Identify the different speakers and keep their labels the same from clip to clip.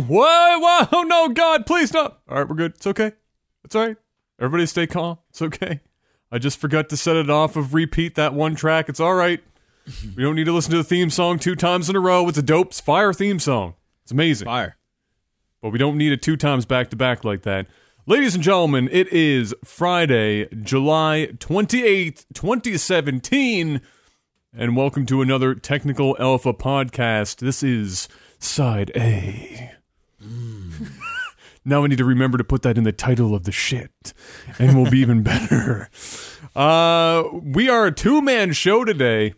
Speaker 1: Whoa, whoa, oh, no, God, please stop. All right, we're good. It's okay. It's all right. Everybody stay calm. It's okay. I just forgot to set it off of repeat that one track. It's all right. We don't need to listen to the theme song two times in a row. It's a dope fire theme song. It's amazing.
Speaker 2: Fire.
Speaker 1: But we don't need it two times back to back like that. Ladies and gentlemen, it is Friday, July 28th, 2017, and welcome to another Technical Alpha podcast. This is Side A. now I need to remember to put that in the title of the shit, and we'll be even better. Uh, we are a two man show today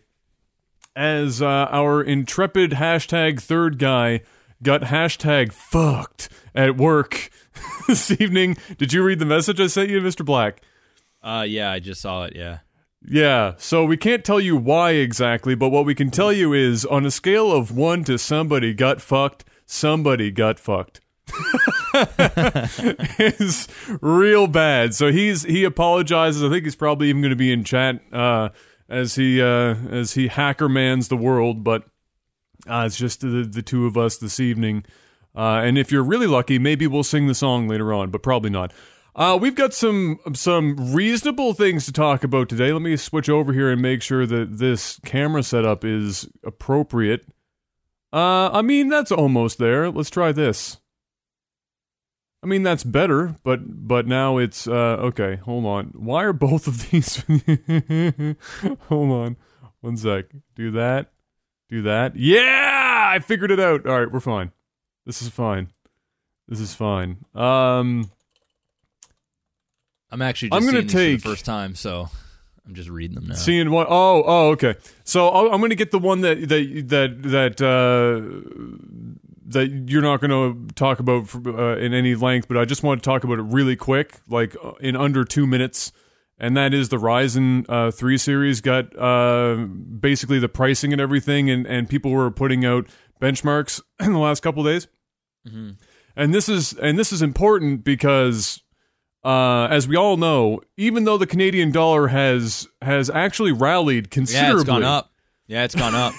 Speaker 1: as uh, our intrepid hashtag third guy got hashtag fucked at work this evening. Did you read the message I sent you, Mr. Black?
Speaker 2: Uh, yeah, I just saw it. Yeah.
Speaker 1: Yeah, so we can't tell you why exactly, but what we can tell you is on a scale of one to somebody got fucked, somebody got fucked. is real bad. So he's he apologizes. I think he's probably even going to be in chat uh, as he uh, as he hacker mans the world. But uh, it's just the the two of us this evening. Uh, and if you're really lucky, maybe we'll sing the song later on, but probably not. Uh, we've got some some reasonable things to talk about today. Let me switch over here and make sure that this camera setup is appropriate. Uh, I mean that's almost there. Let's try this. I mean that's better, but but now it's uh, okay. Hold on. Why are both of these? hold on, one sec. Do that. Do that. Yeah, I figured it out. All right, we're fine. This is fine. This is fine. Um.
Speaker 2: I'm actually just
Speaker 1: I'm gonna
Speaker 2: seeing these for
Speaker 1: take-
Speaker 2: the first time, so I'm just reading them now.
Speaker 1: Seeing what? Oh, oh, okay. So I'll, I'm going to get the one that that that that uh, that you're not going to talk about for, uh, in any length, but I just want to talk about it really quick, like uh, in under two minutes. And that is the Ryzen uh, three series got uh, basically the pricing and everything, and and people were putting out benchmarks in the last couple days.
Speaker 2: Mhm.
Speaker 1: And this is and this is important because uh, as we all know, even though the Canadian dollar has has actually rallied considerably, yeah,
Speaker 2: it's gone up. Yeah, it's gone up.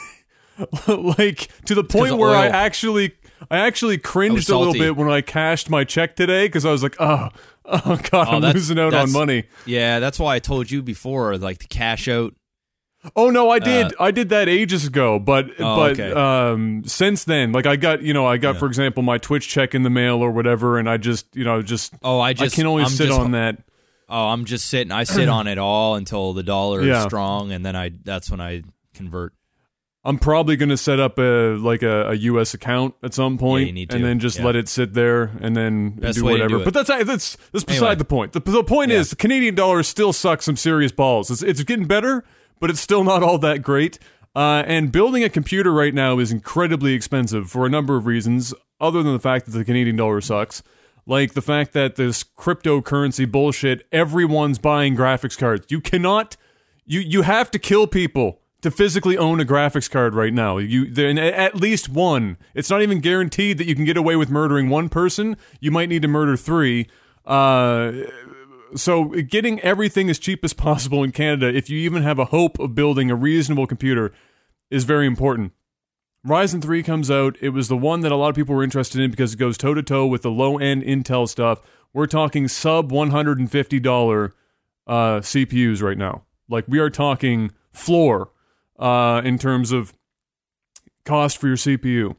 Speaker 1: like to the point where I actually I actually cringed a little bit when I cashed my check today because I was like, oh, oh god,
Speaker 2: Oh,
Speaker 1: I'm losing out on money.
Speaker 2: yeah, that's why I told you before, like the cash out.
Speaker 1: Oh no, I did. I did that ages ago, but
Speaker 2: Oh,
Speaker 1: but
Speaker 2: okay.
Speaker 1: um since then, like I got you know I got
Speaker 2: Yeah.
Speaker 1: for example my Twitch check in the mail or whatever, and I just you know just
Speaker 2: Oh, I just I
Speaker 1: can only
Speaker 2: I'm
Speaker 1: sit
Speaker 2: just-
Speaker 1: on that.
Speaker 2: Oh, I'm just sitting. I sit on it all until the dollar
Speaker 1: Yeah.
Speaker 2: is strong, and then I that's when I convert.
Speaker 1: I'm probably going to set up a like a, a U.S. account at some point,
Speaker 2: need
Speaker 1: and then just
Speaker 2: Yeah.
Speaker 1: let it sit there, and then
Speaker 2: Best
Speaker 1: do whatever.
Speaker 2: do.
Speaker 1: But that's that's that's beside
Speaker 2: Anyway.
Speaker 1: the point. The, the point
Speaker 2: Yeah.
Speaker 1: is the Canadian dollar still sucks some serious balls. It's it's getting better, but it's still not all that great. Uh, and building a computer right now is incredibly expensive for a number of reasons, other than the fact that the Canadian dollar sucks. Like the fact that this cryptocurrency bullshit, everyone's buying graphics cards. You cannot, you you have to kill people to physically own a graphics card right now. You there at least one. It's not even guaranteed that you can get away with murdering one person. You might need to murder three. Uh, so getting everything as cheap as possible in Canada, if you even have a hope of building a reasonable computer, is very important. Ryzen 3 comes out. It was the one that a lot of people were interested in because it goes toe to toe with the low end Intel stuff. We're talking sub $150 uh, CPUs right now. Like we are talking floor uh, in terms of cost for your CPU.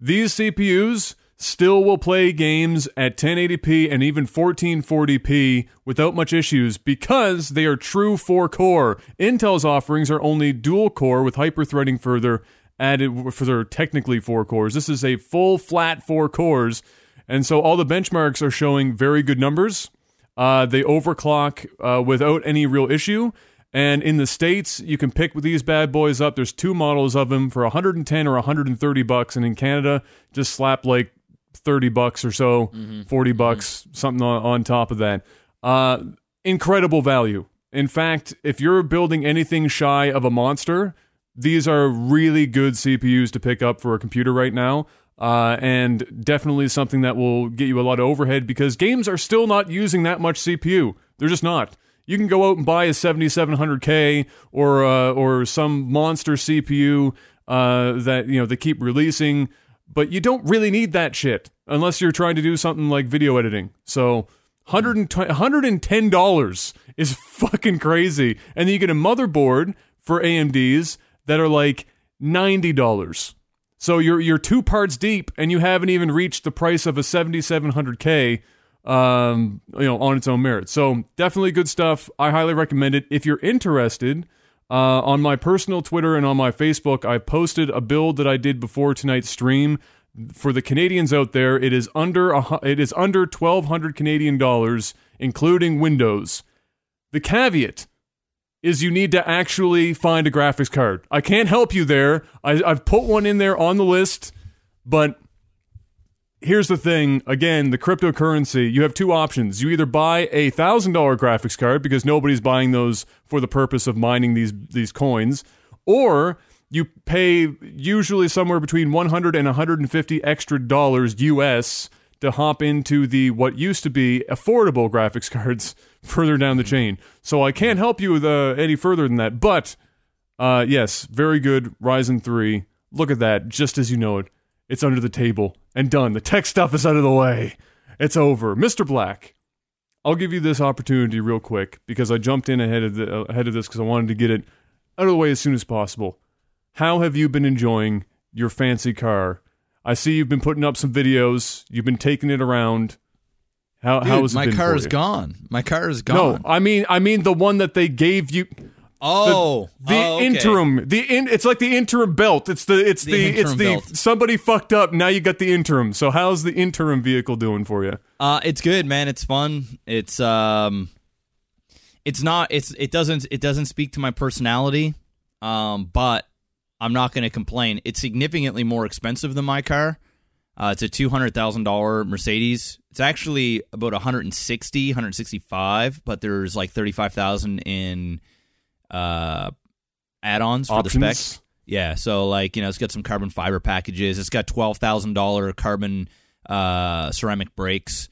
Speaker 1: These CPUs still will play games at 1080p and even 1440p without much issues because they are true 4 core. Intel's offerings are only dual core with hyper-threading further added for their technically 4 cores. This is a full flat 4 cores and so all the benchmarks are showing very good numbers. Uh, they overclock uh, without any real issue. And in the states, you can pick these bad boys up. There's two models of them for 110 or 130 bucks, and in Canada, just slap like 30 bucks or so, 40 bucks, something on, on top of that. Uh, incredible value. In fact, if you're building anything shy of a monster, these are really good CPUs to pick up for a computer right now. Uh, and definitely something that will get you a lot of overhead because games are still not using that much CPU. They're just not. You can go out and buy a 7700K or uh, or some monster CPU uh, that you know they keep releasing, but you don't really need that shit unless you're trying to do something like video editing. So. $110 is fucking crazy. And then you get a motherboard for AMDs that are like $90. So you're you're two parts deep and you haven't even reached the price of a 7700K um, you know, on its own merit. So definitely good stuff. I highly recommend it. If you're interested, uh, on my personal Twitter and on my Facebook, I posted a build that I did before tonight's stream. For the Canadians out there, it is under a, it is under twelve hundred Canadian dollars, including Windows. The caveat is you need to actually find a graphics card. I can't help you there. I, I've put one in there on the list, but here's the thing. Again the cryptocurrency you have two options. You either buy a thousand dollar graphics card because nobody's buying those for the purpose of mining these these coins or you pay usually somewhere between 100 and 150 extra dollars us to hop into the what used to be affordable graphics cards further down the chain. So i can't help you with uh, any further than that. But uh, yes very good ryzen 3 look at that just as you know it it's under the table and done. The tech stuff is out of the way. It's over. Mr. Black, I'll give you this opportunity real quick because I jumped in ahead of the, ahead of this because I wanted to get it out of the way as soon as possible. How have you been enjoying your fancy car? I see you've been putting up some videos. You've been taking it around. How
Speaker 2: Dude,
Speaker 1: how has it
Speaker 2: my car is
Speaker 1: you?
Speaker 2: gone. My car is gone. No.
Speaker 1: I mean I mean the one that they gave you.
Speaker 2: Oh,
Speaker 1: The
Speaker 2: oh, okay.
Speaker 1: interim, the in, it's like the interim belt. It's the it's
Speaker 2: The
Speaker 1: the, it's the
Speaker 2: belt.
Speaker 1: somebody fucked up. Now you got the interim. So how's the interim vehicle doing for you?
Speaker 2: Uh, it's good, man. It's fun. It's um, it's not. It's it doesn't it doesn't speak to my personality. Um, but I'm not going to complain. It's significantly more expensive than my car. Uh, it's a two hundred thousand dollar Mercedes. It's actually about 160, 165, but there's like thirty five thousand in uh add-ons for the spec.
Speaker 1: Options.
Speaker 2: Yeah, so like you know, it's got some carbon fiber packages. It's got twelve thousand dollar carbon uh, ceramic brakes,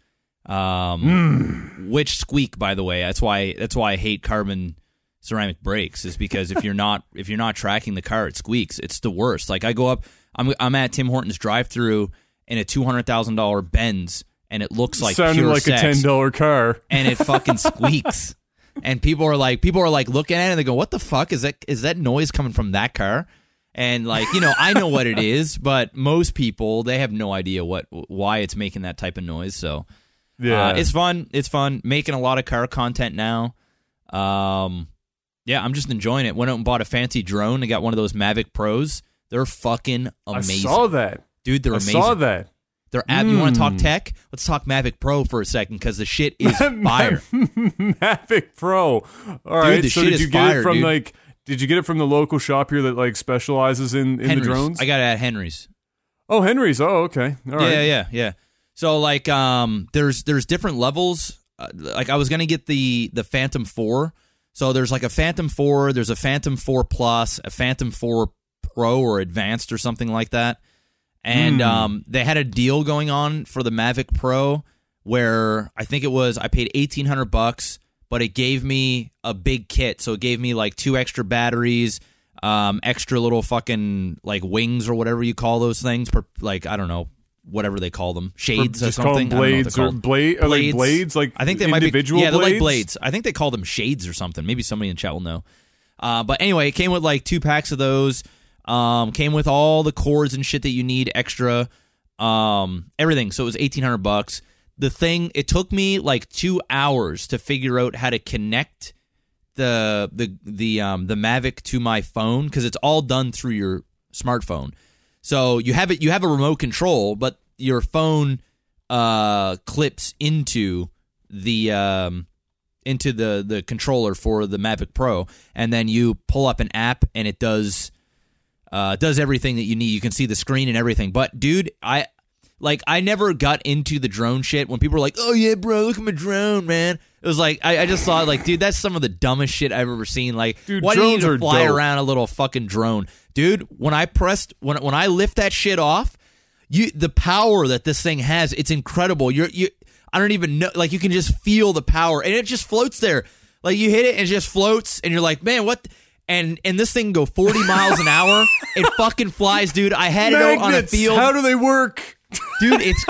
Speaker 2: um, which squeak. By the way, that's why that's why I hate carbon ceramic brakes. Is because if you're not if you're not tracking the car, it squeaks. It's the worst. Like I go up, I'm I'm at Tim Hortons drive-through in a two hundred thousand dollar Benz, and it looks like
Speaker 1: Sounding like
Speaker 2: sex
Speaker 1: a ten dollar car.
Speaker 2: and it fucking squeaks. And people are like, people are like looking at it and they go, "What the fuck is that? Is that noise coming from that car?" And like, you know, I know what it is, but most people they have no idea what why it's making that type of noise. So
Speaker 1: Yeah,
Speaker 2: uh, it's fun. It's fun making a lot of car content now. Um, yeah, I'm just enjoying it. Went out and bought a fancy drone. I got one of those Mavic Pros. They're fucking amazing.
Speaker 1: I saw that.
Speaker 2: dude. They're
Speaker 1: I
Speaker 2: amazing.
Speaker 1: saw that.
Speaker 2: They're ab- You want to talk
Speaker 1: Mm.
Speaker 2: tech? Let's talk Mavic Pro for a second because the shit is fire.
Speaker 1: Mavic Pro. All right.
Speaker 2: the
Speaker 1: so did you get
Speaker 2: fire,
Speaker 1: it from
Speaker 2: dude.
Speaker 1: like? Did you get it from the local shop here that like specializes in in the drones?
Speaker 2: I got it at Henry's.
Speaker 1: oh, Henry's. Oh, okay. All right.
Speaker 2: Yeah, yeah, yeah. So like, um, there's there's different levels. Uh, like I was gonna get the the Phantom Four. So there's like a Phantom Four. There's a Phantom Four Plus, a Phantom Four Pro or Advanced or something like that. And
Speaker 1: Hmm.
Speaker 2: um, they had a deal going on for the Mavic Pro where I think it was I paid eighteen hundred bucks, but it gave me a big kit. So it gave me like two extra batteries, um, extra little fucking like wings or whatever you call those things. Per, like I don't know, whatever they call them, shades or
Speaker 1: call
Speaker 2: something.
Speaker 1: them
Speaker 2: I don't know what
Speaker 1: blades or blade. Are they blades? Like
Speaker 2: I think they might be
Speaker 1: individual
Speaker 2: yeah, they're like blades. I think they call them shades or something. Maybe somebody in chat will know. Uh, but anyway, it came with like two packs of those. Um, came with all the cords and shit that you need extra. Um, everything. So it was eighteen hundred bucks. The thing it took me like two hours to figure out how to connect the the the um the Mavic to my phone because it's all done through your smartphone. So you have it you have a remote control, but your phone uh clips into the um into the the controller for the Mavic Pro and then you pull up an app and it does uh does everything that you need. You can see the screen and everything. But dude, I like I never got into the drone shit when people were like, "Oh yeah, bro, look at my drone, man." It was like I, I just thought like, dude, that's some of the dumbest shit I've ever seen. Like,
Speaker 1: Dude,
Speaker 2: why do you need to fly
Speaker 1: dope.
Speaker 2: around a little fucking drone, dude? When I pressed when when I lift that shit off, you the power that this thing has, it's incredible. You're you I don't even know like you can just feel the power and it just floats there. Like you hit it and it just floats and you're like, "Man, what and and this thing go 40 miles an hour. It fucking flies, dude. I had it out on a field,
Speaker 1: How do they work?
Speaker 2: dude. It's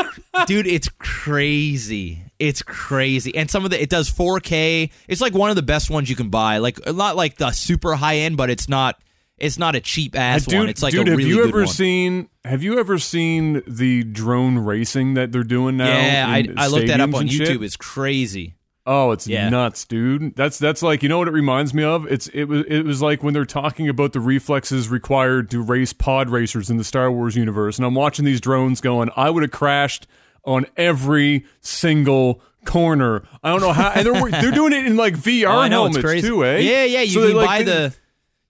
Speaker 2: dude, it's crazy. It's crazy, and some of the it does 4K. It's like one of the best ones you can buy. Like not like the super high end, but it's not. It's not a cheap ass
Speaker 1: dude,
Speaker 2: one. It's like
Speaker 1: dude,
Speaker 2: a
Speaker 1: have you ever
Speaker 2: one.
Speaker 1: seen? Have you ever seen the drone racing that they're doing now?
Speaker 2: yeah, I, I looked that up on
Speaker 1: and shit?
Speaker 2: YouTube. It's crazy.
Speaker 1: Oh, it's
Speaker 2: Yeah.
Speaker 1: nuts, dude. That's that's like you know what it reminds me of. It's it was it was like when they're talking about the reflexes required to race pod racers in the Star Wars universe, and I'm watching these drones going. I would have crashed on every single corner. I don't know how, and they're they're doing it in like VR
Speaker 2: Oh, know
Speaker 1: helmets too, eh?
Speaker 2: Yeah, yeah. You
Speaker 1: So
Speaker 2: can
Speaker 1: like,
Speaker 2: buy the,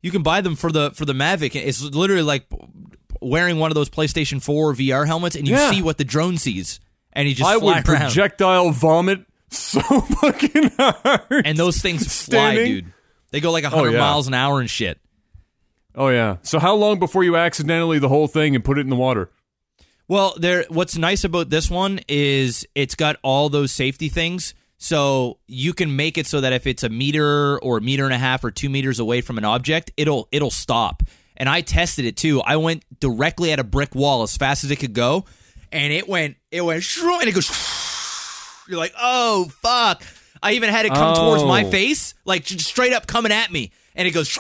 Speaker 2: you can buy them for the for the Mavic. It's literally like wearing one of those PlayStation Four VR helmets, and you
Speaker 1: Yeah.
Speaker 2: see what the drone sees, and he just
Speaker 1: I would
Speaker 2: around.
Speaker 1: projectile vomit so fucking hard.
Speaker 2: and those things fly, dude. They go like oh, hundred
Speaker 1: yeah.
Speaker 2: miles an hour and shit.
Speaker 1: oh yeah. So how long before you accidentally the whole thing and put it in the water?
Speaker 2: Well, there. What's nice about this one is it's got all those safety things, so you can make it so that if it's a meter or a meter and a half or two meters away from an object, it'll it'll stop. And I tested it too. I went directly at a brick wall as fast as it could go, and it went it went and it goes. You're like, oh fuck! I even had it come towards my
Speaker 1: Oh.
Speaker 2: face, like straight up coming at me, and it goes,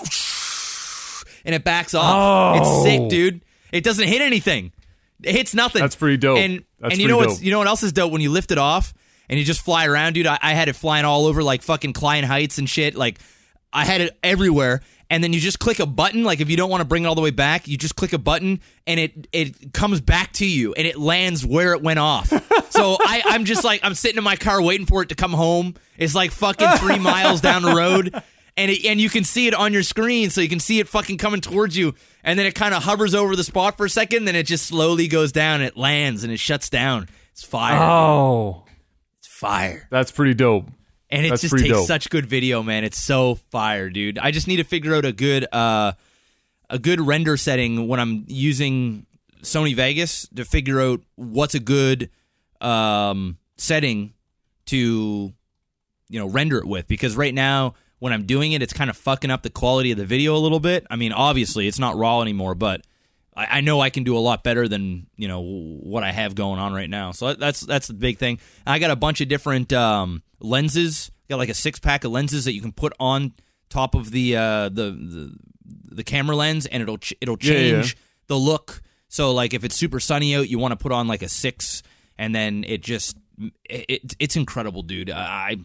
Speaker 2: and it backs off. It's
Speaker 1: Oh.
Speaker 2: sick, dude. It doesn't hit anything. It hits nothing.
Speaker 1: That's pretty dope.
Speaker 2: And
Speaker 1: That's
Speaker 2: and you know
Speaker 1: what?
Speaker 2: you know what else is dope when you lift it off and you just fly around, dude. I, I had it flying all over like fucking Klein Heights and shit. Like I had it everywhere. And then you just click a button. Like if you don't want to bring it all the way back, you just click a button and it it comes back to you and it lands where it went off. so I, I'm just like I'm sitting in my car waiting for it to come home. It's like fucking three miles down the road. And it, and you can see it on your screen, so you can see it fucking coming towards you, and then it kind of hovers over the spot for a second, then it just slowly goes down, it lands, and it shuts down. It's fire.
Speaker 1: Oh,
Speaker 2: It's fire.
Speaker 1: that's pretty dope.
Speaker 2: And it
Speaker 1: That's
Speaker 2: just takes
Speaker 1: dope.
Speaker 2: such good video, man. It's so fire, dude. I just need to figure out a good uh a good render setting when I'm using Sony Vegas to figure out what's a good um setting to you know render it with because right now when I'm doing it it's kind of fucking up the quality of the video a little bit. I mean, obviously it's not raw anymore, but I, I know I can do a lot better than you know what I have going on right now. So that's that's the big thing. I got a bunch of different um, lenses. Got like a six pack of lenses that you can put on top of the uh, the, the the camera lens, and it'll ch- it'll
Speaker 1: Yeah, yeah.
Speaker 2: change the look. So like if it's super sunny out, you want to put on like a six, and then it just it, it it's incredible, dude. I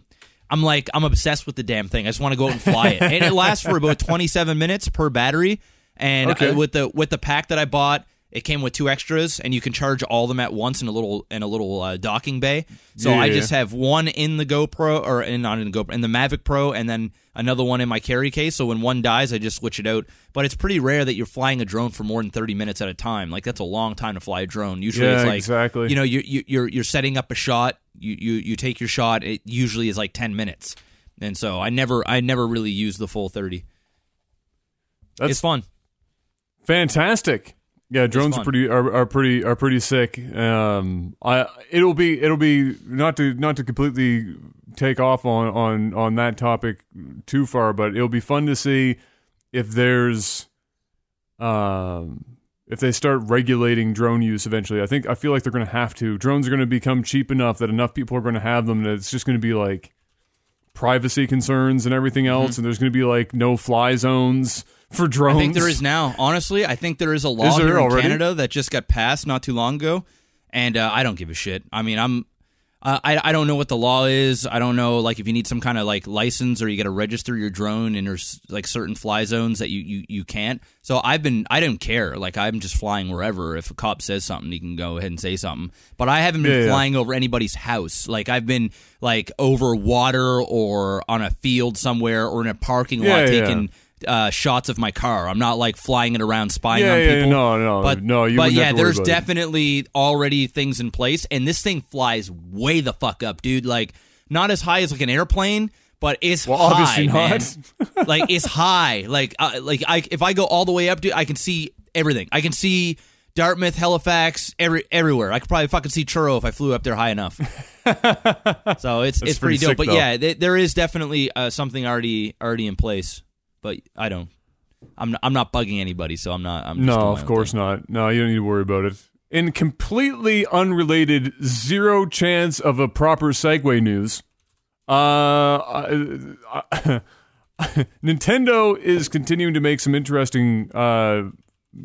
Speaker 2: I'm like I'm obsessed with the damn thing. I just want to go out and fly it, and it lasts for about 27 minutes per battery. And
Speaker 1: Okay.
Speaker 2: uh, with the with the pack that I bought, it came with two extras, and you can charge all of them at once in a little in a little uh, docking bay. So
Speaker 1: Yeah,
Speaker 2: I just have one in the GoPro or in not in the GoPro in the Mavic Pro, and then another one in my carry case. So when one dies, I just switch it out. But it's pretty rare that you're flying a drone for more than 30 minutes at a time. Like that's a long time to fly a drone. Usually
Speaker 1: Yeah,
Speaker 2: it's like
Speaker 1: exactly.
Speaker 2: you know you, you you're you're setting up a shot. You you you take your shot. It usually is like 10 minutes. And so I never I never really use the full 30.
Speaker 1: That's
Speaker 2: it's fun.
Speaker 1: Fantastic. Yeah, drones are pretty are, are pretty are pretty sick. Um, I it'll be it'll be not to not to completely take off on on on that topic too far, but it'll be fun to see if there's um if they start regulating drone use eventually. I think I feel like they're going to have to. Drones are going to become cheap enough that enough people are going to have them that it's just going to be like privacy concerns and everything else, and there's going to be like no fly zones for drones.
Speaker 2: I think there is now. Honestly, I think there is a law
Speaker 1: Is
Speaker 2: here in? Canada that just got passed not too long ago, and uh, I don't give a shit. I mean, I'm. Uh, I, I don't know what the law is. I don't know like if you need some kind of like license or you got to register your drone and there's like certain fly zones that you, you you can't. So I've been I don't care. Like I'm just flying wherever. If a cop says something, he can go ahead and say something. But I haven't been
Speaker 1: Yeah, yeah.
Speaker 2: flying over anybody's house. Like I've been like over water or on a field somewhere or in a parking
Speaker 1: Yeah,
Speaker 2: lot
Speaker 1: yeah.
Speaker 2: taking uh, shots of my car. I'm not like flying it around spying
Speaker 1: Yeah,
Speaker 2: on
Speaker 1: yeah,
Speaker 2: people.
Speaker 1: no, no,
Speaker 2: but,
Speaker 1: no, you
Speaker 2: but yeah,
Speaker 1: have to worry
Speaker 2: there's
Speaker 1: about it.
Speaker 2: definitely already things in place, and this thing flies way the fuck up, dude. Like not as high as like an airplane, but it's
Speaker 1: Well,
Speaker 2: high,
Speaker 1: obviously not.
Speaker 2: man. like it's high. Like uh, like I if I go all the way up, dude, I can see everything. I can see. Dartmouth, Halifax, every everywhere. I could probably fucking see Truro if I flew up there high enough. so it's it's pretty
Speaker 1: pretty
Speaker 2: dope.
Speaker 1: sick,
Speaker 2: but
Speaker 1: though.
Speaker 2: yeah, th- there is definitely uh, something already already in place. But I don't. I'm not, I'm not bugging anybody, so I'm not. I'm just
Speaker 1: No, of course
Speaker 2: thing.
Speaker 1: not. No, you don't need to worry about it. In completely unrelated, zero chance of a proper segue news, uh, I- I- Nintendo is continuing to make some interesting uh,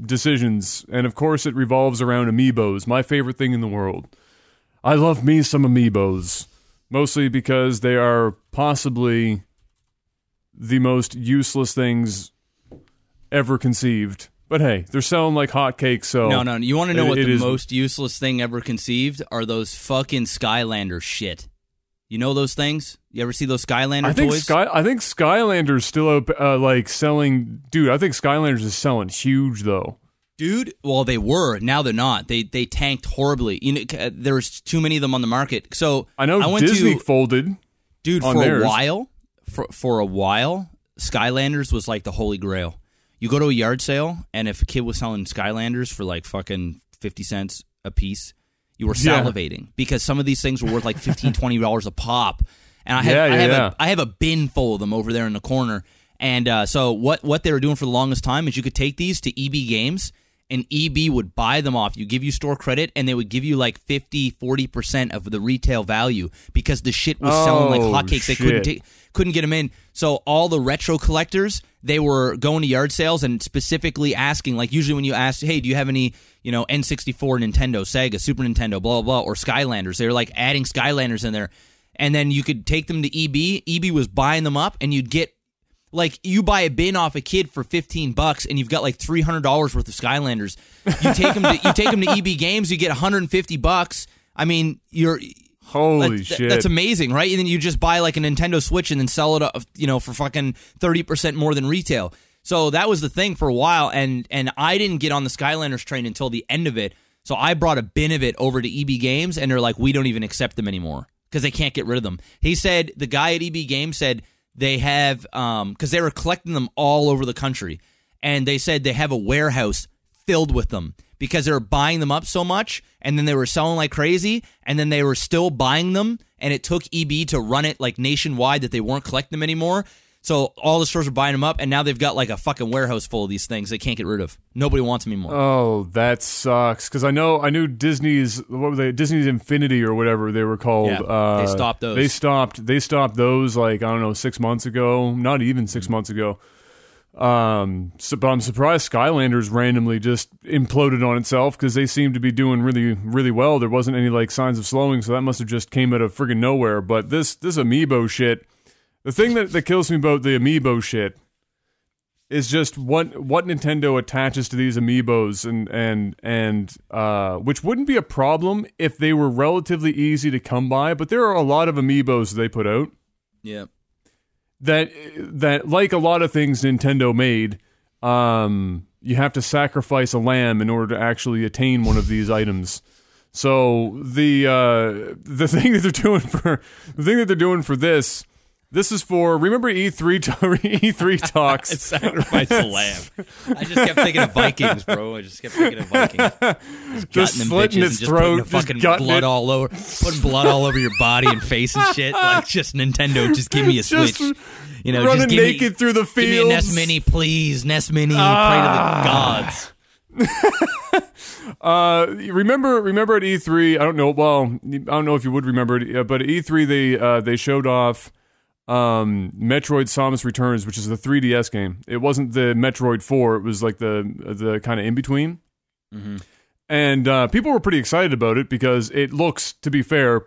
Speaker 1: decisions, and of course, it revolves around amiibos, my favorite thing in the world. I love me some amiibos, mostly because they are possibly the most useless things ever conceived. But hey, they're selling like hotcakes, so
Speaker 2: No, no. You want to know
Speaker 1: It-
Speaker 2: what
Speaker 1: it
Speaker 2: the
Speaker 1: is-
Speaker 2: most useless thing ever conceived are those fucking Skylander shit. You know those things? You ever see those Skylander
Speaker 1: I think
Speaker 2: toys?
Speaker 1: Sky. I think Skylanders still uh, like selling. Dude, I think Skylanders is selling huge though.
Speaker 2: Dude, well they were. Now they're not. They they tanked horribly. You know, c- there's too many of them on the market. So
Speaker 1: I know
Speaker 2: I went
Speaker 1: Disney
Speaker 2: to
Speaker 1: folded.
Speaker 2: dude for
Speaker 1: theirs.
Speaker 2: a while. For for a while, Skylanders was like the holy grail. You go to a yard sale, and if a kid was selling Skylanders for like fucking fifty cents a piece, you were
Speaker 1: Yeah.
Speaker 2: salivating because some of these things were worth like 15 20 dollars a pop. And I have
Speaker 1: Yeah,
Speaker 2: I have
Speaker 1: yeah.
Speaker 2: a I have a bin full of them over there in the corner. And uh, so what what they were doing for the longest time is you could take these to EB Games and EB would buy them off you, give you store credit, and they would give you like 50, 40% of the retail value because the shit was selling like
Speaker 1: Oh,
Speaker 2: hotcakes. They couldn't take couldn't get them in. So all the retro collectors, they were going to yard sales and specifically asking, like usually when you ask, hey, do you have any, you know, N64, Nintendo, Sega, Super Nintendo, blah blah blah, or Skylanders? They were like adding Skylanders in there, and then you could take them to EB. EB was buying them up, and you'd get like you buy a bin off a kid for 15 bucks and you've got like $300 worth of Skylanders. You take them to you take them to EB Games, you get 150 bucks. I mean, you're
Speaker 1: Holy
Speaker 2: that-
Speaker 1: shit!
Speaker 2: That's amazing, right? And then you just buy like a Nintendo Switch and then sell it, uh, you know, for fucking thirty percent more than retail. So that was the thing for a while, and and I didn't get on the Skylanders train until the end of it. So I brought a bin of it over to EB Games, and they're like, we don't even accept them anymore because they can't get rid of them. He said the guy at EB Games said they have um because they were collecting them all over the country, and they said they have a warehouse filled with them because they were buying them up so much and then they were selling like crazy and then they were still buying them and it took EB to run it like nationwide that they weren't collecting them anymore. So all the stores are buying them up and now they've got like a fucking warehouse full of these things they can't get rid of. Nobody wants them anymore.
Speaker 1: Oh, that sucks. Because I know I knew Disney's what were they? Disney's Infinity or whatever they were called.
Speaker 2: Yeah,
Speaker 1: uh,
Speaker 2: they stopped those.
Speaker 1: They stopped. They stopped those like I don't know six months ago. Not even six
Speaker 2: Mm-hmm.
Speaker 1: months ago. Um, so, but I'm surprised Skylanders randomly just imploded on itself because they seemed to be doing really, really well. There wasn't any like signs of slowing, so that must have just came out of friggin' nowhere. But this this amiibo shit, the thing that, that kills me about the amiibo shit is just what what Nintendo attaches to these amiibos and and and uh, which wouldn't be a problem if they were relatively easy to come by. But there are a lot of amiibos they put out
Speaker 2: yeah.
Speaker 1: that that like a lot of things Nintendo made, um, you have to sacrifice a lamb in order to actually attain one of these items. So the uh, the thing that they're doing for the thing that they're doing for this this is for remember E three E three talks.
Speaker 2: Sacrifice the lamb. I just kept thinking of Vikings, bro. I just kept thinking of Vikings. Just,
Speaker 1: Just
Speaker 2: them
Speaker 1: slitting
Speaker 2: bitches
Speaker 1: its
Speaker 2: and just
Speaker 1: throat,
Speaker 2: putting the
Speaker 1: just
Speaker 2: fucking
Speaker 1: gutting
Speaker 2: blood
Speaker 1: it.
Speaker 2: all over, putting blood all over your body and face and shit. Like just Nintendo, just give me a
Speaker 1: Just
Speaker 2: switch. You know,
Speaker 1: running
Speaker 2: just give
Speaker 1: naked
Speaker 2: me,
Speaker 1: through the
Speaker 2: Give me a
Speaker 1: fields.
Speaker 2: NES Mini, please. NES Mini,
Speaker 1: Ah.
Speaker 2: pray to the gods.
Speaker 1: Uh, remember, remember at E3, I don't know. Well, I don't know if you would remember it, uh, but at E3 they uh, they showed off um, Metroid: Samus Returns, which is the 3DS game. It wasn't the Metroid 4; it was like the the kind of in between. And uh, people were pretty excited about it because it looks, to be fair,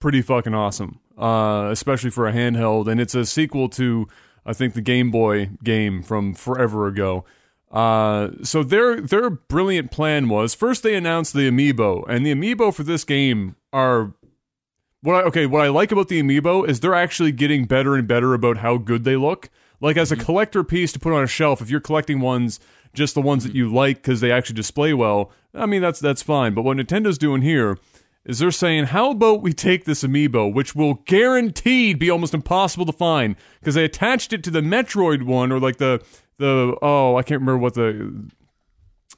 Speaker 1: pretty fucking awesome, uh, especially for a handheld. And it's a sequel to, I think, the Game Boy game from forever ago. Uh, so their their brilliant plan was first they announced the amiibo, and the amiibo for this game are what I, okay. What I like about the amiibo is they're actually getting better and better about how good they look. Like as a collector piece to put on a shelf, if you're collecting ones, just the ones that you like because they actually display well. I mean that's that's fine. But what Nintendo's doing here is they're saying, how about we take this amiibo, which will guaranteed be almost impossible to find because they attached it to the Metroid one or like the the oh I can't remember what the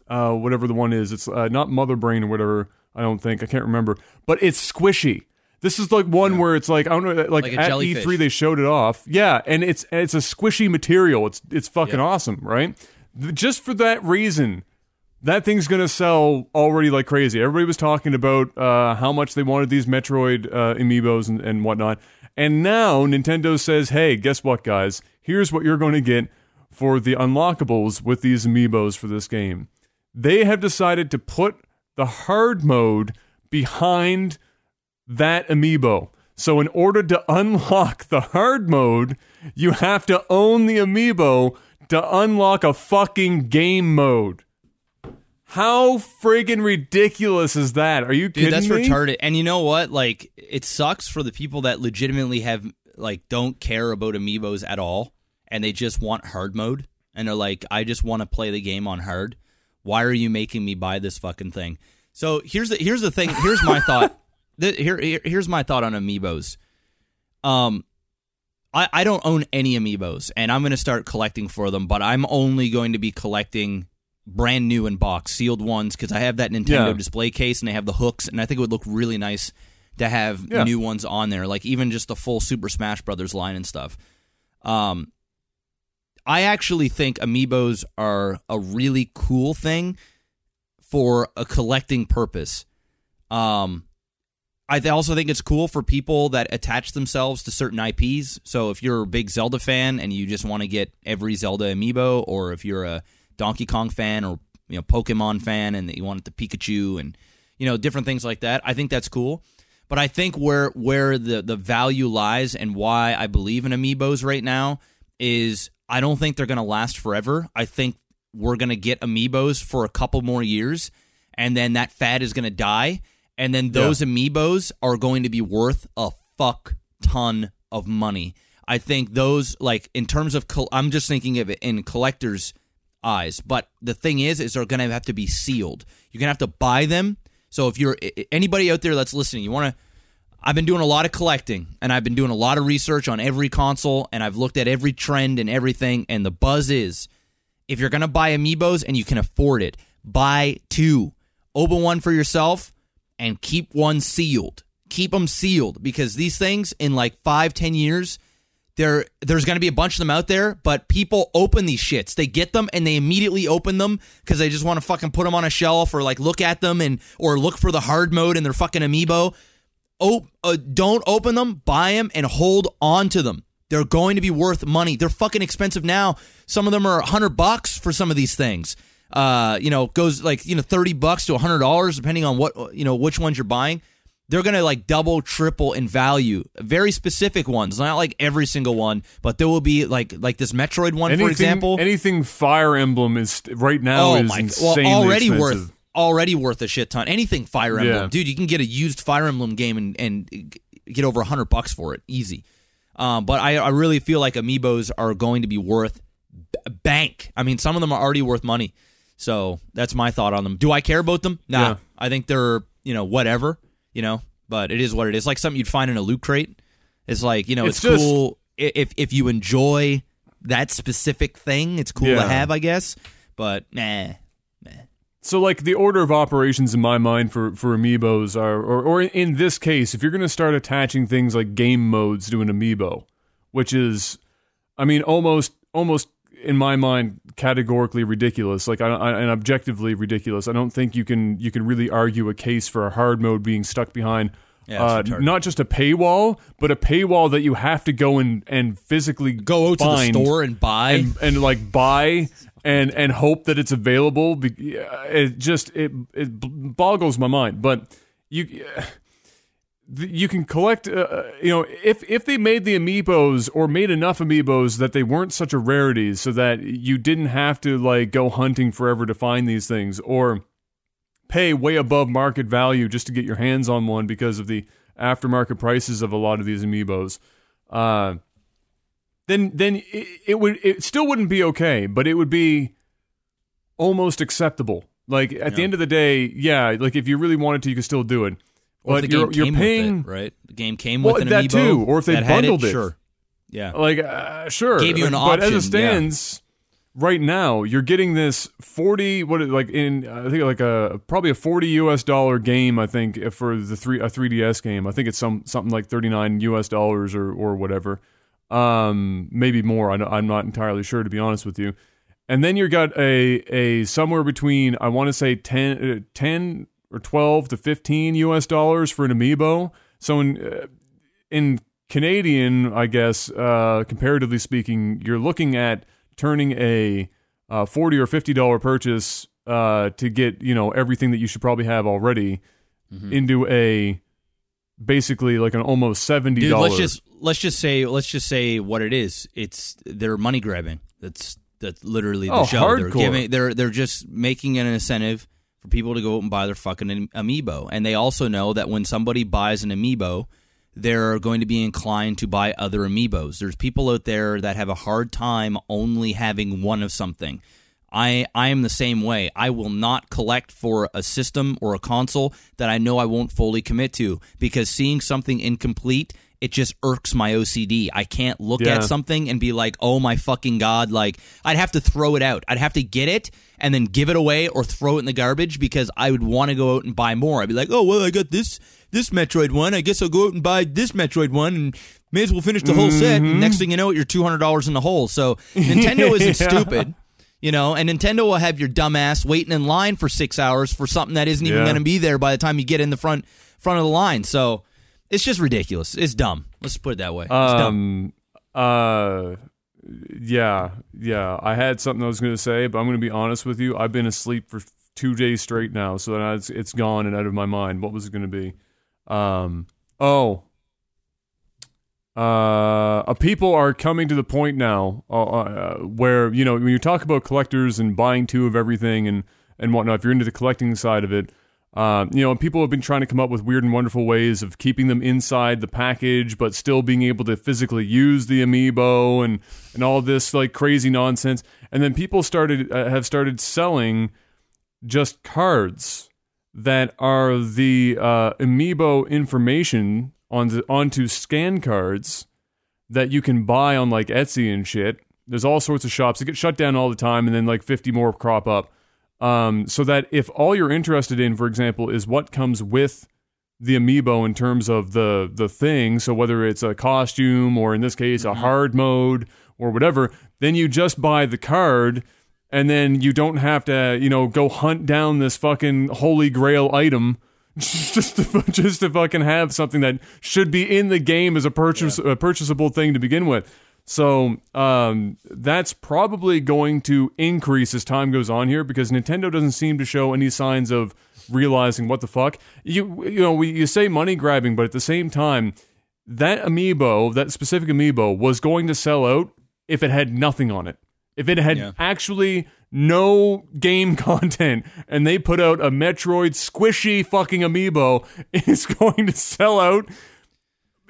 Speaker 1: uh whatever the one is. It's uh, not Mother Brain or whatever. I don't think I can't remember, but it's squishy. This is like one where it's like I don't know, like,
Speaker 2: Like
Speaker 1: at
Speaker 2: jellyfish.
Speaker 1: E3 they showed it off. Yeah, and it's it's a squishy material. It's it's fucking
Speaker 2: Yep.
Speaker 1: awesome, right? Just for that reason, that thing's gonna sell already like crazy. Everybody was talking about uh, how much they wanted these Metroid uh, amiibos and, and whatnot, and now Nintendo says, "Hey, guess what, guys? Here's what you're going to get for the unlockables with these amiibos for this game." They have decided to put the hard mode behind that amiibo. So in order to unlock the hard mode, you have to own the amiibo to unlock a fucking game mode. How friggin' ridiculous is that? Are you
Speaker 2: Dude,
Speaker 1: kidding
Speaker 2: that's
Speaker 1: me?
Speaker 2: retarded. And you know what? Like, it sucks for the people that legitimately have like don't care about amiibos at all, and they just want hard mode, and they're like, I just want to play the game on hard. Why are you making me buy this fucking thing? So here's the here's the thing. Here's my thought. The, here, here here's my thought on amiibos. Um, I I don't own any amiibos, and I'm gonna start collecting for them. But I'm only going to be collecting brand new in box sealed ones because I have that Nintendo
Speaker 1: Yeah.
Speaker 2: display case and they have the hooks, and I think it would look really nice to have
Speaker 1: Yeah.
Speaker 2: new ones on there, like even just the full Super Smash Brothers line and stuff. Um, I actually think amiibos are a really cool thing for a collecting purpose. Um, I also think it's cool for people that attach themselves to certain IPs. So if you're a big Zelda fan and you just want to get every Zelda amiibo, or if you're a Donkey Kong fan or you know Pokemon fan and you want it to Pikachu and you know different things like that, I think that's cool. But I think where where the the value lies and why I believe in amiibos right now is I don't think they're going to last forever. I think we're going to get amiibos for a couple more years and then that fad is going to die and then those amiibos are going to be worth a fuck ton of money. I think those like in terms of col- I'm just thinking of it in collectors eyes, but the thing is is they're going to have to be sealed. You're going to have to buy them. So if you're anybody out there that's listening, you want to I've been doing a lot of collecting and I've been doing a lot of research on every console and I've looked at every trend and everything and the buzz is if you're going to buy amiibos and you can afford it, buy two. Open one for yourself and keep one sealed. Keep them sealed because these things in like five, ten years, there there's going to be a bunch of them out there, but people open these shits. They get them and they immediately open them because they just want to fucking put them on a shelf or like look at them and or look for the hard mode in their fucking amiibo. Oh, uh, don't open them, buy them, and hold on to them. They're going to be worth money. They're fucking expensive now. Some of them are a hundred bucks for some of these things. Uh, you know, goes like you know thirty bucks to hundred dollars depending on what you know which ones you're buying. They're gonna like double, triple in value. Very specific ones, not like every single one, but there will be like like this Metroid one,
Speaker 1: anything,
Speaker 2: for example.
Speaker 1: anything Fire Emblem is right now
Speaker 2: oh
Speaker 1: is
Speaker 2: my, well, already
Speaker 1: expensive.
Speaker 2: worth already worth a shit ton. Anything Fire Emblem,
Speaker 1: Yeah.
Speaker 2: dude, you can get a used Fire Emblem game and and get over a hundred bucks for it, easy. Um, but I I really feel like amiibos are going to be worth b- bank. I mean, some of them are already worth money. So that's my thought on them. Do I care about them? Nah.
Speaker 1: Yeah.
Speaker 2: I think they're you know whatever you know, but it is what it is. Like something you'd find in a loot crate. It's like you know it's,
Speaker 1: It's just-
Speaker 2: cool if if you enjoy that specific thing. It's cool to have, I guess. But nah.
Speaker 1: So, like the order of operations in my mind for for amiibos are, or or in this case, if you're going to start attaching things like game modes to an amiibo, which is, I mean, almost almost in my mind categorically ridiculous, like I, I, and objectively ridiculous. I don't think you can you can really argue a case for a hard mode being stuck behind.
Speaker 2: Yeah,
Speaker 1: uh, not just a paywall, but a paywall that you have to go and, and physically
Speaker 2: Go out to the store and buy.
Speaker 1: and, and like buy and and hope that it's available. It just it it boggles my mind. But you you can collect. Uh, you know, if if they made the amiibos or made enough amiibos that they weren't such a rarity, so that you didn't have to like go hunting forever to find these things or pay way above market value just to get your hands on one because of the aftermarket prices of a lot of these amiibos. Uh, then then it, it would it still wouldn't be okay, but it would be almost acceptable. Like at the end of the day, yeah, like if you really wanted to, you could still do it.
Speaker 2: Or
Speaker 1: but you're you're paying
Speaker 2: it, right? The game came
Speaker 1: Well,
Speaker 2: with an
Speaker 1: that
Speaker 2: amiibo
Speaker 1: too, or if they bundled it.
Speaker 2: Sure. Yeah.
Speaker 1: like uh, sure,
Speaker 2: Gave you an option.
Speaker 1: but as it stands, right now you're getting this 40 what like in I think like a probably a 40 US dollar game I think for the 3 a 3DS game. I think it's some something like 39 US dollars or or whatever. Um maybe more. I, I'm not entirely sure to be honest with you. And then you've got a a somewhere between I want to say 10 uh, 10 or 12 to 15 US dollars for an amiibo. So in uh, in Canadian, I guess, uh, comparatively speaking, you're looking at turning a uh, forty or fifty dollar purchase uh, to get you know everything that you should probably have already
Speaker 2: Mm-hmm.
Speaker 1: into a basically like an almost seventy
Speaker 2: Dude,
Speaker 1: dollars.
Speaker 2: let's just let's just say let's just say what it is. It's they're money grabbing. That's that's literally the
Speaker 1: Oh,
Speaker 2: show. They're giving they're they're just making an incentive for people to go out and buy their fucking amiibo. And they also know that when somebody buys an amiibo, they're going to be inclined to buy other amiibos. There's people out there that have a hard time only having one of something. I I am the same way. I will not collect for a system or a console that I know I won't fully commit to because seeing something incomplete it just irks my OCD. I can't look
Speaker 1: Yeah.
Speaker 2: at something and be like, "Oh my fucking god!" Like I'd have to throw it out. I'd have to get it and then give it away or throw it in the garbage because I would want to go out and buy more. I'd be like, "Oh well, I got this this Metroid one. I guess I'll go out and buy this Metroid one and may as well finish the whole set." And next thing you know, you're two hundred dollars in the hole. So Nintendo isn't
Speaker 1: Yeah.
Speaker 2: stupid. You know, and Nintendo will have your dumbass waiting in line for six hours for something that isn't even
Speaker 1: Yeah.
Speaker 2: going to be there by the time you get in the front front of the line. So it's just ridiculous. It's dumb. Let's put it that way. It's dumb.
Speaker 1: Um. Uh. Yeah. Yeah. I had something I was going to say, but I'm going to be honest with you. I've been asleep for two days straight now, so it's it's gone and out of my mind. What was it going to be? Um. Oh. Uh, uh, people are coming to the point now uh, uh, where you know when you talk about collectors and buying two of everything and and whatnot. If you're into the collecting side of it, um, you know, people have been trying to come up with weird and wonderful ways of keeping them inside the package, but still being able to physically use the amiibo and and all this like crazy nonsense. And then people started uh, have started selling just cards that are the uh, amiibo information on the, onto scan cards that you can buy on like Etsy and shit. There's all sorts of shops that get shut down all the time, and then like 50 more crop up. Um, so that if all you're interested in, for example, is what comes with the amiibo in terms of the the thing, so whether it's a costume or in this case a hard mode or whatever, then you just buy the card and then you don't have to, you know, go hunt down this fucking holy grail item just to just to fucking have something that should be in the game as a purchase a purchasable thing to begin with. So um, that's probably going to increase as time goes on here because Nintendo doesn't seem to show any signs of realizing what the fuck you you know we, you say money grabbing, but at the same time that amiibo that specific amiibo was going to sell out if it had nothing on it. If it had
Speaker 2: Yeah.
Speaker 1: actually no game content and they put out a Metroid squishy fucking amiibo, it's going to sell out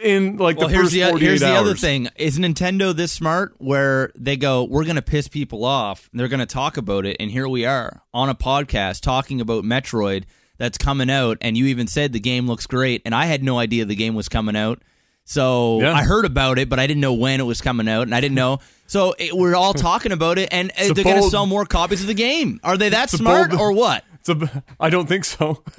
Speaker 1: in like
Speaker 2: well,
Speaker 1: the
Speaker 2: here's
Speaker 1: first
Speaker 2: the
Speaker 1: 48
Speaker 2: here's the other thing: is Nintendo this smart where they go, "We're going to piss people off. They're going to talk about it." And here we are on a podcast talking about Metroid that's coming out, and you even said the game looks great, and I had no idea the game was coming out. So
Speaker 1: Yeah.
Speaker 2: I heard about it, but I didn't know when it was coming out, and I didn't know. So it, we're all talking about it, and uh,
Speaker 1: a
Speaker 2: they're going to sell more copies of the game. Are they that smart
Speaker 1: bold-
Speaker 2: or what?
Speaker 1: It's a, I don't think so.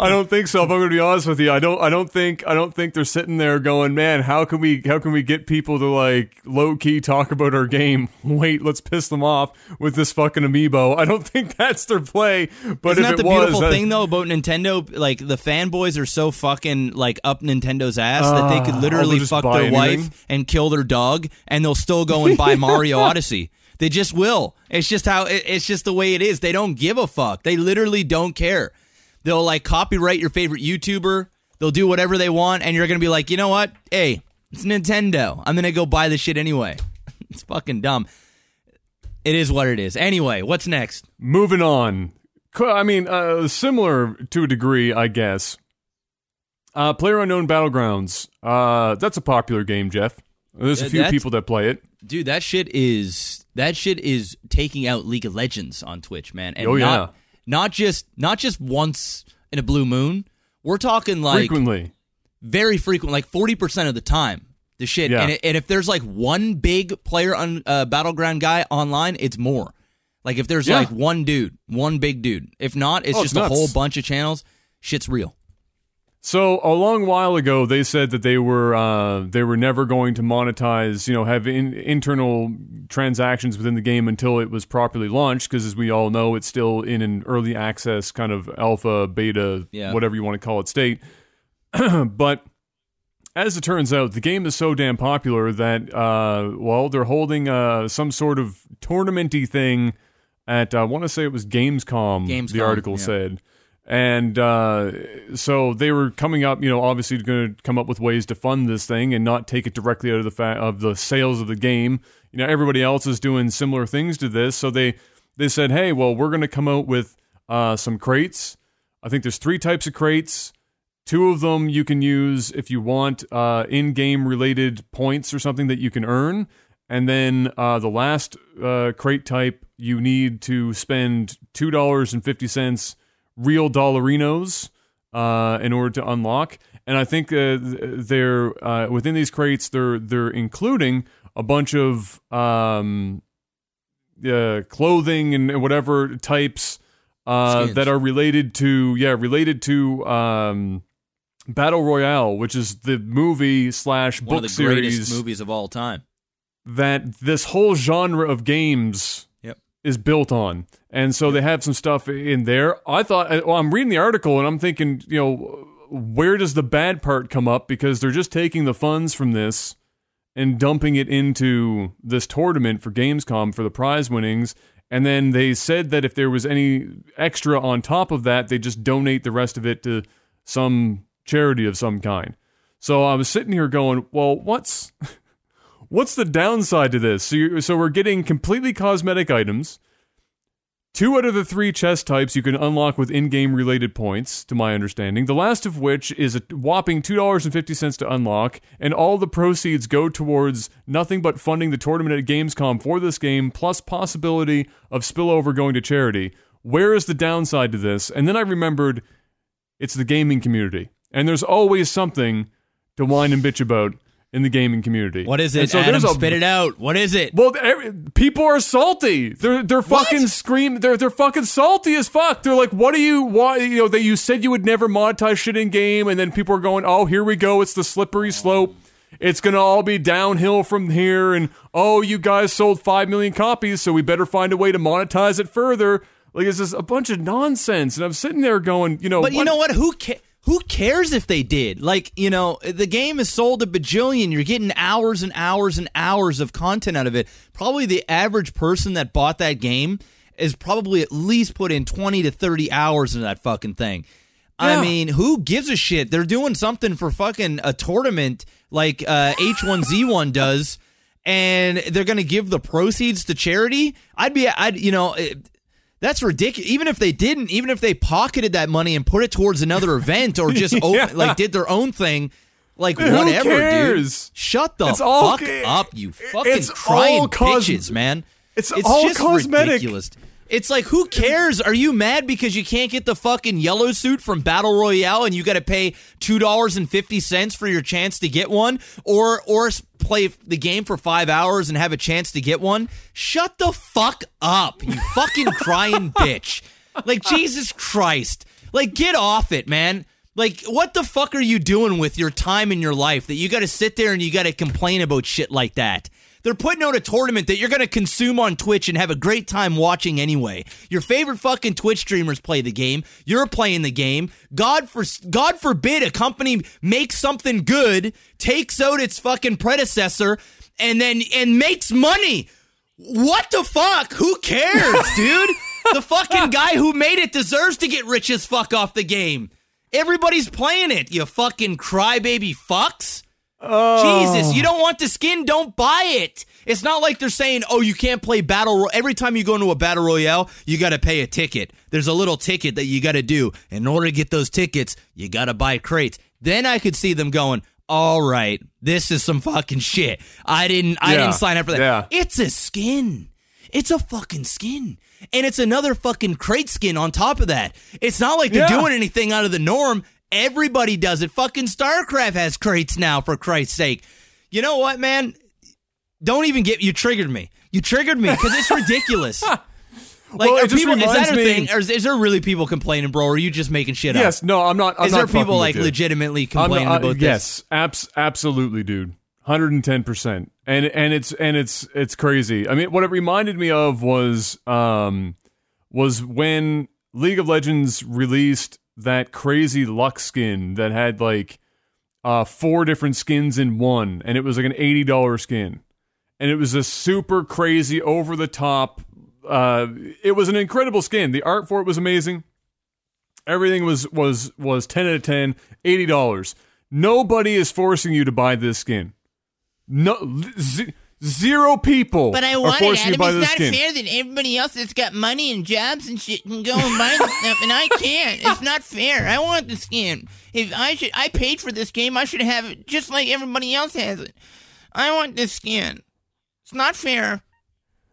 Speaker 1: I don't think so. If I'm going to be honest with you, I don't. I don't think. I don't think they're sitting there going, "Man, how can we? How can we get people to like low key talk about our game? Wait, let's piss them off with this fucking amiibo." I don't think that's their play. But
Speaker 2: Isn't
Speaker 1: if
Speaker 2: that the
Speaker 1: was,
Speaker 2: beautiful thing though about Nintendo? Like the fanboys are so fucking like up Nintendo's ass that they could
Speaker 1: Ah,
Speaker 2: literally fuck their
Speaker 1: anything.
Speaker 2: wife and kill their dog, and they'll still go and buy Mario Odyssey. They just will. It's just how it's just the way it is. They don't give a fuck. They literally don't care. They'll like copyright your favorite YouTuber. They'll do whatever they want, and you're gonna be like, you know what? Hey, it's Nintendo. I'm gonna go buy the shit anyway. it's fucking dumb. It is what it is. Anyway, what's next?
Speaker 1: Moving on. I mean, uh, similar to a degree, I guess. Uh, Player Unknown Battlegrounds. Uh, that's a popular game, Jeff. There's a few people that play it.
Speaker 2: Dude, that shit is that shit is taking out League of Legends on Twitch, man. And
Speaker 1: Oh, yeah.
Speaker 2: not not just not just once in a blue moon. We're talking like
Speaker 1: Frequently.
Speaker 2: very frequent, like forty percent of the time. the shit.
Speaker 1: Yeah.
Speaker 2: And, it, and if there's like one big player on uh, battleground guy online, it's more. Like if there's
Speaker 1: Yeah.
Speaker 2: like one dude, one big dude. If not, it's
Speaker 1: Oh, it's
Speaker 2: just a whole bunch of channels. Shit's real.
Speaker 1: So a long while ago, they said that they were uh, they were never going to monetize, you know, have in, internal transactions within the game until it was properly launched. Because as we all know, it's still in an early access kind of alpha, beta,
Speaker 2: Yeah.
Speaker 1: whatever you want to call it state. but as it turns out, the game is so damn popular that uh, well, they're holding uh, some sort of tournamenty thing at I want to say it was Gamescom. The article
Speaker 2: yeah.
Speaker 1: said. And uh, so they were coming up, you know, obviously going to come up with ways to fund this thing and not take it directly out of the fa- of the sales of the game. You know, everybody else is doing similar things to this, so they they said, hey, well, we're going to come out with uh, some crates. I think there's three types of crates. Two of them you can use if you want uh, in-game related points or something that you can earn, and then uh, the last uh, crate type you need to spend two dollars and fifty cents real dollarinos uh, in order to unlock. And I think uh, they're uh, within these crates. They're they're including a bunch of um, uh, clothing and whatever types uh, that are related to yeah related to um, Battle Royale, which is the movie slash
Speaker 2: One
Speaker 1: book
Speaker 2: of the greatest
Speaker 1: series
Speaker 2: movies of all time.
Speaker 1: that this whole genre of games. Is built on. And so they have some stuff in there. I thought, uh, well, I'm reading the article and I'm thinking, you know, where does the bad part come up? Because they're just taking the funds from this and dumping it into this tournament for Gamescom for the prize winnings. And then they said that if there was any extra on top of that, they just donate the rest of it to some charity of some kind. So I was sitting here going, well, what's what's the downside to this? So, so we're getting completely cosmetic items. Two out of the three chest types you can unlock with in-game related points, to my understanding. The last of which is a whopping two dollars and fifty cents to unlock, and all the proceeds go towards nothing but funding the tournament at Gamescom for this game, plus possibility of spillover going to charity. Where is the downside to this? And then I remembered it's the gaming community, and there's always something to whine and bitch about in the gaming community.
Speaker 2: What is
Speaker 1: And
Speaker 2: it?
Speaker 1: so
Speaker 2: Adam,
Speaker 1: there's a-
Speaker 2: spit it out. What is it?
Speaker 1: well, every, people are salty. They're they're fucking scream. They're they're fucking salty as fuck. They're like, what do you why you know that you said you would never monetize shit in game, and then people are going, oh, here we go. It's the slippery slope. It's gonna all be downhill from here, and oh, you guys sold five million copies, so we better find a way to monetize it further. Like it's just a bunch of nonsense, and I'm sitting there going, you know,
Speaker 2: But you
Speaker 1: what-
Speaker 2: know what? Who ca- who cares if they did? Like, you know, the game is sold a bajillion. You're getting hours and hours and hours of content out of it. Probably the average person that bought that game is probably at least put in 20 to 30 hours into that fucking thing. I mean, who gives a shit? They're doing something for fucking a tournament like uh, H1Z1 does, and they're going to give the proceeds to charity. I'd be, I'd, you know, it, that's ridiculous. Even if they didn't, even if they pocketed that money and put it towards another event or just
Speaker 1: Yeah.
Speaker 2: like did their own thing, like
Speaker 1: Who
Speaker 2: whatever,
Speaker 1: cares?
Speaker 2: dude. Shut the
Speaker 1: It's all
Speaker 2: fuck up, you fucking
Speaker 1: it's
Speaker 2: crying
Speaker 1: all cos-
Speaker 2: bitches, man.
Speaker 1: it's all
Speaker 2: just
Speaker 1: cosmetic.
Speaker 2: ridiculous. It's like, who cares? Are you mad because you can't get the fucking yellow suit from Battle Royale and you got to pay two dollars and fifty cents for your chance to get one, or or play the game for five hours and have a chance to get one? Shut the fuck up, you fucking crying bitch! Like Jesus Christ! Like get off it, man! Like what the fuck are you doing with your time in your life that you got to sit there and you got to complain about shit like that? They're putting out a tournament that you're going to consume on Twitch and have a great time watching anyway. Your favorite fucking Twitch streamers play the game. You're playing the game. God for God forbid a company makes something good, takes out its fucking predecessor, and then and makes money. What the fuck? Who cares, dude? the fucking guy who made it deserves to get rich as fuck off the game. Everybody's playing it, you fucking crybaby fucks. Jesus, you oh. don't want the skin, don't buy it. It's not like they're saying, "Oh, you can't play battle ro-. every time you go into a battle royale, you got to pay a ticket. There's a little ticket that you got to do. In order to get those tickets, you got to buy crates." Then I could see them going, "All right, this is some fucking shit. I didn't I
Speaker 1: Yeah,
Speaker 2: didn't sign up for that.
Speaker 1: yeah.
Speaker 2: It's a skin. It's a fucking skin. And it's another fucking crate skin on top of that. It's not like they're
Speaker 1: Yeah.
Speaker 2: doing anything out of the norm. Everybody does it. Fucking StarCraft has crates now, for Christ's sake. You know what, man? Don't even get you triggered me. You triggered me because it's ridiculous. Like,
Speaker 1: Well,
Speaker 2: are people, is that a
Speaker 1: me-
Speaker 2: thing? Or is, is there really people complaining, bro? Or are you just making shit up?
Speaker 1: Yes, no, I'm not. I'm
Speaker 2: is
Speaker 1: not
Speaker 2: there people like
Speaker 1: you.
Speaker 2: legitimately complaining
Speaker 1: not- uh,
Speaker 2: about this?
Speaker 1: yes, abs- absolutely, dude. 110%. And and it's and it's it's crazy. I mean, what it reminded me of was um was when League of Legends released that crazy luck skin that had like uh four different skins in one and it was like an $80 skin. And it was a super crazy over the top uh it was an incredible skin. The art for it was amazing. Everything was was was 10 out of 10, $80. Nobody is forcing you to buy this skin. No z- zero people
Speaker 3: But I want it,
Speaker 1: forcing you to
Speaker 3: Adam. It's not
Speaker 1: skin.
Speaker 3: fair that everybody else that's got money and jobs and shit can go and buy this stuff, and I can't. It's not fair. I want the skin. If I should, I paid for this game. I should have it just like everybody else has it. I want this skin. It's not fair.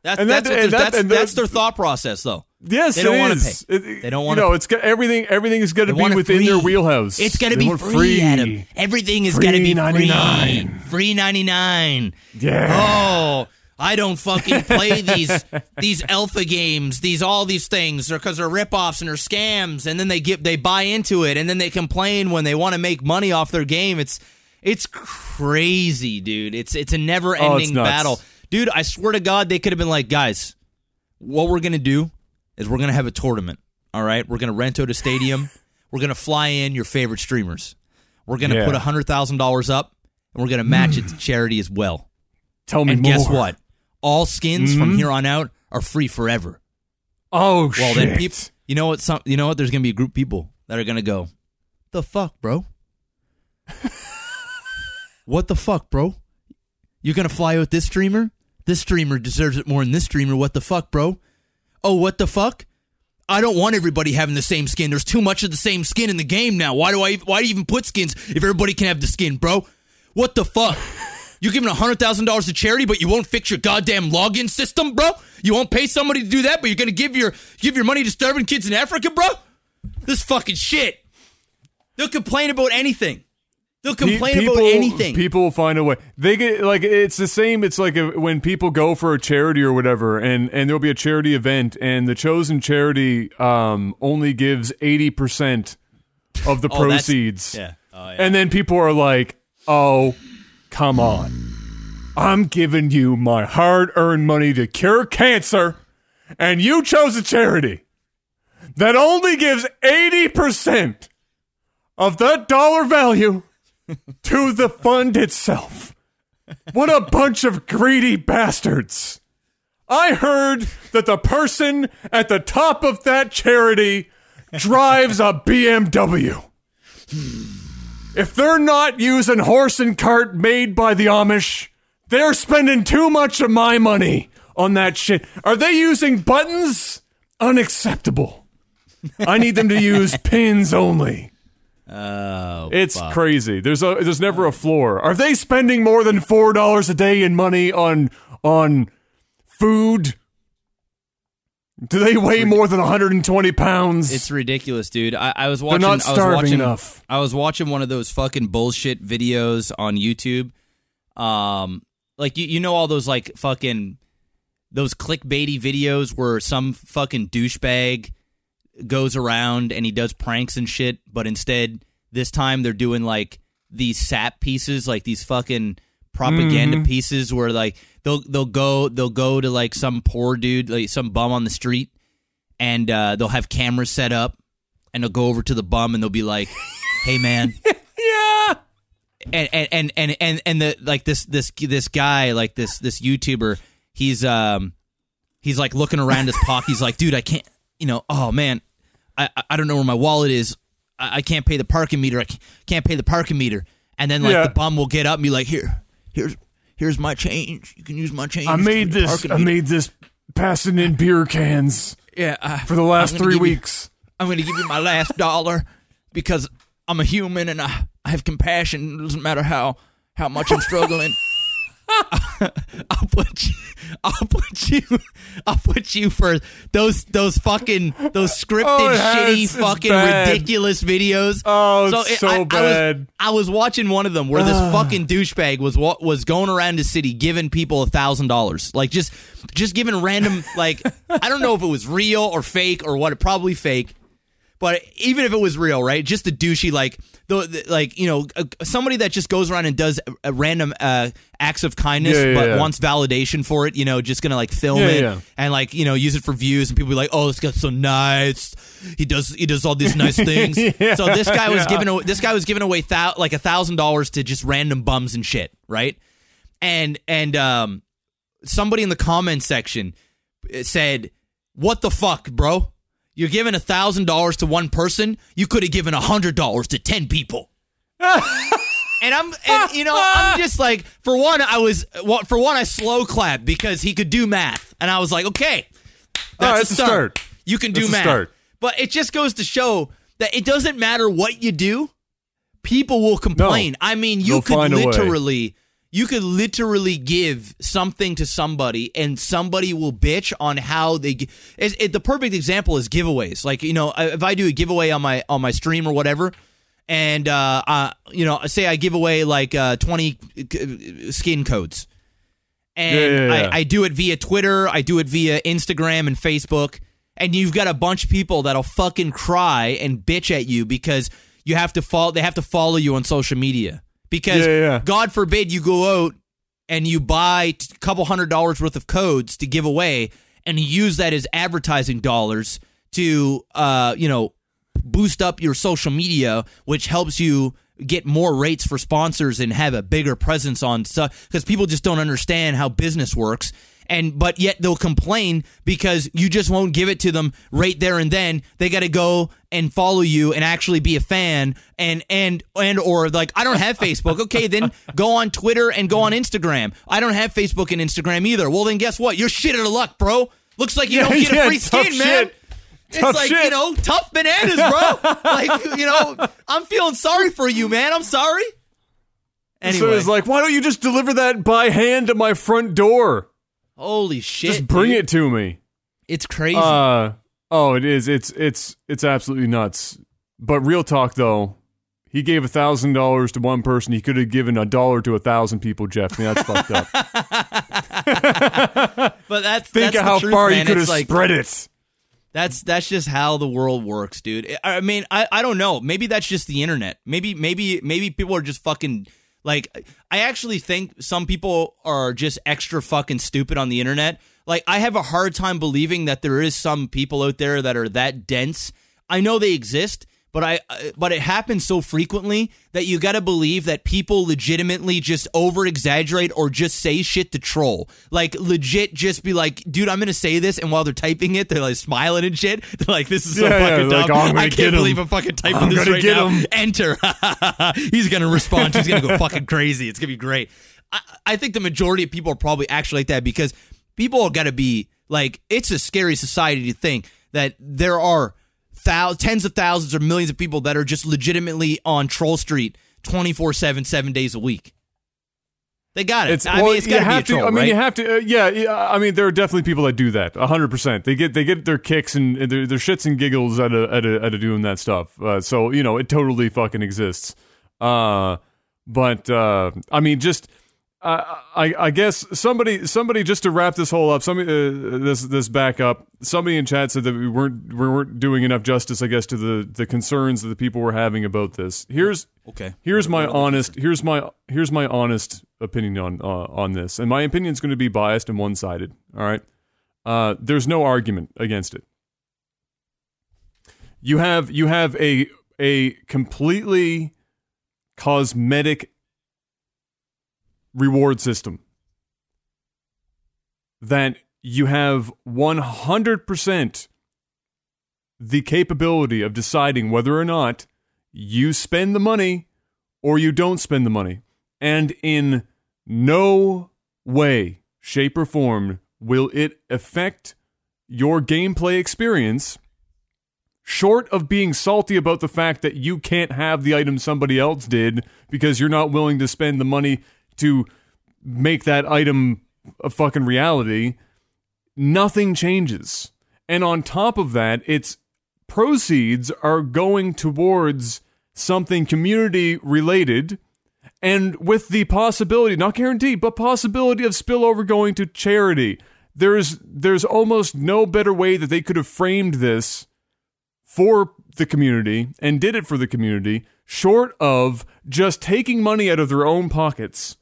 Speaker 2: That's
Speaker 1: And that-
Speaker 2: that's,
Speaker 1: and
Speaker 2: their- that's,
Speaker 1: and that-
Speaker 2: that's their thought process, though.
Speaker 1: Yes,
Speaker 2: They don't wanna pay.
Speaker 1: It-
Speaker 2: They don't
Speaker 1: You
Speaker 2: wanna-
Speaker 1: know, it's got everything. Everything is going to be
Speaker 2: want it
Speaker 1: within their wheelhouse.
Speaker 3: It's going to be
Speaker 1: want
Speaker 3: free, Adam. Everything is going to be
Speaker 1: 99.
Speaker 3: free. Free ninety nine.
Speaker 1: Yeah.
Speaker 2: Oh, I don't fucking play these these alpha games, these all these things, because they're ripoffs and they're scams, and then they get they buy into it, and then they complain when they want to make money off their game. It's it's crazy, dude. It's it's a never
Speaker 1: Oh,
Speaker 2: ending
Speaker 1: nuts.
Speaker 2: battle, dude. I swear to God, they could have been like, guys, what we're gonna do is we're gonna have a tournament. All right, we're gonna rent out a stadium. we're gonna fly in your favorite streamers. We're gonna
Speaker 1: Yeah.
Speaker 2: put a hundred thousand dollars up, and we're gonna match it to charity as well.
Speaker 1: Tell me
Speaker 2: And
Speaker 1: more.
Speaker 2: guess what? All skins from
Speaker 1: Mhm.
Speaker 2: here on out are free forever.
Speaker 1: Oh
Speaker 2: Well,
Speaker 1: shit.
Speaker 2: then people, you know what? Some, you know what? There's gonna be a group of people that are gonna go, "The fuck, bro? what the fuck, bro? You're gonna fly out this streamer? This streamer deserves it more than this streamer. What the fuck, bro? Oh, what the fuck? I don't want everybody having the same skin. There's too much of the same skin in the game now. Why do I? Why do you even put skins if everybody can have the skin, bro? What the fuck? You're giving hundred thousand dollars to charity, but you won't fix your goddamn login system, bro. You won't pay somebody to do that, but you're gonna give your give your money to starving kids in Africa, bro. This fucking shit. They'll complain about anything. They'll complain about anything.
Speaker 1: People will find a way. They get like it's the same. It's like a, when people go for a charity or whatever, and and there'll be a charity event, and the chosen charity um only gives eighty percent of the
Speaker 2: Oh,
Speaker 1: proceeds.
Speaker 2: yeah. Oh, yeah.
Speaker 1: And then people are like, "Oh, come on! I'm giving you my hard-earned money to cure cancer, and you chose a charity that only gives eighty percent of that dollar value to the fund itself. What a bunch of greedy bastards! I heard that the person at the top of that charity drives a BMW. If they're not using horse and cart made by the Amish, they're spending too much of my money on that shit. Are they using buttons? Unacceptable. I need them to use pins only.
Speaker 2: Oh,
Speaker 1: It's
Speaker 2: fuck.
Speaker 1: crazy. There's a there's never a floor. Are they spending more than four dollars a day in money on on food? Do they weigh more than 120 pounds?
Speaker 2: It's ridiculous, dude. I, I was
Speaker 1: They're
Speaker 2: watching.
Speaker 1: not
Speaker 2: I was
Speaker 1: starving
Speaker 2: watching,
Speaker 1: enough.
Speaker 2: I was watching one of those fucking bullshit videos on YouTube. Um, like you, you know all those like fucking those clickbaity videos where some fucking douchebag goes around and he does pranks and shit, but instead this time they're doing like these sap pieces, like these fucking propaganda pieces where like they'll they'll go they'll go to like some poor dude, like some bum on the street, and uh, they'll have cameras set up, and they'll go over to the bum and they'll be like, "Hey man."
Speaker 1: yeah.
Speaker 2: and and and and and, and the like this this this guy like this this YouTuber he's um he's like looking around his pocket he's like dude I can't you know oh man I I- don't know where my wallet is I, I can't pay the parking meter I can't, pay the parking meter and then like
Speaker 1: Yeah.
Speaker 2: the bum will get up and be like here here's here's my change you can use my change
Speaker 1: I made this. I
Speaker 2: meter."
Speaker 1: made this passing in beer cans
Speaker 2: yeah I,
Speaker 1: for the last three
Speaker 2: give you-
Speaker 1: weeks.
Speaker 2: I'm going to give you my last dollar because I'm a human and I, I have compassion. It doesn't matter how, how much I'm struggling. I'll put you, I'll put you, I'll put you for those those fucking those scripted
Speaker 1: Oh,
Speaker 2: shitty
Speaker 1: It's
Speaker 2: fucking
Speaker 1: bad.
Speaker 2: ridiculous videos.
Speaker 1: Oh, it's
Speaker 2: it-
Speaker 1: so
Speaker 2: I, I was-
Speaker 1: bad.
Speaker 2: I was, watching one of them where this fucking douchebag was wa- was going around the city giving people a thousand dollars, like just just giving random like I don't know if it was real or fake or what, probably fake. But even if it was real, right? Just a douchey, like the, the like you know uh, somebody that just goes around and does a, random uh, acts of kindness,
Speaker 1: Yeah, yeah,
Speaker 2: but
Speaker 1: yeah.
Speaker 2: wants validation for it. You know, just gonna like film it and like you know use it for views, and people be like, "Oh, this guy's so nice. He does he does all these nice things." So this guy was giving away, this guy was giving away thou- like a thousand dollars to just random bums and shit, right? And and um, somebody in the comment section said, "What the fuck, bro? You're giving a thousand dollars to one person. You could have given a hundred dollars to ten people." and I'm, and, you know, I'm just like, for one, I was, for one, I slow clapped because he could do math, and I was like, okay, that's,
Speaker 1: that's
Speaker 2: a
Speaker 1: a
Speaker 2: start.
Speaker 1: start.
Speaker 2: You can do
Speaker 1: That's
Speaker 2: math,
Speaker 1: start.
Speaker 2: but it just goes to show that it doesn't matter what you do. People will complain. I mean, you
Speaker 1: They'll
Speaker 2: could
Speaker 1: find a way.
Speaker 2: literally you could literally give something to somebody and somebody will bitch on how they it's, it, the perfect example is giveaways. Like you know if i do a giveaway on my on my stream or whatever and uh, uh you know say i give away like uh 20 uh, skin codes. And
Speaker 1: Yeah, yeah, yeah.
Speaker 2: I, I do it via twitter i do it via instagram and facebook and you've got a bunch of people that'll fucking cry and bitch at you because you have to follow they have to follow you on social media because
Speaker 1: Yeah, yeah.
Speaker 2: god forbid you go out and you buy a couple hundred dollars worth of codes to give away and you use that as advertising dollars to uh you know boost up your social media which helps you get more rates for sponsors and have a bigger presence on stuff because people just don't understand how business works and but yet they'll complain because you just won't give it to them right there and then. They got to go and follow you and actually be a fan and and and or like I don't have Facebook. Okay then go on Twitter and go on Instagram. I don't have Facebook and Instagram either. Well then guess what? You're shit out of luck bro. Looks like you
Speaker 1: Yeah,
Speaker 2: don't get
Speaker 1: yeah,
Speaker 2: a free skin man. it's
Speaker 1: Tough
Speaker 2: like you know tough bananas bro. Like you know I'm feeling sorry for you man. I'm sorry. Anyway
Speaker 1: So it's like, why don't you just deliver that by hand to my front door?
Speaker 2: Holy shit
Speaker 1: Just bring
Speaker 2: dude.
Speaker 1: it to me.
Speaker 2: it's crazy
Speaker 1: Uh oh, it is. It's it's it's absolutely nuts. But real talk though, he gave a thousand dollars to one person. He could have given a dollar to a thousand people. Jeff, I mean, that's fucked up.
Speaker 2: but that's
Speaker 1: Think
Speaker 2: that's
Speaker 1: of how
Speaker 2: truth,
Speaker 1: far
Speaker 2: man.
Speaker 1: you could have
Speaker 2: like,
Speaker 1: spread it.
Speaker 2: That's that's just how the world works, dude. I I mean, I, I don't know. Maybe that's just the internet. Maybe maybe maybe people are just fucking like I actually think some people are just extra fucking stupid on the internet. Like I have a hard time believing that there is some people out there that are that dense. I know they exist, but I uh, but it happens so frequently that you got to believe that people legitimately just over exaggerate or just say shit to troll. Like legit just be like, "Dude, I'm going to say this." And while they're typing it, they're like smiling and shit. They're like, "This is so
Speaker 1: Yeah, yeah,
Speaker 2: fucking
Speaker 1: like,
Speaker 2: dumb.
Speaker 1: "Oh, I'm gonna
Speaker 2: I can't believe I'm fucking typing
Speaker 1: I'm
Speaker 2: this right now."
Speaker 1: him.
Speaker 2: Enter. He's going to respond. He's going to go fucking crazy. It's going to be great. I, I think the majority of people are probably actually like that because people got to be like, it's a scary society to think that there are thou- tens of thousands or millions of people that are just legitimately on Troll Street 24 7, seven days a week. They got it.
Speaker 1: It's,
Speaker 2: I
Speaker 1: well,
Speaker 2: mean, it's got to be a
Speaker 1: have to. I mean,
Speaker 2: right?
Speaker 1: you have to. Uh, yeah, yeah, I mean, there are definitely people that do that. hundred percent. They get they get their kicks and their, their shits and giggles out of out of, out of doing that stuff. Uh, so you know, it totally fucking exists. Uh, but uh, I mean, just. I, I guess somebody somebody just to wrap this whole up somebody uh, this this back up somebody in chat said that we weren't we weren't doing enough justice I guess to the the concerns that the people were having about this here's
Speaker 2: okay.
Speaker 1: Here's my honest. Here's my here's my honest opinion on uh, on this, and my opinion is going to be biased and one sided. All right, uh, there's no argument against it. You have you have a a completely cosmetic reward system that you have 100% the capability of deciding whether or not you spend the money or you don't spend the money. And in no way, shape, or form will it affect your gameplay experience, short of being salty about the fact that you can't have the item somebody else did because you're not willing to spend the money to make that item a fucking reality, nothing changes. And on top of that, its proceeds are going towards something community related and with the possibility, not guaranteed, but possibility of spillover going to charity. There's there's almost no better way that they could have framed this for the community and did it for the community, short of just taking money out of their own pockets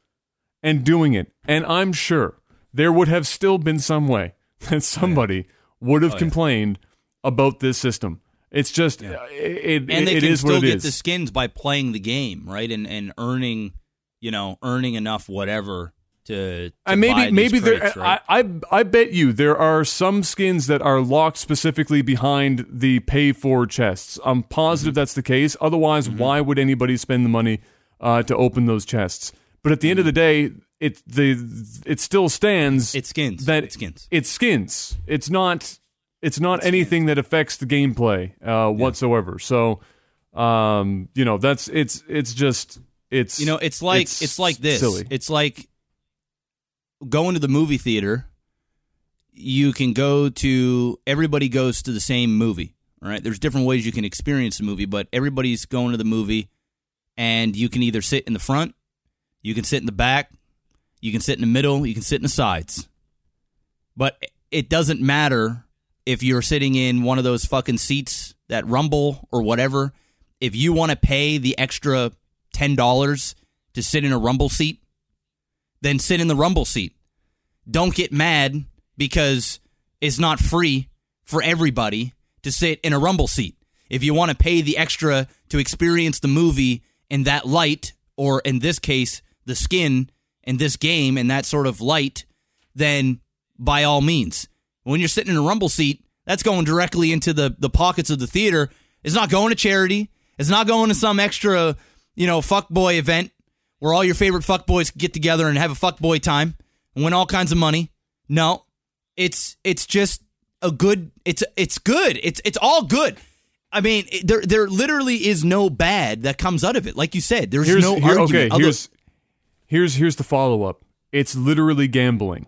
Speaker 1: and doing it. And I'm sure there would have still been some way that somebody would have complained about this system. It's just it, it,
Speaker 2: and they
Speaker 1: it
Speaker 2: can
Speaker 1: is
Speaker 2: still
Speaker 1: what it
Speaker 2: get
Speaker 1: is.
Speaker 2: the skins by playing the game, right? And and earning, you know, earning enough whatever to. to
Speaker 1: And maybe
Speaker 2: buy these
Speaker 1: maybe there
Speaker 2: right?
Speaker 1: I, I I bet you there are some skins that are locked specifically behind the pay for chests. I'm positive
Speaker 2: Mm-hmm.
Speaker 1: that's the case. Otherwise, why would anybody spend the money uh, to open those chests? But at the end of the day, it the it still stands.
Speaker 2: Mm-hmm. Skins.
Speaker 1: That
Speaker 2: It's skins.
Speaker 1: It skins. It's not. It's not anything that affects the gameplay uh, whatsoever. So, um, you know, that's it's it's just it's
Speaker 2: You know, it's like it's, like this.
Speaker 1: silly.
Speaker 2: It's like going to the movie theater. You can go to everybody goes to the same movie. All right. There's different ways you can experience the movie, but everybody's going to the movie, and you can either sit in the front, you can sit in the back, you can sit in the middle, you can sit in the sides. But it doesn't matter if you're sitting in one of those fucking seats that rumble or whatever. If you want to pay the extra ten dollars to sit in a rumble seat, then sit in the rumble seat. Don't get mad because it's not free for everybody to sit in a rumble seat. If you want to pay the extra to experience the movie in that light, or in this case, the skin in this game in that sort of light, then by all means. When you're sitting in a rumble seat, that's going directly into the, the pockets of the theater. It's not going to charity. It's not going to some extra, you know, fuckboy event where all your favorite fuckboys get together and have a fuckboy time and win all kinds of money. No, it's it's just a good. It's it's good. It's it's all good. I mean, there there literally is no bad that comes out of it. Like you said, there's
Speaker 1: here's,
Speaker 2: no
Speaker 1: here-
Speaker 2: argument.
Speaker 1: Okay,
Speaker 2: other-
Speaker 1: here's here's here's the follow up. It's literally gambling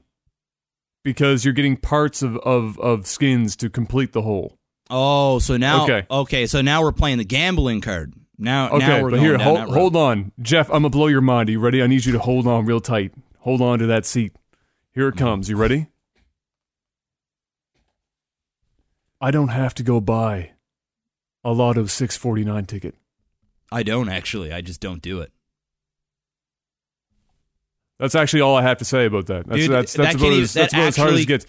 Speaker 1: because you're getting parts of, of, of skins to complete the whole.
Speaker 2: oh, so now
Speaker 1: Okay.
Speaker 2: okay, so now we're playing the gambling card. Now,
Speaker 1: Okay,
Speaker 2: now we're
Speaker 1: but here, hold, hold on, Jeff. I'm gonna blow your mind. Are you ready? I need you to hold on real tight. Hold on to that seat. Here it mm-hmm. comes. You ready? I don't have to go buy a Lotto 649 ticket.
Speaker 2: I don't actually. I just don't do it.
Speaker 1: That's actually all I have to say about that. That's
Speaker 2: Dude,
Speaker 1: that's that's
Speaker 2: can't
Speaker 1: about,
Speaker 2: even-
Speaker 1: as, that's
Speaker 2: that
Speaker 1: about as hard as it gets.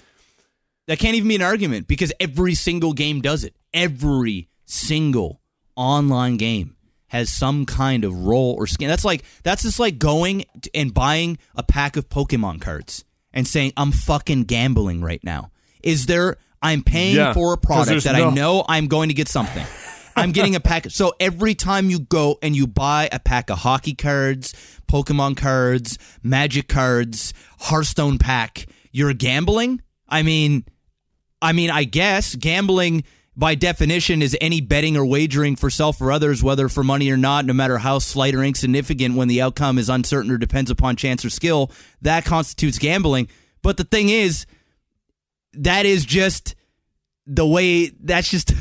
Speaker 2: That can't even be an argument because every single game does it. Every single online game has some kind of role or skin. That's like that's just like going and buying a pack of Pokemon cards and saying I'm fucking gambling right now. Is there I'm paying
Speaker 1: Yeah,
Speaker 2: for a product that
Speaker 1: no-
Speaker 2: I know I'm going to get something. I'm getting a pack. So every time you go and you buy a pack of hockey cards, Pokemon cards, Magic cards, Hearthstone pack, you're gambling? I mean, I mean, I guess gambling by definition is any betting or wagering for self or others, whether for money or not, no matter how slight or insignificant when the outcome is uncertain or depends upon chance or skill. That constitutes gambling. But the thing is, that is just the way, that's just,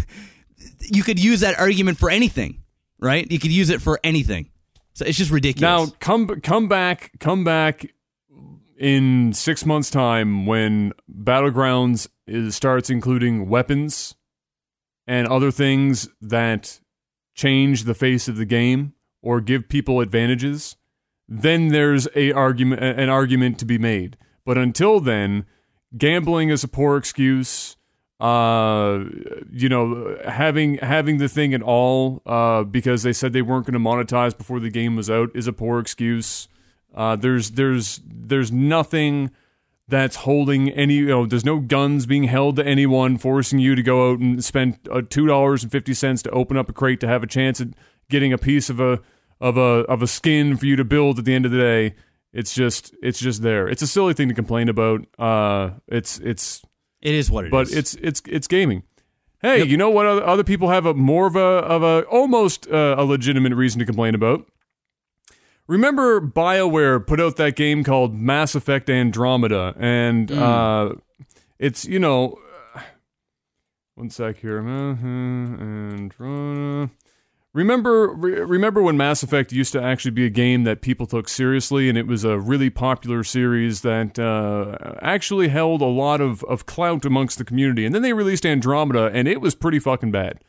Speaker 2: you could use that argument for anything, right? You could use it for anything. So it's just ridiculous.
Speaker 1: Now come come back come back in six months' time when battlegrounds is, starts including weapons and other things that change the face of the game or give people advantages. Then there's a argument an argument to be made. But until then, gambling is a poor excuse. Uh, you know, having having the thing at all uh, because they said they weren't going to monetize before the game was out is a poor excuse. Uh, there's there's there's nothing that's holding any you know there's no guns being held to anyone forcing you to go out and spend uh, two dollars and fifty cents to open up a crate to have a chance at getting a piece of a of a of a skin for you to build at the end of the day. It's just it's just there. It's a silly thing to complain about. Uh, it's it's
Speaker 2: it is what it is.
Speaker 1: but it's it's it's gaming. Hey, you know what? Other, other people have a more of a of a almost uh, a legitimate reason to complain about. remember BioWare put out that game called Mass Effect Andromeda, and uh, it's you know, one sec here, Andromeda. Remember, re- remember when Mass Effect used to actually be a game that people took seriously, and it was a really popular series that uh, actually held a lot of, of clout amongst the community. And then they released Andromeda, and it was pretty fucking bad.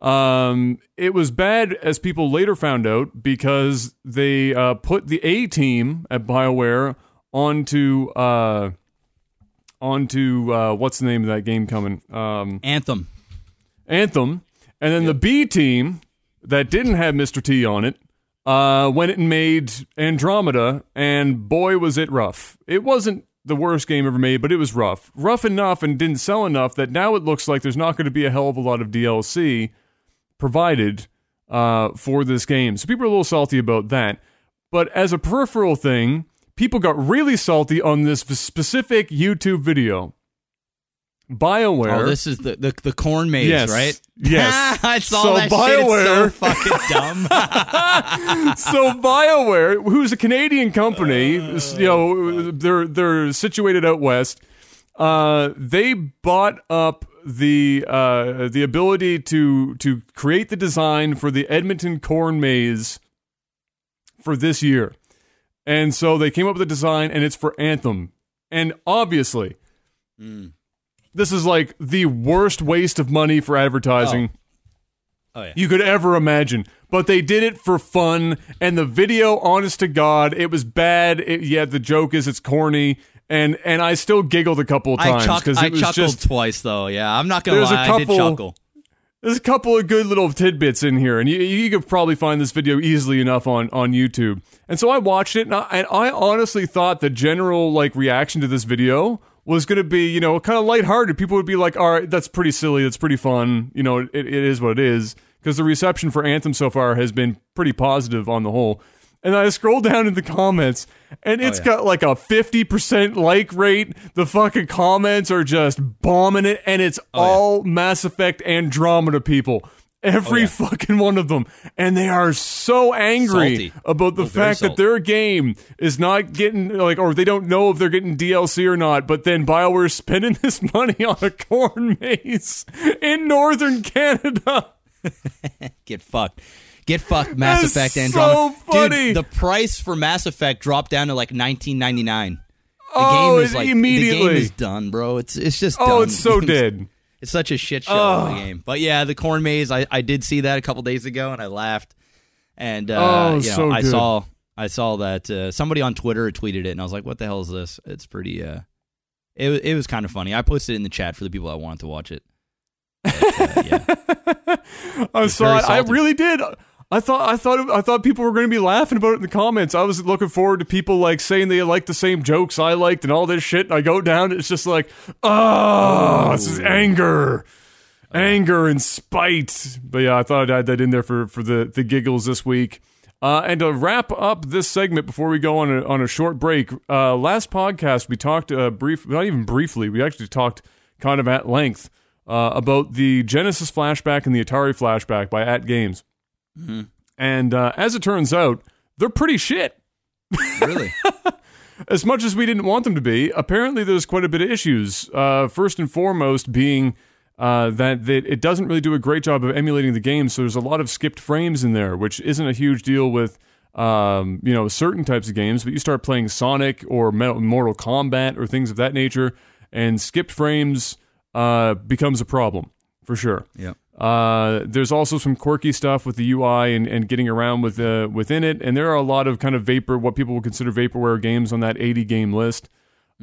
Speaker 1: Um, it was bad as people later found out because they uh, put the A team at Bioware onto uh, onto uh, what's the name of that game coming? Um,
Speaker 2: Anthem.
Speaker 1: Anthem, and then the B team that didn't have Mr. T on it uh, went and made Andromeda, and boy was it rough. It wasn't the worst game ever made, but it was rough, rough enough, and didn't sell enough that now it looks like there's not going to be a hell of a lot of DLC provided uh, for this game. So people are a little salty about that. But as a peripheral thing, people got really salty on this specific YouTube video. BioWare.
Speaker 2: Oh, this is the the, the corn maze,
Speaker 1: Yes.
Speaker 2: right?
Speaker 1: Yes.
Speaker 2: I saw
Speaker 1: So
Speaker 2: that shit. It's so
Speaker 1: BioWare-
Speaker 2: fucking dumb.
Speaker 1: so BioWare, who's a Canadian company, s- you know, they're they're situated out west. Uh, they bought up the uh, the ability to to create the design for the Edmonton corn maze for this year, and so they came up with a design, and it's for Anthem, and obviously. This is like the worst waste of money for advertising
Speaker 2: oh. oh yeah.
Speaker 1: you could ever imagine. But they did it for fun, and the video, honest to God, it was bad. It, yeah, the joke is it's corny, and and I still giggled a couple of
Speaker 2: I,
Speaker 1: times
Speaker 2: chuck-
Speaker 1: because
Speaker 2: I
Speaker 1: it was
Speaker 2: chuckled
Speaker 1: just
Speaker 2: twice though. Yeah, I'm not gonna
Speaker 1: There's a
Speaker 2: lie. I did
Speaker 1: couple-
Speaker 2: chuckle.
Speaker 1: there's a couple of good little tidbits in here, and you, you could probably find this video easily enough on on YouTube. And so I watched it, and I, and I honestly thought the general like reaction to this video was going to be, you know, kind of lighthearted. People would be like, "All right, that's pretty silly. That's pretty fun. You know, it, it is what it is." Because the reception for Anthem so far has been pretty positive on the whole. And I scroll down in the comments, and oh, it's
Speaker 2: yeah.
Speaker 1: got like a 50% like rate. The fucking comments are just bombing it, and it's oh, all Mass Effect Andromeda people. Every oh,
Speaker 2: yeah.
Speaker 1: fucking one of them. And they are so angry
Speaker 2: Salty.
Speaker 1: about the
Speaker 2: Oh,
Speaker 1: fact that their game is not getting, like, or they don't know if they're getting DLC or not, but then BioWare's spending this money on a corn maze in northern Canada.
Speaker 2: Get fucked. Get fucked. Mass
Speaker 1: That's
Speaker 2: Effect
Speaker 1: so
Speaker 2: Andromeda.
Speaker 1: funny.
Speaker 2: Dude, the price for Mass Effect dropped down to like 19.99. The
Speaker 1: Oh,
Speaker 2: game is like the
Speaker 1: immediately.
Speaker 2: game is done, bro. It's it's just
Speaker 1: Oh,
Speaker 2: done.
Speaker 1: it's so dead.
Speaker 2: It's such a shit show of a game. But yeah, the corn maze. I, I did see that a couple days ago, and I laughed. And uh,
Speaker 1: Oh,
Speaker 2: you know,
Speaker 1: so
Speaker 2: I saw I saw that uh, somebody on Twitter tweeted it, and I was like, "What the hell is this?" It's pretty. Uh, it it was kind of funny. I posted it in the chat for the people that wanted to watch it. But, uh, yeah.
Speaker 1: I saw it. I really did. I thought I thought I thought people were going to be laughing about it in the comments. I was looking forward to people like saying they liked the same jokes I liked and all this shit. And I go down, it's just like, oh, this is anger, anger and spite. But yeah, I thought I'd add that in there for for the the giggles this week. Uh, and to wrap up this segment before we go on a, on a short break, uh, last podcast we talked uh, brief, not even briefly, we actually talked kind of at length uh, about the Genesis flashback and the Atari flashback by AtGames. And uh, as it turns out, they're pretty shit.
Speaker 2: really?
Speaker 1: As much as we didn't want them to be, apparently there's quite a bit of issues. Uh, first and foremost, being uh, that, that it doesn't really do a great job of emulating the game. So there's a lot of skipped frames in there, which isn't a huge deal with um, you know certain types of games. But you start playing Sonic or Mortal Kombat or things of that nature, and skipped frames uh, becomes a problem for sure.
Speaker 2: Yep.
Speaker 1: Uh, there's also some quirky stuff with the UI and, and getting around with uh, within it, and there are a lot of kind of vapor, what people would consider vaporware games on that 80 game list.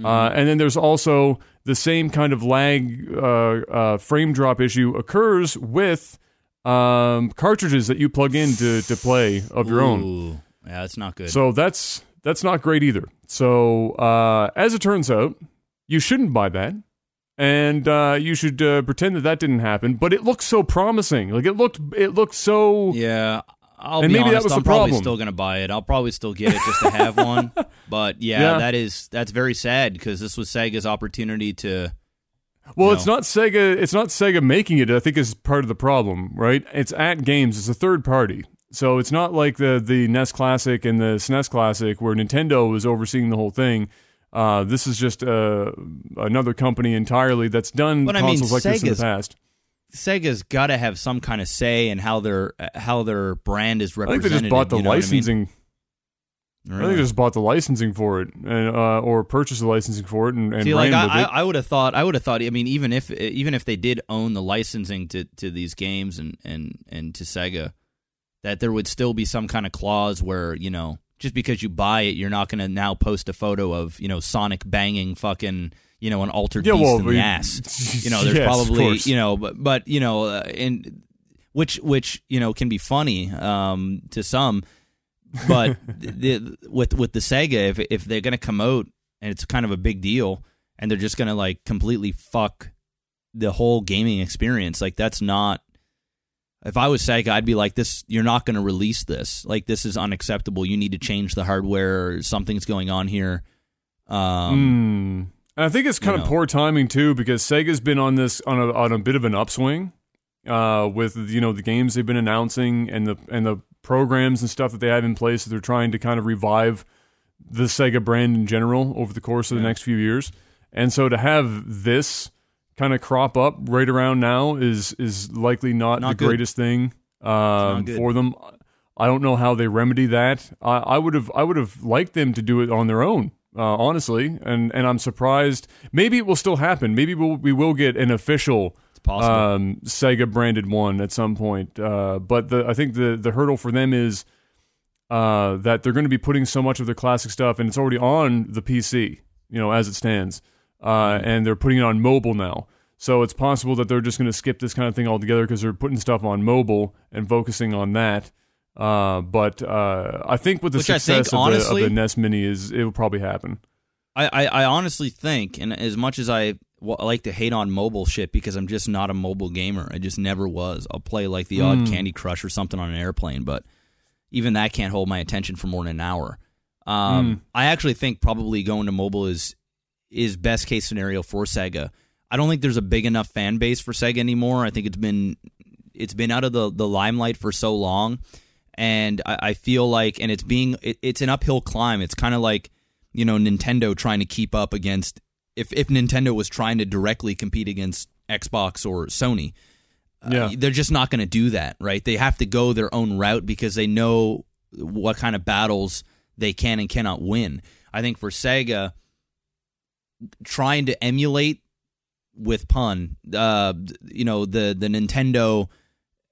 Speaker 1: Uh, and then there's also the same kind of lag uh, uh, frame drop issue occurs with um, cartridges that you plug in to, to play of your own.
Speaker 2: Yeah, that's not good.
Speaker 1: So that's that's not great either. So uh, as it turns out, you shouldn't buy that, and uh, you should uh, pretend that that didn't happen. But it looks so promising. Like it looked, it looked so.
Speaker 2: Yeah, I'll
Speaker 1: And
Speaker 2: be
Speaker 1: maybe that was
Speaker 2: I'm
Speaker 1: the
Speaker 2: probably
Speaker 1: problem.
Speaker 2: still gonna buy it. I'll probably still get it just to have one. But yeah,
Speaker 1: Yeah.
Speaker 2: that is that's very sad because this was Sega's opportunity to.
Speaker 1: Well, it's not Sega. It's not Sega making it. I think is part of the problem, right? It's AtGames. It's a third party. So it's not like the the NES Classic and the SNES Classic where Nintendo was overseeing the whole thing. Uh, this is just uh, another company entirely that's done
Speaker 2: But I mean,
Speaker 1: consoles like this in the past.
Speaker 2: Sega's got to have some kind of say in how their how their brand is represented.
Speaker 1: I think they just bought the
Speaker 2: you know what I mean?
Speaker 1: licensing. I, think they just bought the licensing for it, and uh, or purchased the licensing for it, and, and
Speaker 2: See,
Speaker 1: ran
Speaker 2: like
Speaker 1: with
Speaker 2: I,
Speaker 1: it.
Speaker 2: I, I would have thought, I would have thought. I mean, even if even if they did own the licensing to, to these games and, and and to Sega, that there would still be some kind of clause where you know, just because you buy it, you're not going to now post a photo of you know Sonic banging fucking you know an altered
Speaker 1: Yeah,
Speaker 2: beast
Speaker 1: well,
Speaker 2: in
Speaker 1: we-
Speaker 2: the ass. You know, there's
Speaker 1: Yes,
Speaker 2: probably you know, but but you know, uh, and which which you know can be funny um, to some, but the, with with the Sega, if if they're gonna come out and it's kind of a big deal, and they're just gonna like completely fuck the whole gaming experience, like that's not. If I was Sega, I'd be like, "This, you're not going to release this. Like, this is unacceptable. You need to change the hardware. Or something's going on here." Um,
Speaker 1: Mm. And I think it's kind of
Speaker 2: know.
Speaker 1: poor timing too, because Sega's been on this on a on a bit of an upswing, uh, with you know the games they've been announcing and the and the programs and stuff that they have in place that they're trying to kind of revive the Sega brand in general over the course of the next few years. And so to have this kind of crop up right around now is is likely not,
Speaker 2: Not
Speaker 1: the
Speaker 2: good.
Speaker 1: greatest thing um, for them. I don't know how they remedy that. I, I would have I would have liked them to do it on their own, uh, honestly, and and I'm surprised. Maybe it will still happen. Maybe we'll, we will get an official um, Sega branded one at some point. Uh, but the I think the the hurdle for them is uh, that they're going to be putting so much of their classic stuff, and it's already on the PC, you know, as it stands, uh, and they're putting it on mobile now. So it's possible that they're just going to skip this kind of thing altogether because they're putting stuff on mobile and focusing on that. Uh, but uh, I think with the
Speaker 2: Which I think,
Speaker 1: success of,
Speaker 2: honestly-
Speaker 1: the, of the NES Mini, is it will probably happen.
Speaker 2: I, I, I honestly think, and as much as I, well, I like to hate on mobile shit because I'm just not a mobile gamer. I just never was. I'll play like the odd Candy Crush or something on an airplane, but even that can't hold my attention for more than an hour. Um, I actually think probably going to mobile is is best case scenario for Sega. I don't think there's a big enough fan base for Sega anymore. I think it's been it's been out of the, the limelight for so long, and I, I feel like and it's being it, it's an uphill climb. It's kind of like you know Nintendo trying to keep up against if if Nintendo was trying to directly compete against Xbox or Sony.
Speaker 1: Yeah.
Speaker 2: Uh, they're just not going to do that, right? They have to go their own route because they know what kind of battles they can and cannot win. I think for Sega, trying to emulate with pun, uh, you know, the the Nintendo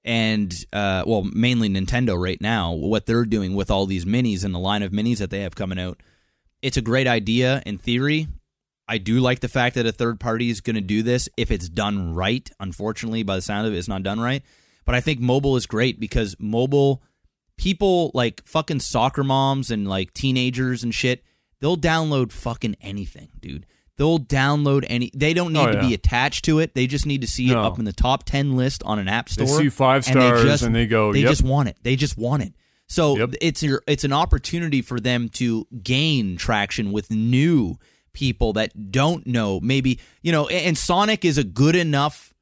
Speaker 2: and uh, well, mainly Nintendo right now, what they're doing with all these minis and the line of minis that they have coming out, it's a great idea in theory. I do like the fact that a third party is going to do this if it's done right. Unfortunately, by the sound of it, it's not done right. But I think mobile is great because mobile people like fucking soccer moms and like teenagers and shit, they'll download fucking anything, dude. They'll download any. They don't need
Speaker 1: Oh,
Speaker 2: to
Speaker 1: yeah.
Speaker 2: be attached to it. They just need to see it up in the top ten list on an app store.
Speaker 1: They see five
Speaker 2: and they
Speaker 1: stars
Speaker 2: just-
Speaker 1: and they go,
Speaker 2: They
Speaker 1: "Yep."
Speaker 2: just want it. They just want it. So
Speaker 1: Yep.
Speaker 2: it's your it's an opportunity for them to gain traction with new people that don't know. Maybe you know, and Sonic is a good enough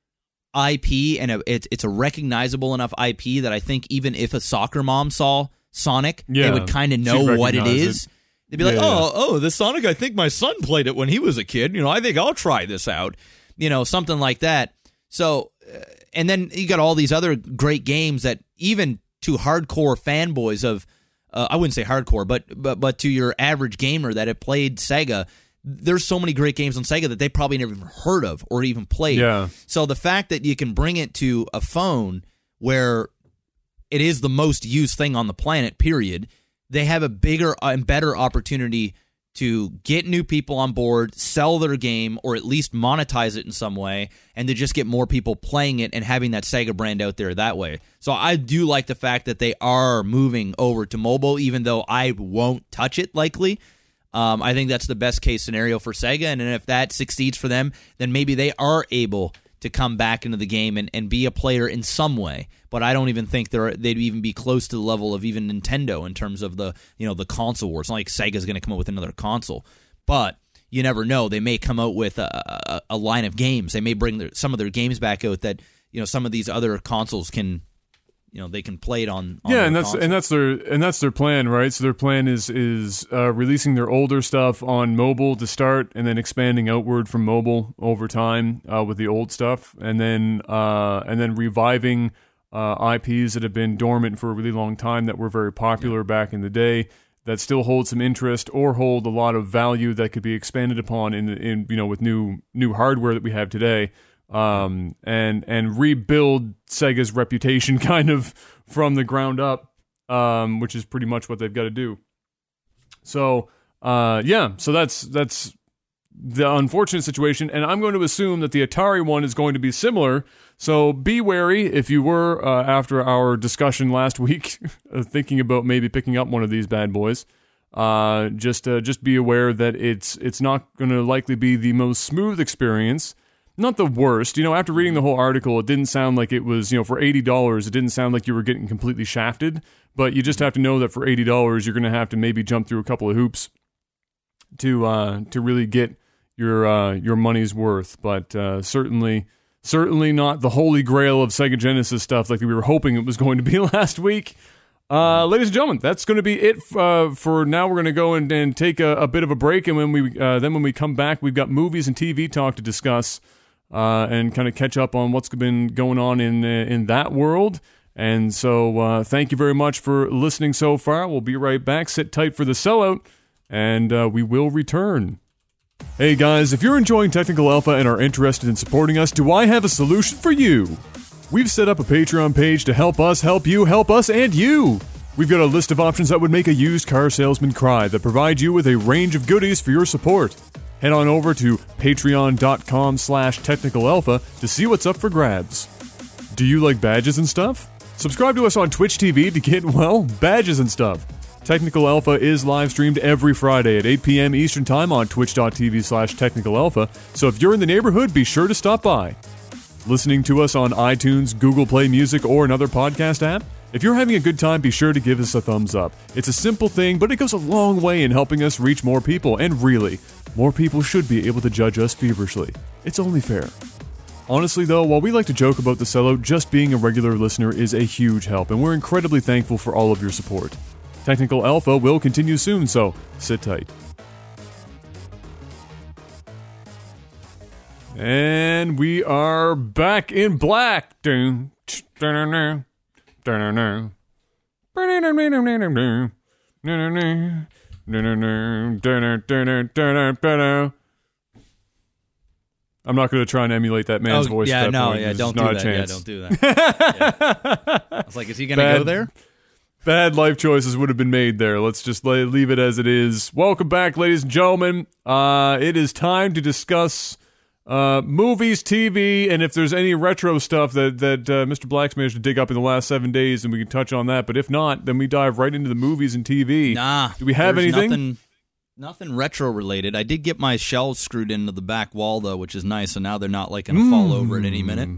Speaker 2: IP and a, it's it's a recognizable enough IP that I think even if a soccer mom saw Sonic, they would kind of know what it is.
Speaker 1: it.
Speaker 2: They'd be like,
Speaker 1: Yeah,
Speaker 2: "Oh, oh, the Sonic. I think my son played it when he was a kid. You know, I think I'll try this out. You know, something like that." So, uh, and then you got all these other great games that even to hardcore fanboys of, uh, I wouldn't say hardcore, but but but to your average gamer that have played Sega, there's so many great games on Sega that they probably never even heard of or even played.
Speaker 1: Yeah.
Speaker 2: So the fact that you can bring it to a phone where it is the most used thing on the planet, period, they have a bigger and better opportunity to get new people on board, sell their game, or at least monetize it in some way, and to just get more people playing it and having that Sega brand out there that way. So I do like the fact that they are moving over to mobile, even though I won't touch it likely. Um, I think that's the best case scenario for Sega, and if that succeeds for them, then maybe they are able to come back into the game and, and be a player in some way. But I don't even think they're they'd even be close to the level of even Nintendo in terms of the you know the console war. It's not like Sega's going to come up with another console, but you never know. They may come out with a, a, a line of games. They may bring their, some of their games back out that you know some of these other consoles can you know they can play it on. on
Speaker 1: yeah, and that's
Speaker 2: console.
Speaker 1: and that's their and that's their plan, right? So their plan is is uh, releasing their older stuff on mobile to start, and then expanding outward from mobile over time uh, with the old stuff, and then uh, and then reviving uh, IPs that have been dormant for a really long time that were very popular back in the day that still hold some interest or hold a lot of value that could be expanded upon in in you know with new new hardware that we have today um, and and rebuild Sega's reputation kind of from the ground up, um, which is pretty much what they've got to do. So uh, yeah, so that's that's the unfortunate situation, and I'm going to assume that the Atari one is going to be similar. So be wary if you were uh, after our discussion last week, thinking about maybe picking up one of these bad boys. Uh, just uh, just be aware that it's it's not going to likely be the most smooth experience not the worst. You know, after reading the whole article, it didn't sound like it was, you know, for $80, it didn't sound like you were getting completely shafted. But you just have to know that for $80, you're going to have to maybe jump through a couple of hoops to uh, to really get your uh, your money's worth. But uh, certainly, certainly not the holy grail of Sega Genesis stuff like we were hoping it was going to be last week. Uh, ladies and gentlemen, that's going to be it uh, for now. We're going to go and, and take a, a, bit of a break, and when we uh, then when we come back, we've got movies and TV talk to discuss uh, and kind of catch up on what's been going on in uh, in that world. And so, uh, thank you very much for listening so far. We'll be right back. Sit tight for the sellout, and uh, we will return. Hey guys, if you're enjoying Technical Alpha and are interested in supporting us, do I have a solution for you? We've set up a Patreon page to help us help you help us and you. We've got a list of options that would make a used car salesman cry that provide you with a range of goodies for your support head on over to patreon.com slash technicalalpha to see what's up for grabs. Do you like badges and stuff? Subscribe to us on Twitch TV to get, well, badges and stuff. Technical Alpha is live streamed every Friday at 8 p.m. Eastern Time on twitch.tv slash technicalalpha, so if you're in the neighborhood, be sure to stop by. Listening to us on iTunes, Google Play Music, or another podcast app? If you're having a good time, be sure to give us a thumbs up. It's a simple thing, but it goes a long way in helping us reach more people, and really, more people should be able to judge us feverishly. It's only fair. Honestly, though, while we like to joke about the sellout, just being a regular listener is a huge help, and we're incredibly thankful for all of your support. Technical Alpha will continue soon, so sit tight. And we are back in black. Dun, dun, dun. I'm not going to try and emulate that man's
Speaker 2: Oh,
Speaker 1: voice.
Speaker 2: yeah, no,
Speaker 1: point.
Speaker 2: yeah,
Speaker 1: There's
Speaker 2: don't
Speaker 1: not
Speaker 2: do
Speaker 1: a
Speaker 2: that. Yeah, don't do that. Yeah. I was like, is he gonna go there?
Speaker 1: Bad life choices would have been made there. Let's just lay, leave it as it is. Welcome back, ladies and gentlemen. Uh, it is time to discuss uh, movies, TV, and if there's any retro stuff that that uh, Mr. Black's managed to dig up in the last seven days, then we can touch on that. But if not, then we dive right into the movies and TV.
Speaker 2: Nah.
Speaker 1: Do we have anything?
Speaker 2: Nothing, nothing retro related. I did get my shelves screwed into the back wall though, which is nice. So now they're not like gonna fall over at any minute.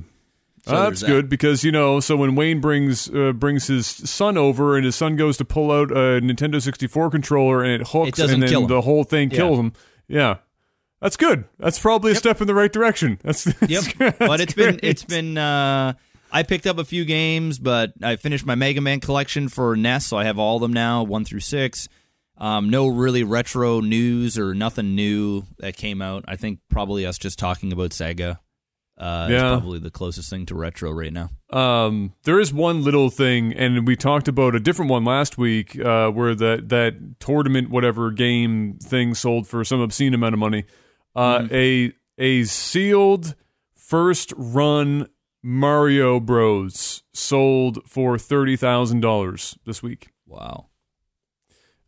Speaker 2: So
Speaker 1: Uh, that's
Speaker 2: that.
Speaker 1: good because you know. So when Wayne brings uh, brings his son over, and his son goes to pull out a Nintendo 64 controller, and it hooks,
Speaker 2: doesn't
Speaker 1: and then the whole thing
Speaker 2: Yeah.
Speaker 1: kills him. Yeah, that's good. That's probably a step in the right direction. That's, that's
Speaker 2: Yep.
Speaker 1: good.
Speaker 2: but
Speaker 1: That's
Speaker 2: it's been it's been uh I picked up a few games, but I finished my Mega Man collection for NES, so I have all of them now, one through six. Um, no really retro news or nothing new that came out. I think probably us just talking about Sega uh, is
Speaker 1: Yeah.
Speaker 2: probably the closest thing to retro right now.
Speaker 1: Um, there is one little thing, and we talked about a different one last week, uh, where that that tournament whatever game thing sold for some obscene amount of money. Uh, a a sealed first run Mario Bros sold for thirty thousand dollars this week.
Speaker 2: Wow.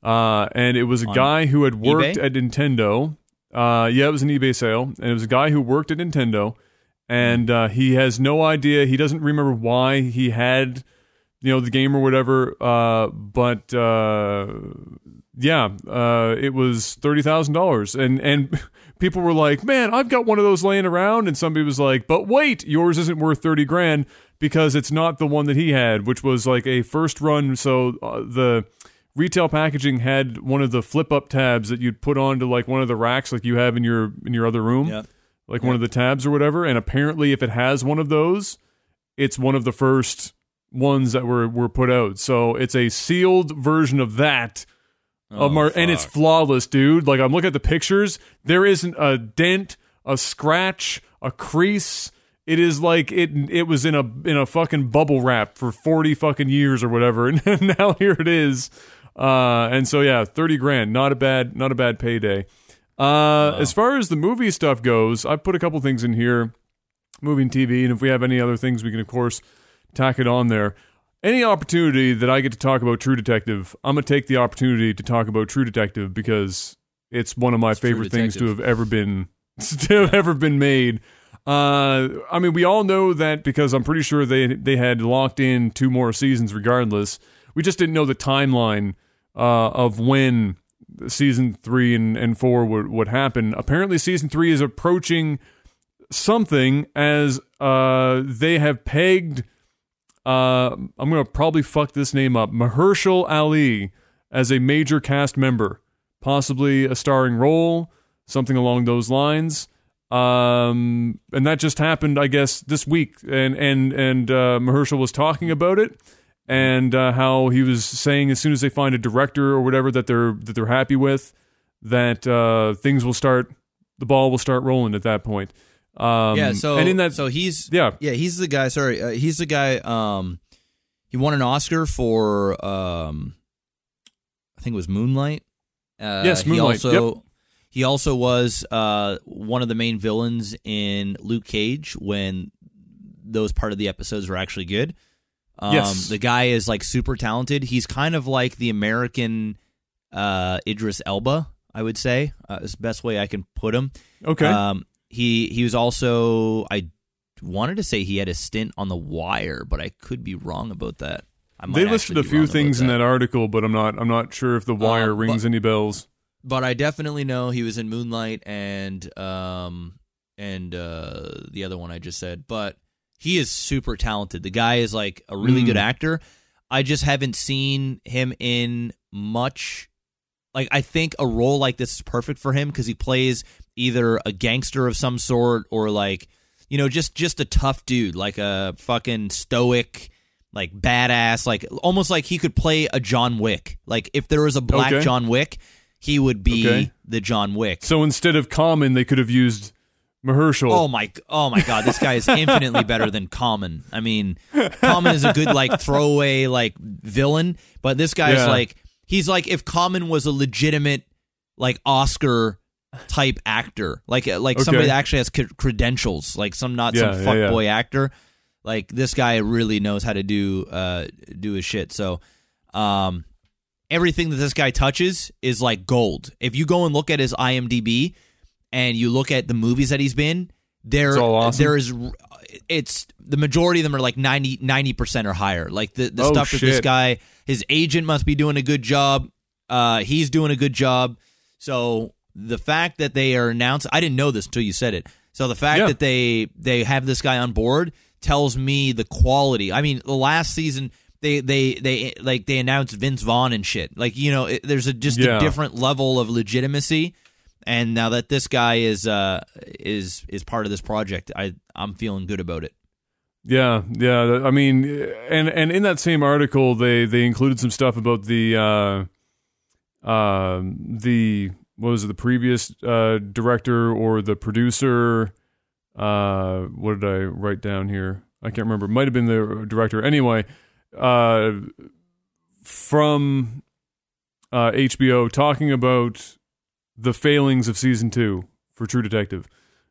Speaker 1: Uh, and it was a
Speaker 2: On
Speaker 1: guy who had worked
Speaker 2: eBay?
Speaker 1: at Nintendo. Uh, yeah, it was an eBay sale, and it was a guy who worked at Nintendo, and uh, he has no idea. He doesn't remember why he had, you know, the game or whatever. Uh, but uh, yeah, uh, it was thirty thousand dollars, and and people were like, "Man, I've got one of those laying around," and somebody was like, "But wait, yours isn't worth thirty grand because it's not the one that he had, which was like a first run." So uh, the retail packaging had one of the flip up tabs that you'd put onto like one of the racks like you have in your in your other room
Speaker 2: Yep.
Speaker 1: like one of the tabs or whatever and apparently if it has one of those it's one of the first ones that were were put out. So it's a sealed version of that.
Speaker 2: Oh,
Speaker 1: of Mar- and it's flawless, dude. Like I'm looking at the pictures, there isn't a dent, a scratch, a crease. It is like it it was in a in a fucking bubble wrap for 40 fucking years or whatever and now here it is. Uh and so yeah, 30 grand, not a bad not a bad payday. Uh as far as the movie stuff goes, I put a couple things in here moving TV and if we have any other things we can of course tack it on there. Any opportunity that I get to talk about True Detective, I'm gonna take the opportunity to talk about True Detective because it's one of my
Speaker 2: True
Speaker 1: favorite things to have ever been to have ever been made. Uh, I mean, we all know that because I'm pretty sure they they had locked in two more seasons regardless. We just didn't know the timeline uh, of when season three and, and four would, would happen. Apparently, season three is approaching something as uh, they have pegged. Uh, I'm gonna probably fuck this name up. Mahershala Ali as a major cast member, possibly a starring role, something along those lines. Um, and that just happened, I guess, this week. And and and uh, Mahershala was talking about it, and uh, how he was saying as soon as they find a director or whatever that they're that they're happy with, that uh, things will start, the ball will start rolling at that point. Um,
Speaker 2: yeah. So
Speaker 1: and in that,
Speaker 2: so he's
Speaker 1: yeah,
Speaker 2: yeah he's the guy. Sorry, uh, he's the guy. Um, he won an Oscar for um, I think it was Moonlight. Uh,
Speaker 1: Yes, Moonlight,
Speaker 2: He also, he also was uh one of the main villains in Luke Cage when those part of the episodes were actually good. Um,
Speaker 1: Yes.
Speaker 2: the guy is like super talented. He's kind of like the American uh, Idris Elba, I would say. Uh, is the best way I can put him.
Speaker 1: okay.
Speaker 2: Um, he he was also I wanted to say he had a stint on The Wire, but I could be wrong about that.
Speaker 1: They listed a few things in
Speaker 2: that.
Speaker 1: that article, but I'm not I'm not sure if the wire
Speaker 2: Um,
Speaker 1: rings
Speaker 2: but-
Speaker 1: any bells.
Speaker 2: but I definitely know he was in Moonlight and um and uh the other one I just said. But he is super talented. The guy is like a really
Speaker 1: Mm.
Speaker 2: good actor. I just haven't seen him in much. Like I think a role like this is perfect for him because he plays either a gangster of some sort or like you know just just a tough dude, like a fucking stoic. Like badass, like almost like he could play a John Wick. Like if there was a black
Speaker 1: Okay.
Speaker 2: John Wick, he would be
Speaker 1: Okay.
Speaker 2: the John Wick.
Speaker 1: So instead of Common, they could have used Mahershala.
Speaker 2: Oh my, oh my God! This guy is infinitely better than Common. I mean, Common is a good like throwaway like villain, but this guy's
Speaker 1: Yeah.
Speaker 2: like he's like if Common was a legitimate like Oscar type actor, like like somebody that actually has credentials, like some not
Speaker 1: Yeah,
Speaker 2: some
Speaker 1: yeah, yeah.
Speaker 2: actor. Like this guy really knows how to do uh do his shit. So, um, everything that this guy touches is like gold. If you go and look at his IMDb and you look at the movies that he's been, there
Speaker 1: awesome?
Speaker 2: there is it's the majority of them are like 90 percent or higher. Like the the
Speaker 1: Oh,
Speaker 2: stuff that this guy, his agent must be doing a good job. Uh, he's doing a good job. So the fact that they are announced, I didn't know this until you said it. So the fact
Speaker 1: Yeah.
Speaker 2: that they they have this guy on board tells me the quality. I mean, the last season they they they like they announced Vince Vaughn and shit. Like you know, it, there's a just
Speaker 1: Yeah.
Speaker 2: a different level of legitimacy. And now that this guy is uh is is part of this project, I I'm feeling good about it.
Speaker 1: Yeah, yeah. I mean, and and in that same article, they they included some stuff about the uh, uh, the what was it, the previous uh, director or the producer. Uh, what did I write down here? I can't remember. Might have been the director. Anyway, uh, from uh, HBO talking about the failings of season two for True Detective.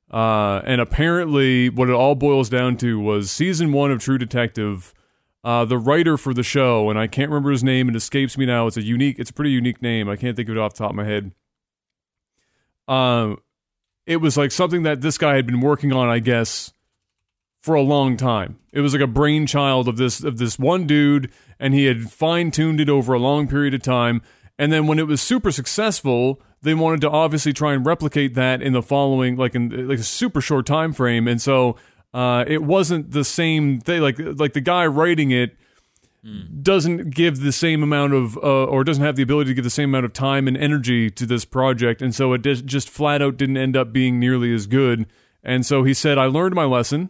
Speaker 1: Uh, and apparently, what it all boils down to was season one of True Detective. Uh, the writer for the show, and I can't remember his name. It escapes me now. It's a unique. It's a pretty unique name. I can't think of it off the top of my head. Um, it was like something that this guy had been working on, I guess, for a long time. It was like a brainchild of this of this one dude, and he had fine tuned it over a long period of time. And then when it was super successful, they wanted to obviously try and replicate that in the following, like in like a super short time frame. And so uh, it wasn't the same thing. Like like the guy writing it doesn't give the same amount of uh, or doesn't have the ability to give the same amount of time and energy to this project and so it just, flat out didn't end up being nearly as good and so he said i learned my lesson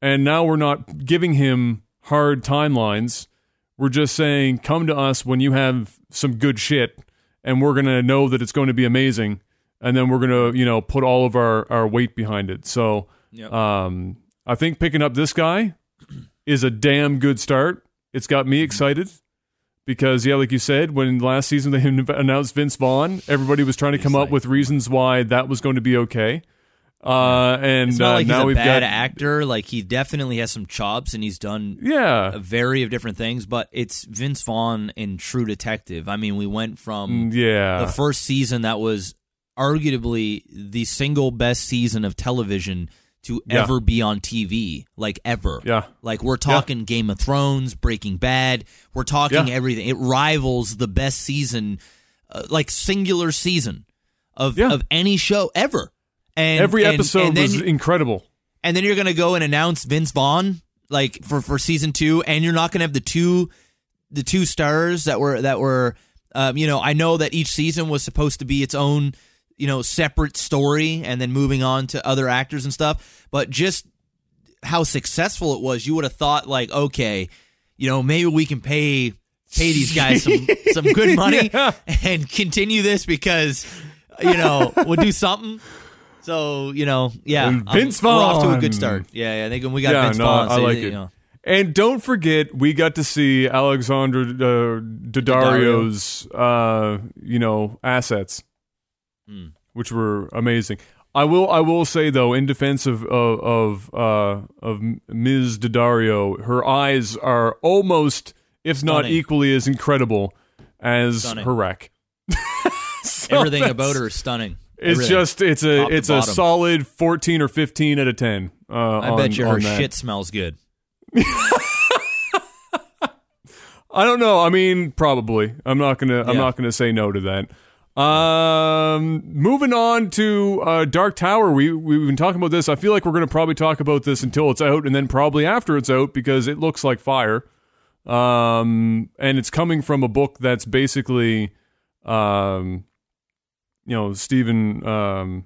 Speaker 1: and now we're not giving him hard timelines. We're just saying, come to us when you have some good shit, and we're gonna know that it's going to be amazing, and then we're gonna, you know, put all of our our weight behind it. So,
Speaker 2: Yep.
Speaker 1: um, I think picking up this guy is a damn good start. It's got me excited because, yeah, like you said, when last season they announced Vince Vaughn, everybody was trying to come up with reasons why that was going to be okay. Uh, and
Speaker 2: It's not
Speaker 1: uh,
Speaker 2: like
Speaker 1: now
Speaker 2: he's a
Speaker 1: we've
Speaker 2: bad
Speaker 1: got
Speaker 2: actor. Like he definitely has some chops, and he's done
Speaker 1: yeah,
Speaker 2: a vary of different things. But it's Vince Vaughn in True Detective. I mean, we went from
Speaker 1: Mm, yeah,
Speaker 2: the first season that was arguably the single best season of television to
Speaker 1: Yeah.
Speaker 2: ever be on TV, like ever.
Speaker 1: yeah,
Speaker 2: Like we're talking Game of Thrones, Breaking Bad. We're talking
Speaker 1: Yeah.
Speaker 2: everything. It rivals the best season, uh, like singular season of
Speaker 1: Yeah.
Speaker 2: of any show ever. And
Speaker 1: every
Speaker 2: and-
Speaker 1: episode
Speaker 2: and then,
Speaker 1: was incredible.
Speaker 2: and then you're gonna go and announce Vince Vaughn like for for season two, and you're not gonna have the two the two stars that were that were um, you know I know that each season was supposed to be its own you know separate story, and then moving on to other actors and stuff, but just how successful it was, you would have thought like okay, you know maybe we can pay pay these guys some some good money
Speaker 1: Yeah.
Speaker 2: and continue this because you know we'll do something. So you know, yeah,
Speaker 1: And
Speaker 2: um,
Speaker 1: Vince
Speaker 2: we're off to a good start. Yeah, yeah, I think we got
Speaker 1: Yeah,
Speaker 2: Vince
Speaker 1: no,
Speaker 2: Vaughn.
Speaker 1: I
Speaker 2: so,
Speaker 1: like
Speaker 2: you
Speaker 1: it.
Speaker 2: know.
Speaker 1: And don't forget, we got to see Alexander uh, Daddario's, uh, you know, assets,
Speaker 2: Hmm.
Speaker 1: which were amazing. I will, I will say though, in defense of of of, uh, of Ms. Daddario, her eyes are almost, if not equally, as incredible as
Speaker 2: Stunning.
Speaker 1: her wreck. So
Speaker 2: Everything about her is stunning.
Speaker 1: It's
Speaker 2: Everything.
Speaker 1: just, it's a,
Speaker 2: Top
Speaker 1: it's a
Speaker 2: bottom.
Speaker 1: solid fourteen or fifteen out of ten. Uh,
Speaker 2: I
Speaker 1: on-
Speaker 2: bet you her
Speaker 1: that.
Speaker 2: shit smells good.
Speaker 1: I don't know. I mean, probably. I'm not gonna. I'm not gonna say no to that. Um, moving on to uh, Dark Tower. We we've been talking about this. I feel like we're gonna probably talk about this until it's out, and then probably after it's out because it looks like fire. Um, and it's coming from a book that's basically, um, you know, Stephen. Um,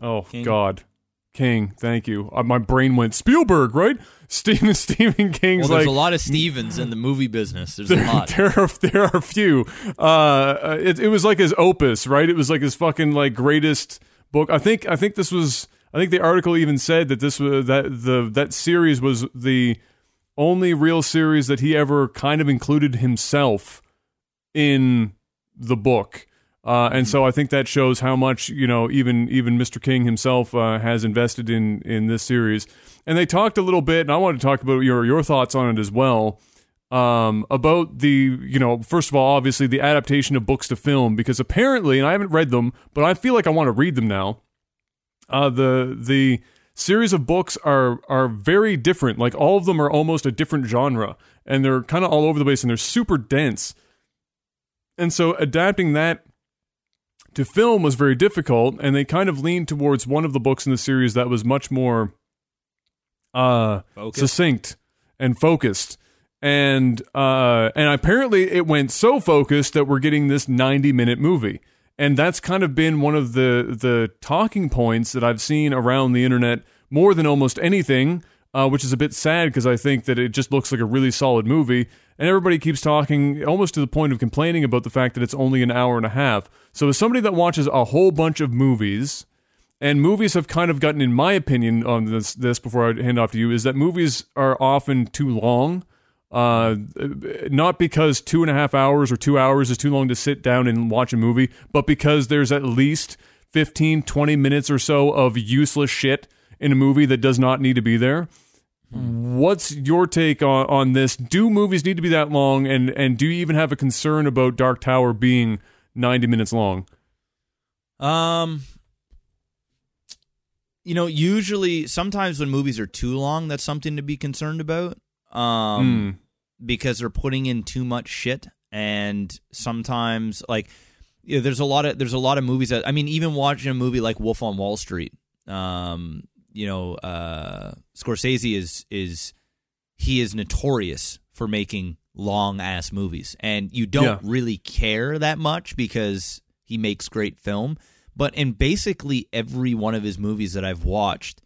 Speaker 1: oh
Speaker 2: King.
Speaker 1: God, King. Thank you. Uh, my brain went Spielberg. Right? Stephen Stephen King's
Speaker 2: Well, there's
Speaker 1: like
Speaker 2: a lot of Stevens in the movie business. There's a lot.
Speaker 1: there are there are a few. Uh, it it was like his opus, right? It was like his fucking like greatest book. I think I think this was. I think the article even said that this was that the that series was the only real series that he ever kind of included himself in the book. Uh, and so I think that shows how much you know even even Mr. King himself uh, has invested in in this series. And they talked a little bit, and I wanted to talk about your your thoughts on it as well um, about the you know first of all obviously the adaptation of books to film because apparently and I haven't read them but I feel like I want to read them now. Uh, the the series of books are are very different. Like all of them are almost a different genre, and they're kind of all over the place, and they're super dense. And so adapting that to film was very difficult, and they kind of leaned towards one of the books in the series that was much more uh, succinct and focused. And uh, and apparently it went so focused that we're getting this 90 minute movie. And that's kind of been one of the the talking points that I've seen around the internet more than almost anything, uh, which is a bit sad because I think that it just looks like a really solid movie. And everybody keeps talking almost to the point of complaining about the fact that it's only an hour and a half. So, as somebody that watches a whole bunch of movies, and movies have kind of gotten, in my opinion, on this, this before I hand off to you, is that movies are often too long. Uh, not because two and a half hours or two hours is too long to sit down and watch a movie, but because there's at least 15, 20 minutes or so of useless shit in a movie that does not need to be there. What's your take on, on this? Do movies need to be that long? And, and do you even have a concern about Dark Tower being 90 minutes long?
Speaker 2: Um, you know, usually, sometimes when movies are too long, that's something to be concerned about. Um, because they're putting in too much shit, and sometimes, like, you know, there's a lot of there's a lot of movies that I mean, even watching a movie like Wolf on Wall Street, um, you know, uh, Scorsese is is he is notorious for making long ass movies, and you don't
Speaker 1: Yeah.
Speaker 2: really care that much because he makes great film. But in basically every one of his movies that I've watched,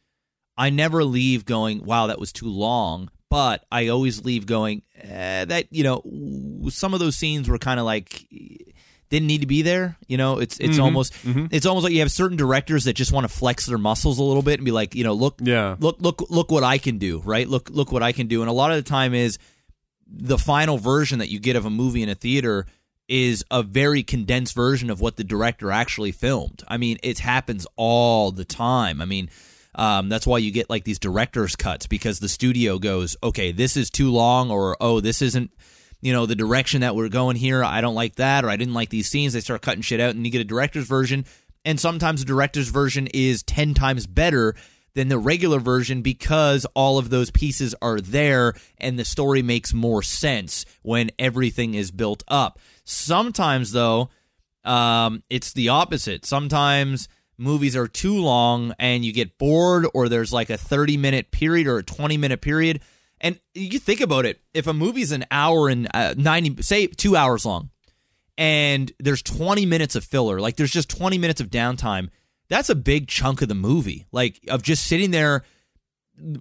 Speaker 2: I never leave going, "Wow, that was too long." but I always leave going eh, that you know some of those scenes were kind of like didn't need to be there. You know, it's it's
Speaker 1: Mhm,
Speaker 2: almost
Speaker 1: mhm.
Speaker 2: it's almost like you have certain directors that just want to flex their muscles a little bit and be like, you know, look,
Speaker 1: Yeah.
Speaker 2: look, look, look what I can do, right? Look, look what I can do. And a lot of the time is the final version that you get of a movie in a theater is a very condensed version of what the director actually filmed. I mean, it happens all the time. I mean, um, that's why you get like these director's cuts because the studio goes, okay, this is too long, or oh, this isn't, you know, the direction that we're going here. I don't like that, or I didn't like these scenes. They start cutting shit out, and you get a director's version. And sometimes the director's version is 10 times better than the regular version because all of those pieces are there and the story makes more sense when everything is built up. Sometimes, though, um, it's the opposite. Sometimes movies are too long and you get bored, or there's like a 30 minute period or a 20 minute period. And you think about it if a movie's an hour and uh, 90, say two hours long, and there's 20 minutes of filler, like there's just 20 minutes of downtime, that's a big chunk of the movie. Like of just sitting there,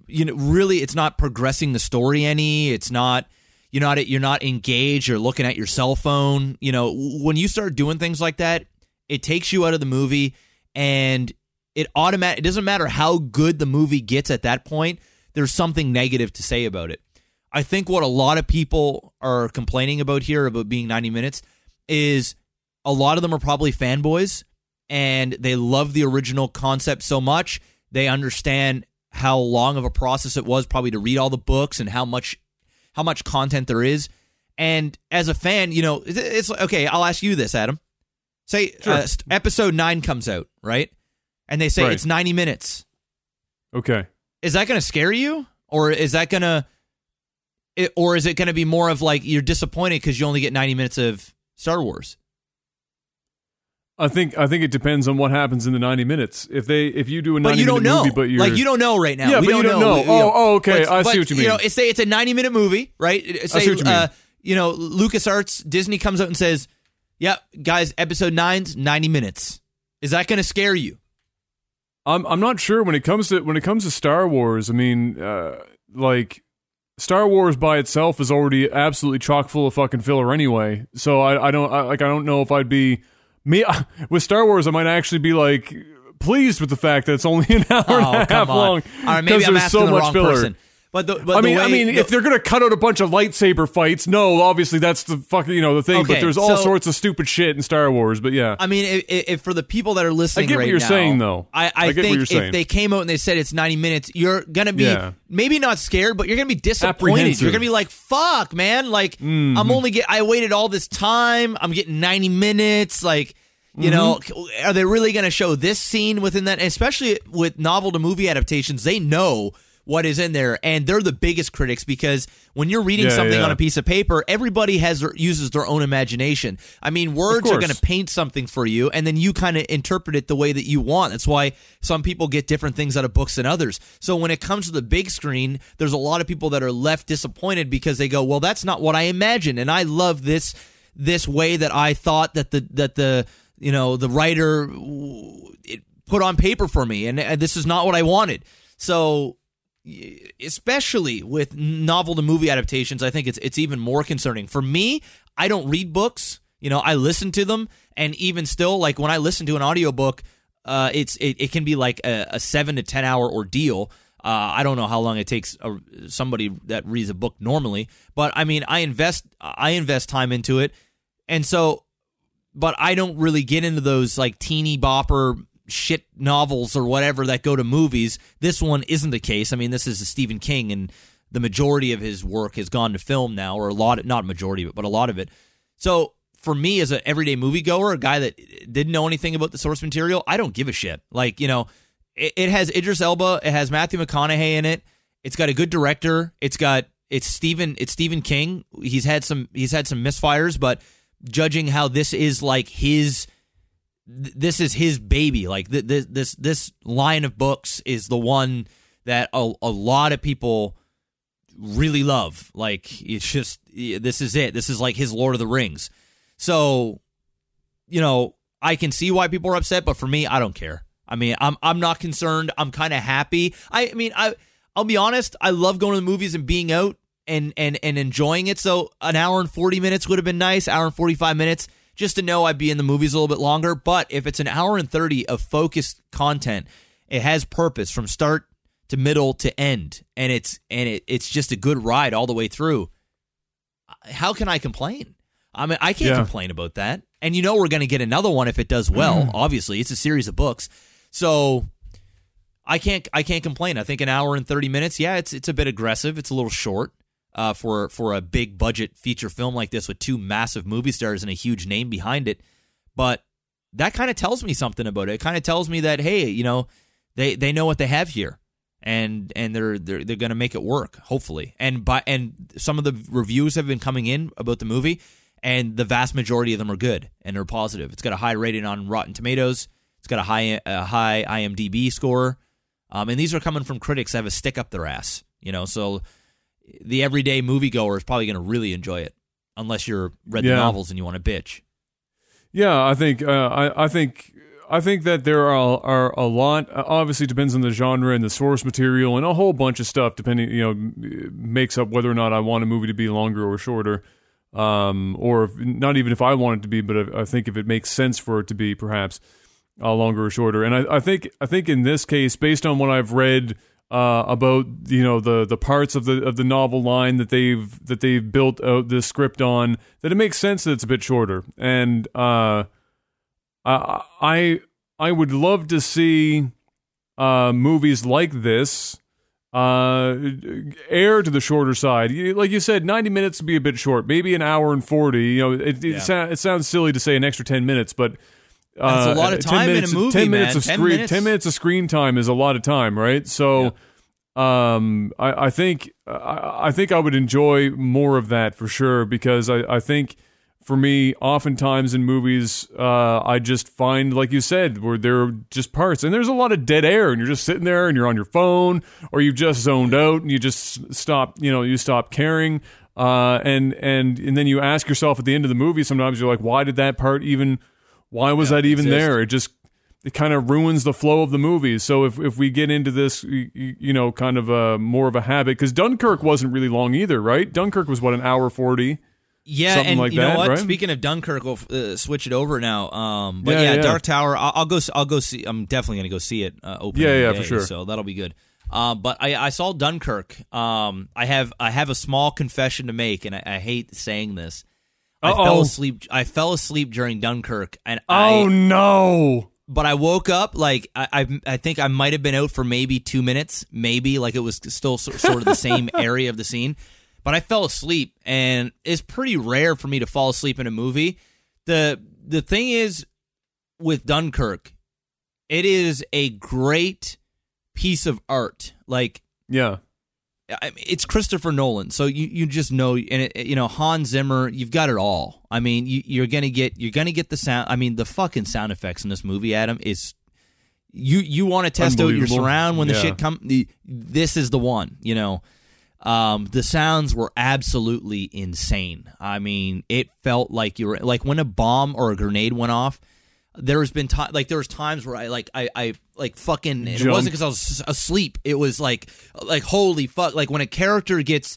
Speaker 2: you know, really it's not progressing the story any. It's not you're not you're not engaged you're looking at your cell phone. You know, when you start doing things like that, it takes you out of the movie and it automatic it doesn't matter how good the movie gets at that point, there's something negative to say about it. I think what a lot of people are complaining about here about being 90 minutes is a lot of them are probably fanboys and they love the original concept so much they understand how long of a process it was probably to read all the books and how much how much content there is and as a fan you know it's- okay i'll ask you this adam say
Speaker 1: Sure.
Speaker 2: uh, episode 9 comes out right and they say
Speaker 1: Right.
Speaker 2: it's 90 minutes
Speaker 1: Okay.
Speaker 2: Is that going to scare you or is that going to or is it going to be more of like you're disappointed because you only get 90 minutes of star wars
Speaker 1: I think I think it depends on what happens in the 90 minutes. If they if you do a 90
Speaker 2: but you don't
Speaker 1: minute
Speaker 2: know
Speaker 1: movie but you're
Speaker 2: like you don't know right now
Speaker 1: Yeah,
Speaker 2: we
Speaker 1: but you don't know.
Speaker 2: We-
Speaker 1: Oh, oh, okay.
Speaker 2: but-
Speaker 1: I see what you mean.
Speaker 2: you know say it's a 90 minute movie right say
Speaker 1: see what you mean.
Speaker 2: uh you know lucasarts disney comes out and says yeah guys episode 9's 90 minutes is that going to scare you
Speaker 1: I'm I'm not sure when it comes to when it comes to Star Wars. I mean, uh, like Star Wars by itself is already absolutely chock full of fucking filler anyway. So I I don't I, like I don't know if I'd be me with Star Wars. I might actually be like pleased with the fact that it's only an hour and
Speaker 2: oh
Speaker 1: a half
Speaker 2: on
Speaker 1: long.
Speaker 2: right maybe i'm
Speaker 1: there's so
Speaker 2: the
Speaker 1: much
Speaker 2: wrong
Speaker 1: filler.
Speaker 2: person but the, but
Speaker 1: I
Speaker 2: the
Speaker 1: mean, I mean,
Speaker 2: the-
Speaker 1: if they're gonna cut out a bunch of lightsaber fights, no, obviously that's the fucking you know the thing.
Speaker 2: Okay,
Speaker 1: but there's all
Speaker 2: so-
Speaker 1: sorts of stupid shit in Star Wars. But yeah,
Speaker 2: I mean, if, if for the people that are listening,
Speaker 1: I get what
Speaker 2: right
Speaker 1: you're
Speaker 2: now,
Speaker 1: saying, though.
Speaker 2: I, I,
Speaker 1: I
Speaker 2: think if
Speaker 1: saying.
Speaker 2: they came out and they said it's 90 minutes, you're gonna be
Speaker 1: Yeah.
Speaker 2: maybe not scared, but you're gonna be disappointed. You're gonna be like, "Fuck, man! Like,
Speaker 1: Mm-hmm.
Speaker 2: I'm only get. I waited all this time. I'm getting 90 minutes. Like." You know,
Speaker 1: Mm-hmm.
Speaker 2: are they really going to show this scene within that? Especially with novel to movie adaptations, they know what is in there, and they're the biggest critics because when you're reading
Speaker 1: Yeah,
Speaker 2: something
Speaker 1: yeah.
Speaker 2: on a piece of paper, everybody has uses their own imagination. I mean, words are going to paint something for you, and then you kind of interpret it the way that you want. That's why some people get different things out of books than others. So when it comes to the big screen, there's a lot of people that are left disappointed because they go, "Well, that's not what I imagined," and I love this this way that I thought that the that the you know the writer it put on paper for me, and, and this is not what I wanted. So especially with novel to movie adaptations, I think it's it's even more concerning. For me, I don't read books. You know, I listen to them, and even still, like when I listen to an audiobook, uh, it's it, it can be like a, a seven to ten hour ordeal. Uh, I don't know how long it takes a, somebody that reads a book normally, but I mean, I invest I invest time into it, and so, but I don't really get into those like teeny bopper shit novels or whatever that go to movies. This one isn't the case. I mean, this is a Stephen King, and the majority of his work has gone to film now, or a lot, not majority, but, but a lot of it. So for me, as an everyday moviegoer, a guy that didn't know anything about the source material, I don't give a shit. Like you know, it, it has Idris Elba, it has Matthew McConaughey in it. It's got a good director. It's got it's Stephen it's Stephen King. He's had some he's had some misfires, but judging how this is like his th- this is his baby. Like th- this this this line of books is the one that a, a lot of people really love. Like it's just this is it. This is like his Lord of the Rings. So, you know, I can see why people are upset, but for me, I don't care. I mean, I'm I'm not concerned. I'm kind of happy. I, I mean, I I'll be honest, I love going to the movies and being out and and and enjoying it. So an hour and 40 minutes would have been nice, hour and 45 minutes just to know I'd be in the movies a little bit longer, but if it's an hour and 30 of focused content, it has purpose from start to middle to end and it's and it, it's just a good ride all the way through. How can I complain? I mean, I can't
Speaker 1: Yeah.
Speaker 2: complain about that. And you know we're going to get another one if it does well. Mm-hmm. Obviously, it's a series of books. So I can't I can't complain. I think an hour and 30 minutes, yeah, it's it's a bit aggressive. It's a little short uh, for for a big budget feature film like this with two massive movie stars and a huge name behind it. But that kind of tells me something about it. It kind of tells me that hey, you know, they they know what they have here. And and they're they're they're going to make it work, hopefully. And by and some of the reviews have been coming in about the movie and the vast majority of them are good and they're positive. It's got a high rating on Rotten Tomatoes. It's got a high a high IMDb score. Um, and these are coming from critics that have a stick up their ass, you know. So the everyday moviegoer is probably going to really enjoy it, unless you're read the novels and you want to bitch.
Speaker 1: Yeah, I think uh, I, I think I think that there are, are a lot. Obviously, depends on the genre and the source material and a whole bunch of stuff. Depending, you know, makes up whether or not I want a movie to be longer or shorter, um, or if, not even if I want it to be, but I, I think if it makes sense for it to be, perhaps uh, longer or shorter. And I, I think I think in this case, based on what I've read uh, about you know the the parts of the of the novel line that they've that they've built out this script on, that it makes sense that it's a bit shorter. And uh, I I would love to see uh, movies like this uh air to the shorter side like you said 90 minutes would be a bit short maybe an hour and 40 you know it, it,
Speaker 2: Yeah.
Speaker 1: it sounds silly to say an extra 10 minutes but uh,
Speaker 2: That's a lot of
Speaker 1: 10
Speaker 2: time in a
Speaker 1: minutes,
Speaker 2: movie,
Speaker 1: 10 minutes
Speaker 2: man.
Speaker 1: of
Speaker 2: 10
Speaker 1: screen
Speaker 2: minutes.
Speaker 1: 10 minutes of screen time is a lot of time right so um i i think I, I think i would enjoy more of that for sure because i i think for me oftentimes in movies uh i just find like you said where there are just parts and there's a lot of dead air and you're just sitting there and you're on your phone or you've just zoned out and you just stop you know you stop caring uh and and and then you ask yourself at the end of the movie sometimes you're like why did that part even why was that even
Speaker 2: exist.
Speaker 1: there it just it kind of ruins the flow of the movie. So if if we get into this, you, you know, kind of a more of a habit, because Dunkirk wasn't really long either, right? Dunkirk was what an hour forty.
Speaker 2: Yeah,
Speaker 1: Something
Speaker 2: and
Speaker 1: like
Speaker 2: you know
Speaker 1: that,
Speaker 2: what?
Speaker 1: right?
Speaker 2: Speaking of Dunkirk, we'll uh, switch it over now. Um, but
Speaker 1: Yeah,
Speaker 2: yeah,
Speaker 1: yeah.
Speaker 2: Dark Tower. I'll, I'll go. I'll go see. I'm definitely going to go see it. Uh, opening
Speaker 1: Yeah, yeah,
Speaker 2: day,
Speaker 1: for sure.
Speaker 2: So that'll be good. Uh, but I, I saw Dunkirk. Um, I have I have a small confession to make, and I, I hate saying this. I
Speaker 1: Uh-oh.
Speaker 2: fell asleep. I fell asleep during Dunkirk, and
Speaker 1: Oh
Speaker 2: I.
Speaker 1: no!
Speaker 2: But I woke up like I, I. I think I might have been out for maybe two minutes, maybe like it was still so, sort of the same area of the scene. But I fell asleep, and it's pretty rare for me to fall asleep in a movie. the The thing is, with Dunkirk, it is a great piece of art. Like
Speaker 1: Yeah,
Speaker 2: I it's Christopher Nolan, so you, you just know, and it, you know Hans Zimmer, you've got it all. I mean, you, you're gonna get you're gonna get the sound. I mean, the fucking sound effects in this movie, Adam, is you you want to test out your surround when the
Speaker 1: Yeah.
Speaker 2: shit come. The, this is the one, you know. Um, the sounds were absolutely insane. I mean, it felt like you were like when a bomb or a grenade went off. There's been time like there was times where I like I I like fucking it wasn't because I was asleep. It was like like holy fuck like when a character gets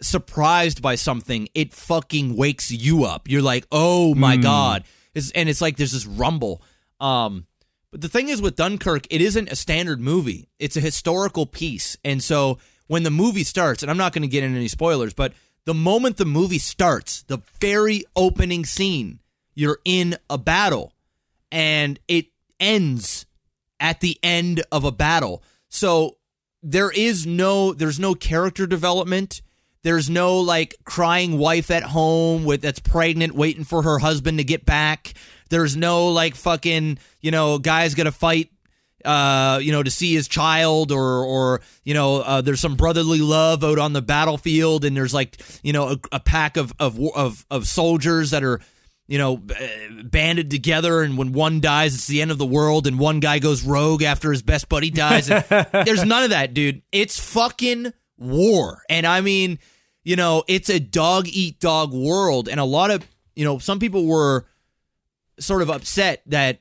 Speaker 2: surprised by something, it fucking wakes you up. You're like, oh my god, it's, and it's like there's this rumble. Um, but the thing is with Dunkirk, it isn't a standard movie. It's a historical piece, and so when the movie starts, and I'm not going to get into any spoilers, but the moment the movie starts, the very opening scene, you're in a battle, and it ends at the end of a battle. So there is no there's no character development. There's no like crying wife at home with that's pregnant waiting for her husband to get back. There's no like fucking, you know, guy's to fight uh, you know, to see his child or or you know, uh, there's some brotherly love out on the battlefield and there's like, you know, a, a pack of of of of soldiers that are you know, eh, banded together, and when one dies, it's the end of the world, and one guy goes rogue after his best buddy dies. And there's none of that, dude. It's fucking war. And I mean, you know, it's a dog eat dog world. And a lot of, you know, some people were sort of upset that,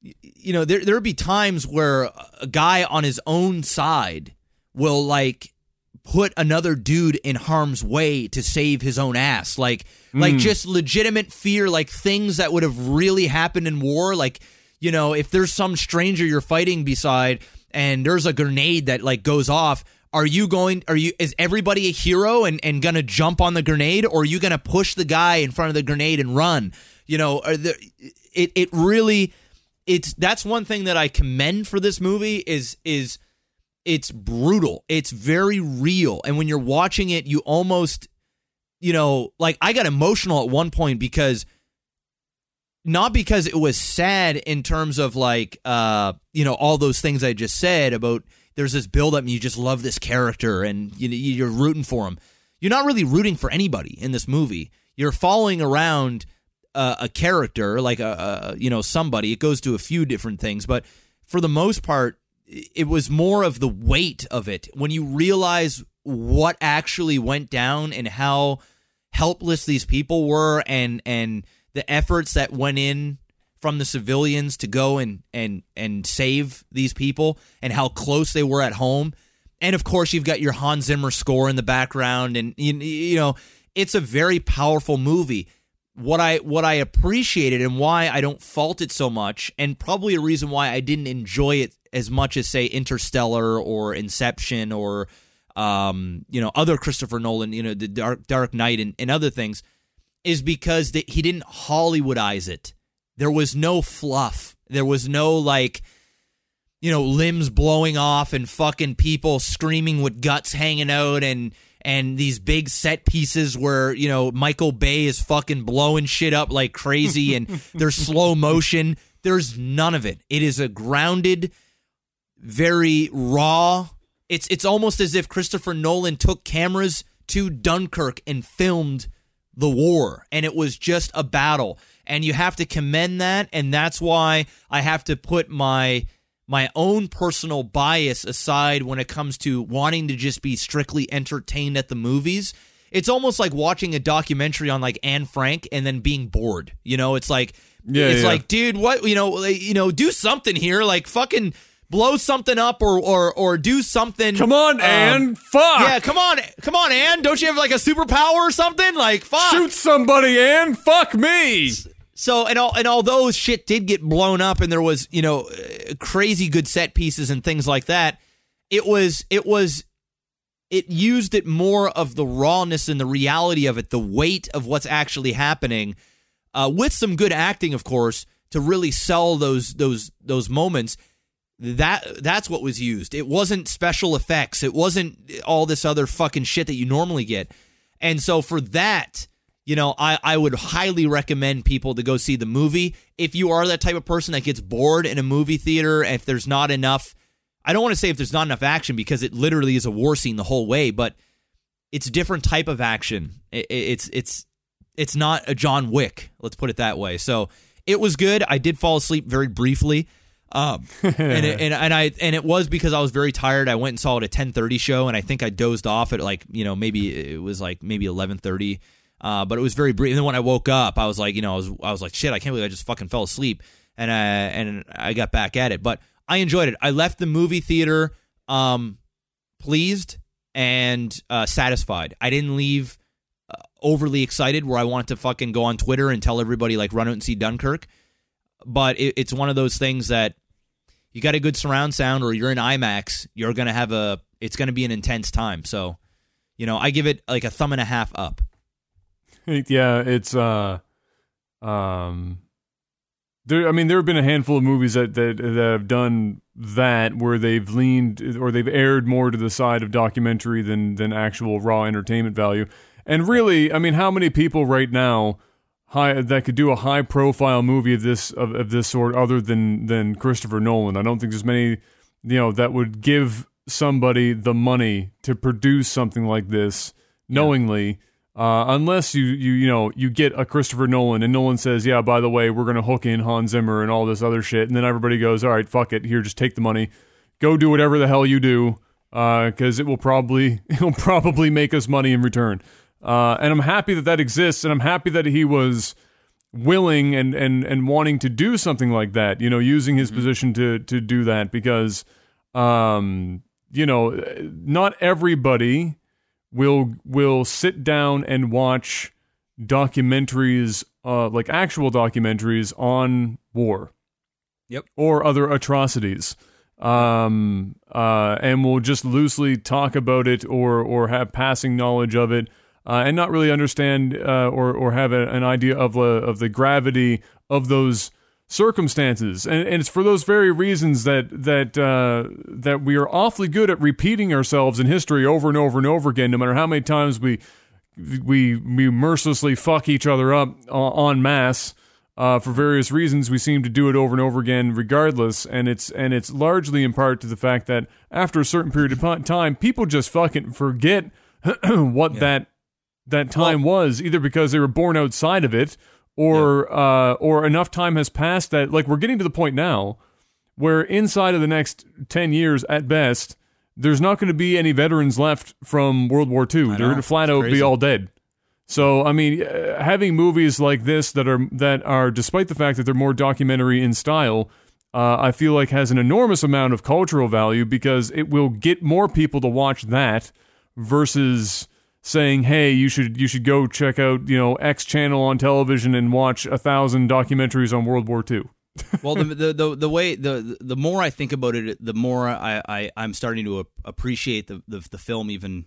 Speaker 2: you know, there, there would be times where a guy on his own side will like put another dude in harm's way to save his own ass. Like like hmm. just legitimate fear, like things that would have really happened in war. Like, you know, if there's some stranger you're fighting beside and there's a grenade that like goes off, are you going are you is everybody a hero and, and gonna jump on the grenade or are you gonna push the guy in front of the grenade and run? You know, are the, it it really it's that's one thing that I commend for this movie is is it's brutal. It's very real. And when you're watching it, you almost, you know, like I got emotional at one point because not because it was sad in terms of like, uh, you know, all those things I just said about there's this buildup and you just love this character and you, you're rooting for him. You're not really rooting for anybody in this movie. You're following around uh, a character, like a, a, you know, somebody. It goes to a few different things, but for the most part, it was more of the weight of it. When you realize what actually went down and how helpless these people were and and the efforts that went in from the civilians to go and and and save these people and how close they were at home. And of course you've got your Hans Zimmer score in the background and you, you know it's a very powerful movie. What I what I appreciated and why I don't fault it so much, and probably a reason why I didn't enjoy it as much as say Interstellar or Inception or um, you know other Christopher Nolan, you know the Dark Dark Knight and, and other things, is because that he didn't Hollywoodize it. There was no fluff. There was no like you know limbs blowing off and fucking people screaming with guts hanging out and and these big set pieces where you know Michael Bay is fucking blowing shit up like crazy and there's slow motion. There's none of it. It is a grounded, very raw. It's it's almost as if Christopher Nolan took cameras to Dunkirk and filmed the war and it was just a battle and you have to commend that and that's why I have to put my my own personal bias aside when it comes to wanting to just be strictly entertained at the movies. It's almost like watching a documentary on like Anne Frank and then being bored. You know, it's like
Speaker 1: Yeah,
Speaker 2: it's
Speaker 1: yeah.
Speaker 2: like, dude, what you know, you know, do something here, like fucking blow something up or or or do something.
Speaker 1: Come on,
Speaker 2: um,
Speaker 1: Anne. Fuck.
Speaker 2: Yeah, come on, come on, Anne. Don't you have like a superpower or something? Like, fuck.
Speaker 1: Shoot somebody, Anne. Fuck me.
Speaker 2: So and all and although shit did get blown up and there was you know uh, crazy good set pieces and things like that, it was it was it used it more of the rawness and the reality of it, the weight of what's actually happening, uh, with some good acting, of course, to really sell those those those moments. That that's what was used. It wasn't special effects. It wasn't all this other fucking shit that you normally get. And so for that, you know, I, I would highly recommend people to go see the movie. If you are that type of person that gets bored in a movie theater, if there's not enough, I don't want to say if there's not enough action because it literally is a war scene the whole way, but it's different type of action. It, it's it's it's not a John Wick. Let's put it that way. So it was good. I did fall asleep very briefly. Um, and, it, and and I and it was because I was very tired. I went and saw it at ten thirty show, and I think I dozed off at like you know maybe it was like maybe eleven thirty. Uh, but it was very brief. And then when I woke up, I was like, you know, I was I was like, shit, I can't believe I just fucking fell asleep. And I and I got back at it. But I enjoyed it. I left the movie theater um, pleased and uh, satisfied. I didn't leave uh, overly excited where I wanted to fucking go on Twitter and tell everybody like run out and see Dunkirk. But it, it's one of those things that you got a good surround sound or you're in IMAX, you're gonna have a. It's gonna be an intense time. So, you know, I give it like a thumb and a half up.
Speaker 1: yeah, it's uh um there I mean there have been a handful of movies that, that that have done that where they've leaned or they've aired more to the side of documentary than than actual raw entertainment value. And really, I mean how many people right now high that could do a high profile movie of this of, of this sort other than than Christopher Nolan? I don't think there's many you know that would give somebody the money to produce something like this knowingly uh, unless you, you you know you get a Christopher Nolan and Nolan says, yeah, by the way, we're gonna hook in Hans Zimmer and all this other shit, and then everybody goes, all right, fuck it, here, just take the money, go do whatever the hell you do, because it will probably it'll probably make us money in return. Uh, and I'm happy that that exists, and I'm happy that he was willing and and and wanting to do something like that. You know, using his position to to do that because, um, you know, not everybody will will sit down and watch documentaries, uh, like actual documentaries on war.
Speaker 2: Yep.
Speaker 1: Or other atrocities. Um, uh, and will just loosely talk about it or or have passing knowledge of it. Uh, and not really understand uh, or or have a, an idea of the of the gravity of those circumstances, and, and it's for those very reasons that that uh, that we are awfully good at repeating ourselves in history over and over and over again, no matter how many times we we we mercilessly fuck each other up en masse. Uh, for various reasons, we seem to do it over and over again, regardless. And it's and it's largely in part to the fact that after a certain period of time, people just fucking forget what yeah. that that time well, was, either because they were born outside of it, or yeah. uh, or enough time has passed that like we're getting to the point now where inside of the next ten years at best, there's not going to be any veterans left from World War II. They're going to flat out be all dead. So I mean, uh, having movies like this that are that are, despite the fact that they're more documentary in style, uh, I feel like has an enormous amount of cultural value because it will get more people to watch that versus saying, "Hey, you should you should go check out you know X channel on television and watch a thousand documentaries on World War II."
Speaker 2: well, the, the, the the way the the more I think about it, the more I, I I'm starting to appreciate the, the, the film even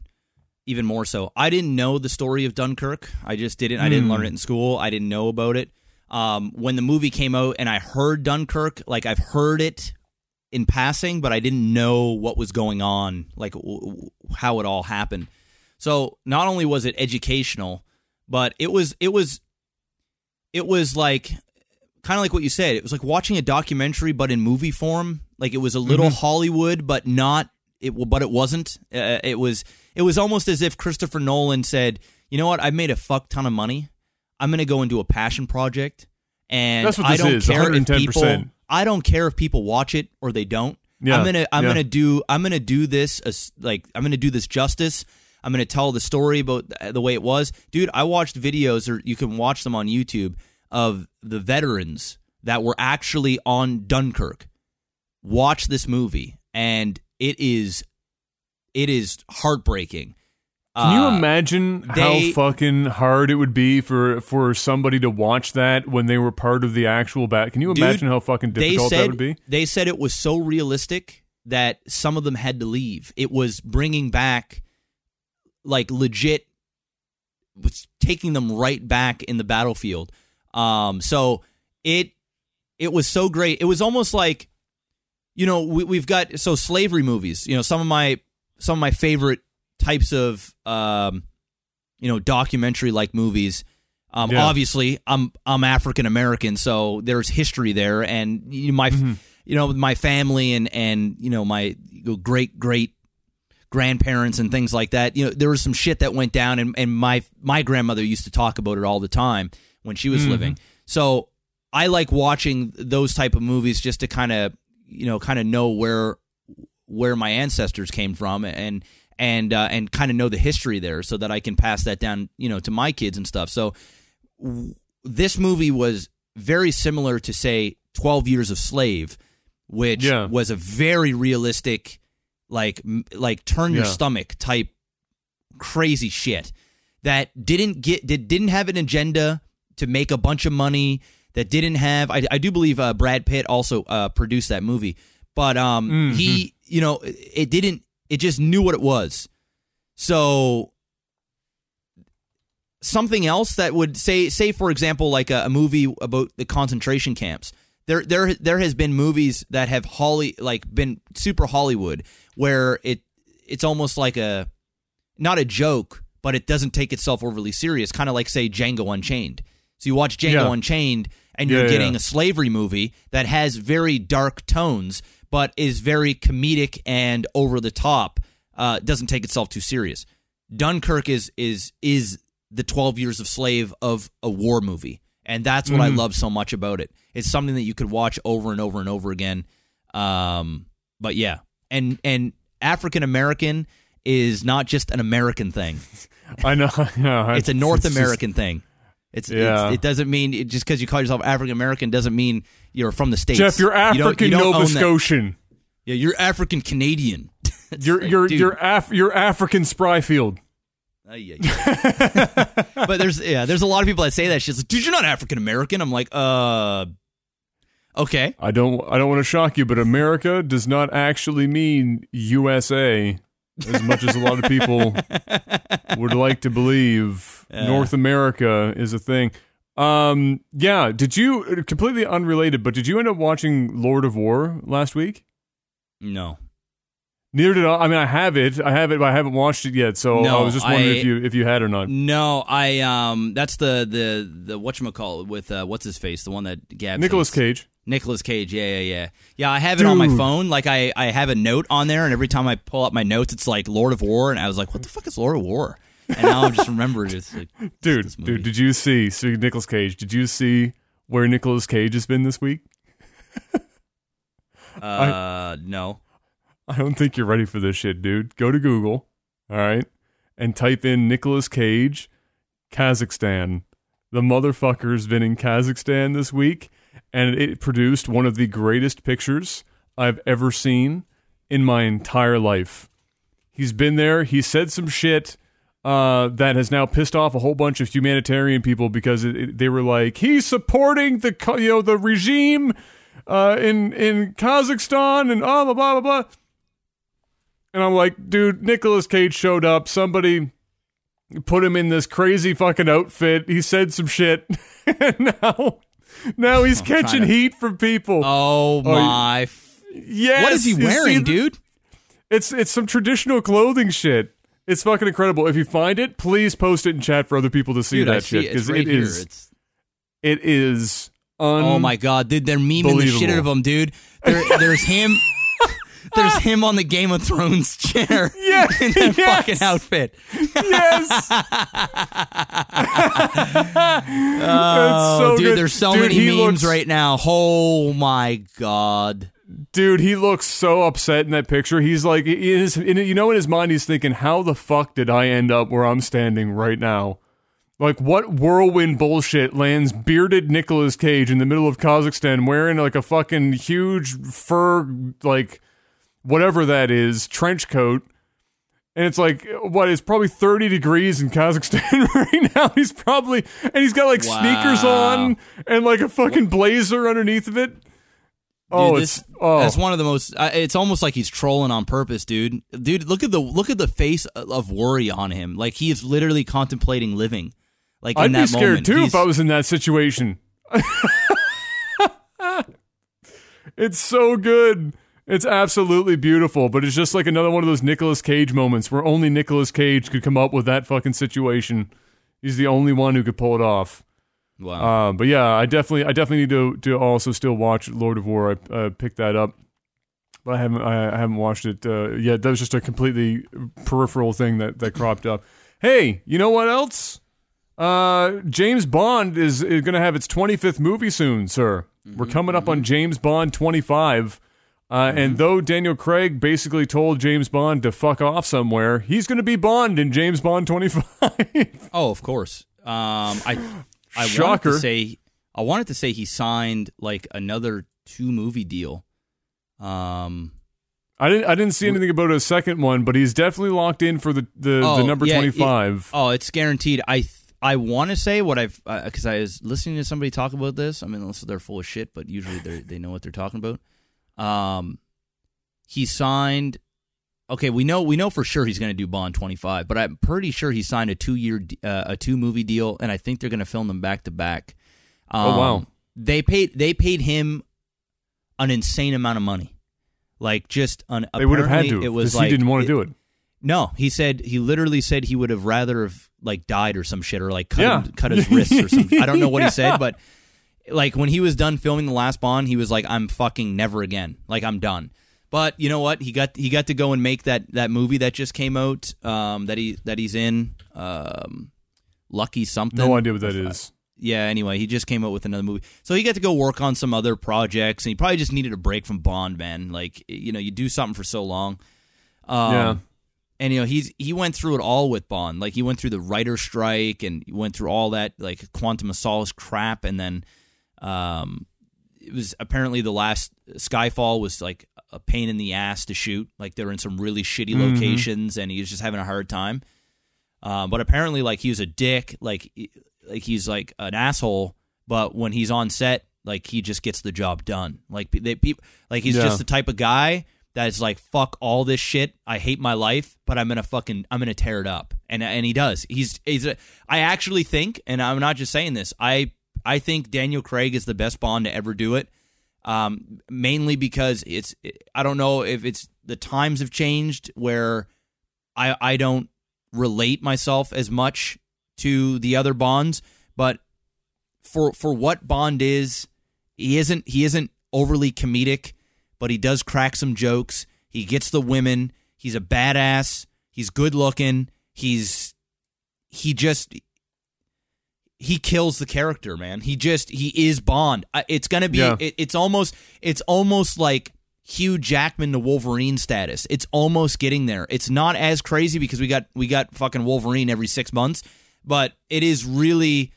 Speaker 2: even more so. I didn't know the story of Dunkirk. I just didn't. Mm. I didn't learn it in school. I didn't know about it. Um, when the movie came out and I heard Dunkirk, like I've heard it in passing, but I didn't know what was going on, like w- how it all happened. So not only was it educational, but it was it was it was like kind of like what you said. It was like watching a documentary, but in movie form. Like it was a little mm-hmm. Hollywood, but not it. But it wasn't. Uh, it was. It was almost as if Christopher Nolan said, "You know what? I've made a fuck ton of money. I'm going to go into a passion project, and I don't
Speaker 1: is,
Speaker 2: care
Speaker 1: 110%.
Speaker 2: if people. I don't care if people watch it or they don't. Yeah, I'm gonna. I'm yeah. gonna do. I'm gonna do this. As, like I'm gonna do this justice. I'm going to tell the story about the way it was. Dude, I watched videos, or you can watch them on YouTube, of the veterans that were actually on Dunkirk. Watch this movie, and it is it is heartbreaking.
Speaker 1: Can you uh, imagine they, how fucking hard it would be for for somebody to watch that when they were part of the actual bat? Can you imagine how fucking difficult
Speaker 2: said,
Speaker 1: that would be?
Speaker 2: They said it was so realistic that some of them had to leave. It was bringing back like legit was taking them right back in the battlefield. Um, so it it was so great. It was almost like you know we, we've got so slavery movies. You know some of my some of my favorite types of um, you know documentary like movies. Um, yeah. Obviously, I'm I'm African American, so there's history there, and you know, my mm-hmm. you know my family and and you know my great great grandparents and things like that. You know, there was some shit that went down, and, and my my grandmother used to talk about it all the time when she was mm-hmm. living. So I like watching those type of movies just to kind of you know kind of know where where my ancestors came from and and uh, and kind of know the history there, so that I can pass that down you know to my kids and stuff. So w- this movie was very similar to say Twelve Years of Slave, which yeah. was a very realistic like like turn your yeah. stomach type crazy shit that didn't get did, didn't have an agenda to make a bunch of money that didn't have I, I do believe uh, Brad Pitt also uh, produced that movie but um mm-hmm. he you know it didn't it just knew what it was so something else that would say say for example like a, a movie about the concentration camps there there there has been movies that have Holly like been super Hollywood where it it's almost like a not a joke, but it doesn't take itself overly serious, kind of like say Django Unchained. So you watch Django yeah. Unchained and you're getting yeah. a slavery movie that has very dark tones but is very comedic and over the top. Uh, doesn't take itself too serious. Dunkirk is is is the 12 years of slave of a war movie and that's what mm. I mm-hmm. love so much about it. It's something that you could watch over and over and over again. Um, but yeah, and and African American is not just an American thing.
Speaker 1: I know.
Speaker 2: It's a North it's American just, thing. It's, yeah. It's, it doesn't mean it, just because you call yourself African American doesn't mean you're from the states.
Speaker 1: Jeff, you're African you don't, you don't Nova Scotian.
Speaker 2: Yeah, you're African Canadian.
Speaker 1: You're
Speaker 2: like,
Speaker 1: you're
Speaker 2: dude.
Speaker 1: you're Af- you're African Spryfield.
Speaker 2: Ay, ay, ay. but there's yeah, there's a lot of people that say that. She's like, dude, you're not African American. I'm like, uh, okay.
Speaker 1: I don't I don't want to shock you, but America does not actually mean USA as much as a lot of people would like to believe. North America is a thing. Um, yeah. Did you completely unrelated? But did you end up watching Lord of War last week?
Speaker 2: No,
Speaker 1: Neither did I. I mean, I have it. I have it, but I haven't watched it yet. So
Speaker 2: No,
Speaker 1: I was just wondering
Speaker 2: I-
Speaker 1: if you if you had or not.
Speaker 2: no. I um, that's the the the whatchamacallit with uh, what's his face, the one that Gab. Nicolas.
Speaker 1: Cage.
Speaker 2: Nicolas Cage, yeah, yeah, yeah. Yeah, I have it on my phone. Like I, I have a note on there, and every time I pull up my notes, it's like Lord of War, and I was like, what the fuck is Lord of War? And now I'm just remembered. It's like,
Speaker 1: Dude, dude, did you see? See Nicolas Cage. Did you see where Nicolas Cage has been this week?
Speaker 2: uh, no.
Speaker 1: I don't think you're ready for this shit, dude. Go to Google, all right, and type in Nicolas Cage, Kazakhstan. The motherfucker's been in Kazakhstan this week, and it produced one of the greatest pictures I've ever seen in my entire life. He's been there. He said some shit uh, that has now pissed off a whole bunch of humanitarian people because it, it- they were like, he's supporting the you know the regime uh, in in Kazakhstan and blah blah blah blah blah. And I'm like, dude, Nicolas Cage showed up. Somebody put him in this crazy fucking outfit. He said some shit, and now now he's catching
Speaker 2: to-
Speaker 1: heat from people.
Speaker 2: Oh, oh my! f-
Speaker 1: yes,
Speaker 2: what is he wearing, dude?
Speaker 1: It's it's some traditional clothing shit. It's fucking incredible. If you find it, please post it in chat for other people to see
Speaker 2: Dude,
Speaker 1: that
Speaker 2: see
Speaker 1: shit
Speaker 2: it.
Speaker 1: Because
Speaker 2: right
Speaker 1: it is
Speaker 2: It's
Speaker 1: it is un-
Speaker 2: oh my god, dude! They're memeing the shit out of him, dude. There, there's him. There's ah. him on the Game of Thrones chair
Speaker 1: Yeah,
Speaker 2: in that
Speaker 1: yes.
Speaker 2: fucking outfit.
Speaker 1: yes.
Speaker 2: Oh,
Speaker 1: so
Speaker 2: dude,
Speaker 1: good.
Speaker 2: there's so
Speaker 1: Dude,
Speaker 2: many memes
Speaker 1: looks-
Speaker 2: right now. Oh my god.
Speaker 1: Dude, he looks so upset in that picture. He's like, in his, in, you know, in his mind, he's thinking, "How the fuck did I end up where I'm standing right now? Like, what whirlwind bullshit lands bearded Nicolas Cage in the middle of Kazakhstan wearing like a fucking huge fur, like whatever that is, trench coat?" And it's like, what? It's probably 30 degrees in Kazakhstan right now. He's probably, and he's got like sneakers on and like a fucking blazer underneath of it. Oh,
Speaker 2: Dude,
Speaker 1: it's
Speaker 2: this,
Speaker 1: oh,
Speaker 2: that's one of the most. Uh, it's almost like he's trolling on purpose, dude. Dude, look at the look at the face of worry on him. Like he is literally contemplating living. Like in
Speaker 1: I'd
Speaker 2: that
Speaker 1: be scared
Speaker 2: moment.
Speaker 1: too
Speaker 2: He's-
Speaker 1: if I was in that situation. it's so good. It's absolutely beautiful, but it's just like another one of those Nicolas Cage moments where only Nicolas Cage could come up with that fucking situation. He's the only one who could pull it off.
Speaker 2: Wow.
Speaker 1: Um, but yeah, I definitely, I definitely need to to also still watch Lord of War. I uh, picked that up, but I haven't, I, I haven't watched it uh, yet. That was just a completely peripheral thing that that cropped up. Hey, you know what else? Uh, James Bond is, is going to have its 25th movie soon, sir. We're coming up on James Bond 25. Uh, And though Daniel Craig basically told James Bond to fuck off somewhere, he's going to be Bond in James Bond 25.
Speaker 2: oh, of course. Um, I I wanted to say I wanted to say he signed like another two movie deal. Um,
Speaker 1: I didn't. I didn't see anything about a second one, but he's definitely locked in for the the,
Speaker 2: Oh,
Speaker 1: the number
Speaker 2: yeah,
Speaker 1: twenty five.
Speaker 2: Oh, it's guaranteed. I th- I want to say what I've because I was listening to somebody talk about this. I mean, unless they're full of shit, but usually they they know what they're talking about. Um, he signed. Okay, we know we know for sure he's going to do Bond twenty five, but I'm pretty sure he signed a two year uh, a two movie deal, and I think they're going to film them back to back.
Speaker 1: Oh, wow.
Speaker 2: Um, They paid they paid him an insane amount of money, like just an.
Speaker 1: They would have had to
Speaker 2: It was like
Speaker 1: he didn't want to do it.
Speaker 2: no, he said he literally said he would have rather have like died or some shit or like cut
Speaker 1: Yeah.
Speaker 2: him, cut his wrists or something. I don't know what
Speaker 1: Yeah.
Speaker 2: he said, but like when he was done filming the last Bond, he was like, "I'm fucking never again. Like I'm done." But you know what? He got he got to go and make that that movie that just came out um, that he that he's in. Um, Lucky something.
Speaker 1: No idea what that is.
Speaker 2: Yeah. Anyway, he just came out with another movie, so he got to go work on some other projects, and he probably just needed a break from Bond, man. Like you know, you do something for so long. Um,
Speaker 1: Yeah.
Speaker 2: and you know he's he went through it all with Bond. Like he went through the writer strike and he went through all that like Quantum of Solace crap, and then um, it was apparently the last Skyfall was like a pain in the ass to shoot. Like they're in some really shitty
Speaker 1: Mm-hmm.
Speaker 2: locations, and he was just having a hard time. Uh, but apparently, like he was a dick. Like like he's like an asshole. But when he's on set, like he just gets the job done. Like they people like he's
Speaker 1: Yeah.
Speaker 2: just the type of guy that's like fuck all this shit. I hate my life, but I'm gonna fucking I'm gonna tear it up. And and he does. He's he's a, I actually think, and I'm not just saying this. I I think Daniel Craig is the best Bond to ever do it. Um, mainly because it's I don't know if it's the times have changed where I I don't relate myself as much to the other Bonds, but for for what Bond is, he isn't he isn't overly comedic, but he does crack some jokes. He gets the women. He's a badass. He's good looking. He's he just he kills the character, man. He just he is Bond. It's gonna be.
Speaker 1: Yeah.
Speaker 2: It, it's almost. It's almost like Hugh Jackman to Wolverine status. It's almost getting there. It's not as crazy because we got we got fucking Wolverine every six months, but it is really.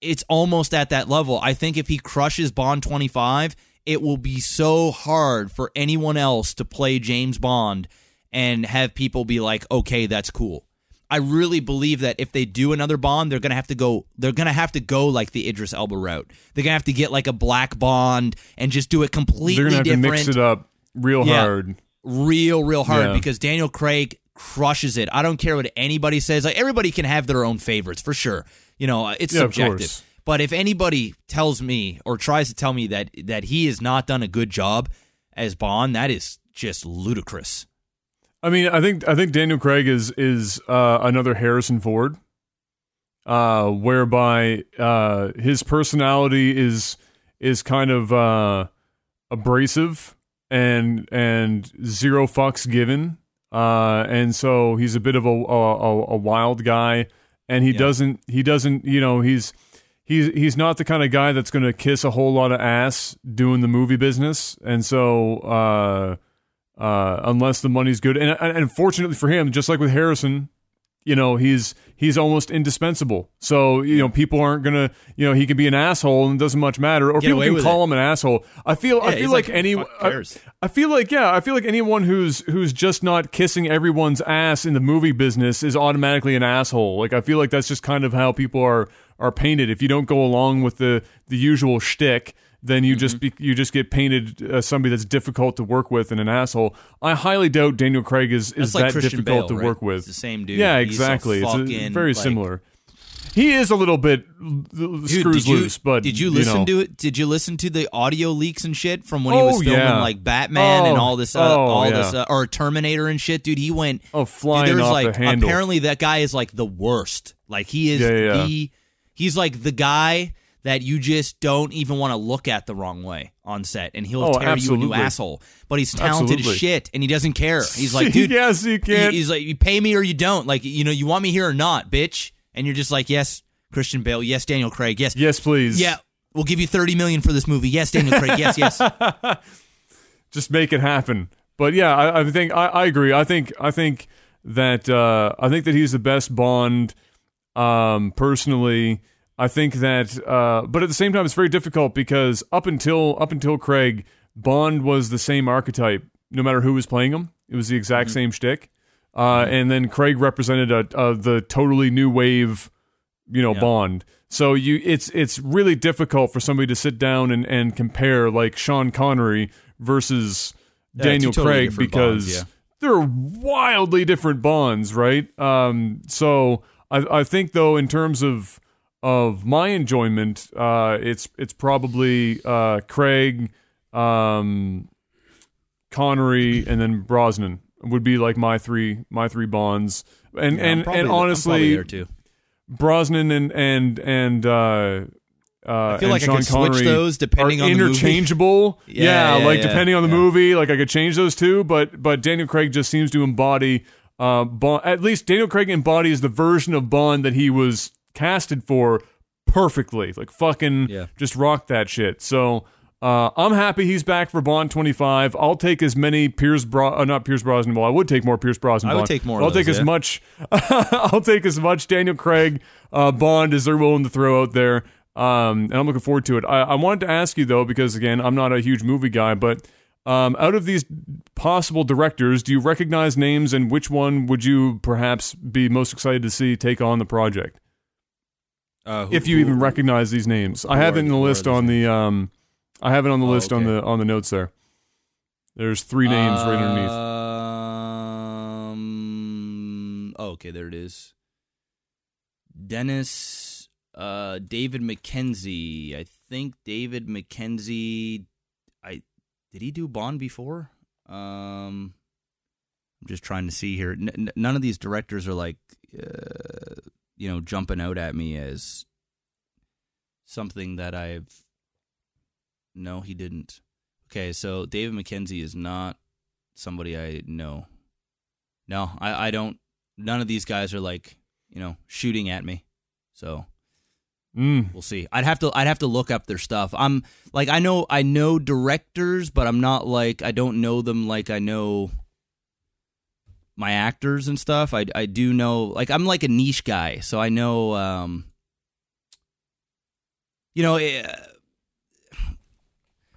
Speaker 2: It's almost at that level. I think if he crushes Bond twenty five, it will be so hard for anyone else to play James Bond and have people be like, okay, that's cool. I really believe that if they do another Bond, they're gonna have to go. They're gonna have to go like the Idris Elba route. They're gonna have to get like a black Bond and just do it completely
Speaker 1: They're gonna have
Speaker 2: different,
Speaker 1: to mix it up real
Speaker 2: Yeah.
Speaker 1: hard.
Speaker 2: real, real hard.
Speaker 1: Yeah.
Speaker 2: Because Daniel Craig crushes it. I don't care what anybody says. Like everybody can have their own favorites for sure. You know, it's
Speaker 1: Yeah,
Speaker 2: subjective. But if anybody tells me or tries to tell me that that he has not done a good job as Bond, that is just ludicrous.
Speaker 1: I mean, I think I think Daniel Craig is is uh, another Harrison Ford, uh, whereby uh, his personality is is kind of uh, abrasive and and zero fucks given, uh, and so he's a bit of a a, a wild guy, and he
Speaker 2: Yeah.
Speaker 1: doesn't he doesn't you know he's. He's he's not the kind of guy that's going to kiss a whole lot of ass doing the movie business, and so uh, unless the money's good. And, and and fortunately for him, just like with Harrison, you know, he's he's almost indispensable. So you know, people aren't gonna, you know, he can be an asshole and it doesn't much matter, or
Speaker 2: Get
Speaker 1: people can call
Speaker 2: it.
Speaker 1: him an asshole. I feel I feel like,
Speaker 2: like,
Speaker 1: any. I. I feel like yeah, I feel like anyone who's who's just not kissing everyone's ass in the movie business is automatically an asshole. Like I feel like that's just kind of how people are are painted. If you don't go along with the the usual shtick, then you just
Speaker 2: Mm-hmm.
Speaker 1: be, you just get painted as somebody that's difficult to work with and an asshole. I highly doubt Daniel Craig is is
Speaker 2: That's
Speaker 1: that difficult
Speaker 2: Bale,
Speaker 1: to
Speaker 2: right?
Speaker 1: work with.
Speaker 2: It's the same dude.
Speaker 1: Yeah, exactly. It's a- very
Speaker 2: like-
Speaker 1: similar. He is a little bit
Speaker 2: Dude,
Speaker 1: screws
Speaker 2: did you,
Speaker 1: loose, but
Speaker 2: did you listen
Speaker 1: know.
Speaker 2: to it? Did you listen to the audio leaks and shit from when he was
Speaker 1: Oh,
Speaker 2: filming
Speaker 1: yeah.
Speaker 2: like Batman and
Speaker 1: Oh,
Speaker 2: all this, uh,
Speaker 1: oh,
Speaker 2: all
Speaker 1: yeah.
Speaker 2: this, uh, or Terminator and shit? Dude, he went
Speaker 1: Oh, flying
Speaker 2: there's
Speaker 1: off
Speaker 2: like
Speaker 1: the handle.
Speaker 2: apparently that guy is like the worst. Like he is
Speaker 1: yeah.
Speaker 2: the he's like the guy that you just don't even want to look at the wrong way on set, and he'll
Speaker 1: Oh,
Speaker 2: tear you a new asshole. But he's talented
Speaker 1: Absolutely.
Speaker 2: as shit, and he doesn't care. He's like, dude,
Speaker 1: yes, you
Speaker 2: he-
Speaker 1: can't.
Speaker 2: he's like, you pay me or you don't. Like, you know, you want me here or not, bitch. And you're just like, yes, Christian Bale, yes, Daniel Craig, yes,
Speaker 1: yes, please.
Speaker 2: yeah, we'll give you thirty million for this movie. Yes, Daniel Craig, yes, yes.
Speaker 1: just make it happen. But yeah, I, I think I, I agree. I think I think that uh, I think that he's the best Bond. Um, personally, I think that, uh, but at the same time, it's very difficult because up until up until Craig, Bond was the same archetype. No matter who was playing him, it was the exact
Speaker 2: Mm-hmm.
Speaker 1: same shtick. Uh, and then Craig represented a, a the totally new wave, you know,
Speaker 2: Yeah.
Speaker 1: Bond. So you, it's it's really difficult for somebody to sit down and, and compare like Sean Connery versus
Speaker 2: Yeah,
Speaker 1: Daniel
Speaker 2: totally
Speaker 1: Craig because
Speaker 2: Bonds, yeah.
Speaker 1: they're wildly different bonds, right? Um, so I, I think though, in terms of of my enjoyment, uh, it's it's probably uh, Craig, um, Connery, and then Brosnan would be like my three my three bonds. And
Speaker 2: Yeah,
Speaker 1: and and honestly. Brosnan and and and uh, uh,
Speaker 2: I feel like I
Speaker 1: Sean
Speaker 2: could switch those depending on the movie.
Speaker 1: interchangeable.
Speaker 2: Yeah,
Speaker 1: yeah,
Speaker 2: yeah,
Speaker 1: like
Speaker 2: yeah,
Speaker 1: depending on the movie, like I could change those two. But but Daniel Craig just seems to embody. Uh, Bond, at least Daniel Craig embodies the version of Bond that he was casted for perfectly. Like fucking
Speaker 2: Yeah.
Speaker 1: just rock that shit. So uh, I'm happy he's back for Bond 25. I'll take as many Pierce Bro- uh, not Pierce Brosnan. Well, I would take more Pierce Brosnan.
Speaker 2: I would
Speaker 1: Bond.
Speaker 2: take more.
Speaker 1: I'll
Speaker 2: those,
Speaker 1: take as much. I'll take as much Daniel Craig uh, Bond as they're willing to throw out there. Um, and I'm looking forward to it. I, I wanted to ask you though, because again, I'm not a huge movie guy, but um, out of these possible directors, do you recognize names, and which one would you perhaps be most excited to see take on the project?
Speaker 2: Uh, who-
Speaker 1: if you
Speaker 2: who-
Speaker 1: even recognize these names, I have it in the
Speaker 2: th- who are
Speaker 1: list on the um, I have it on the
Speaker 2: Oh,
Speaker 1: list on the on the notes there. There's three names right underneath.
Speaker 2: Um, oh, okay, there it is. Dennis, uh, David Mackenzie. I think David Mackenzie. I did he do Bond before? Um, I'm just trying to see here. N- none of these directors are like, uh, you know, jumping out at me as something that I've. No, he didn't. Okay, so David Mackenzie is not somebody I know. No, I, I don't. None of these guys are like you know shooting at me. So
Speaker 1: Mm.
Speaker 2: we'll see. I'd have to I'd have to look up their stuff. I'm like I know I know directors, but I'm not like I don't know them like I know my actors and stuff. I I do know like I'm like a niche guy, so I know um you know eh,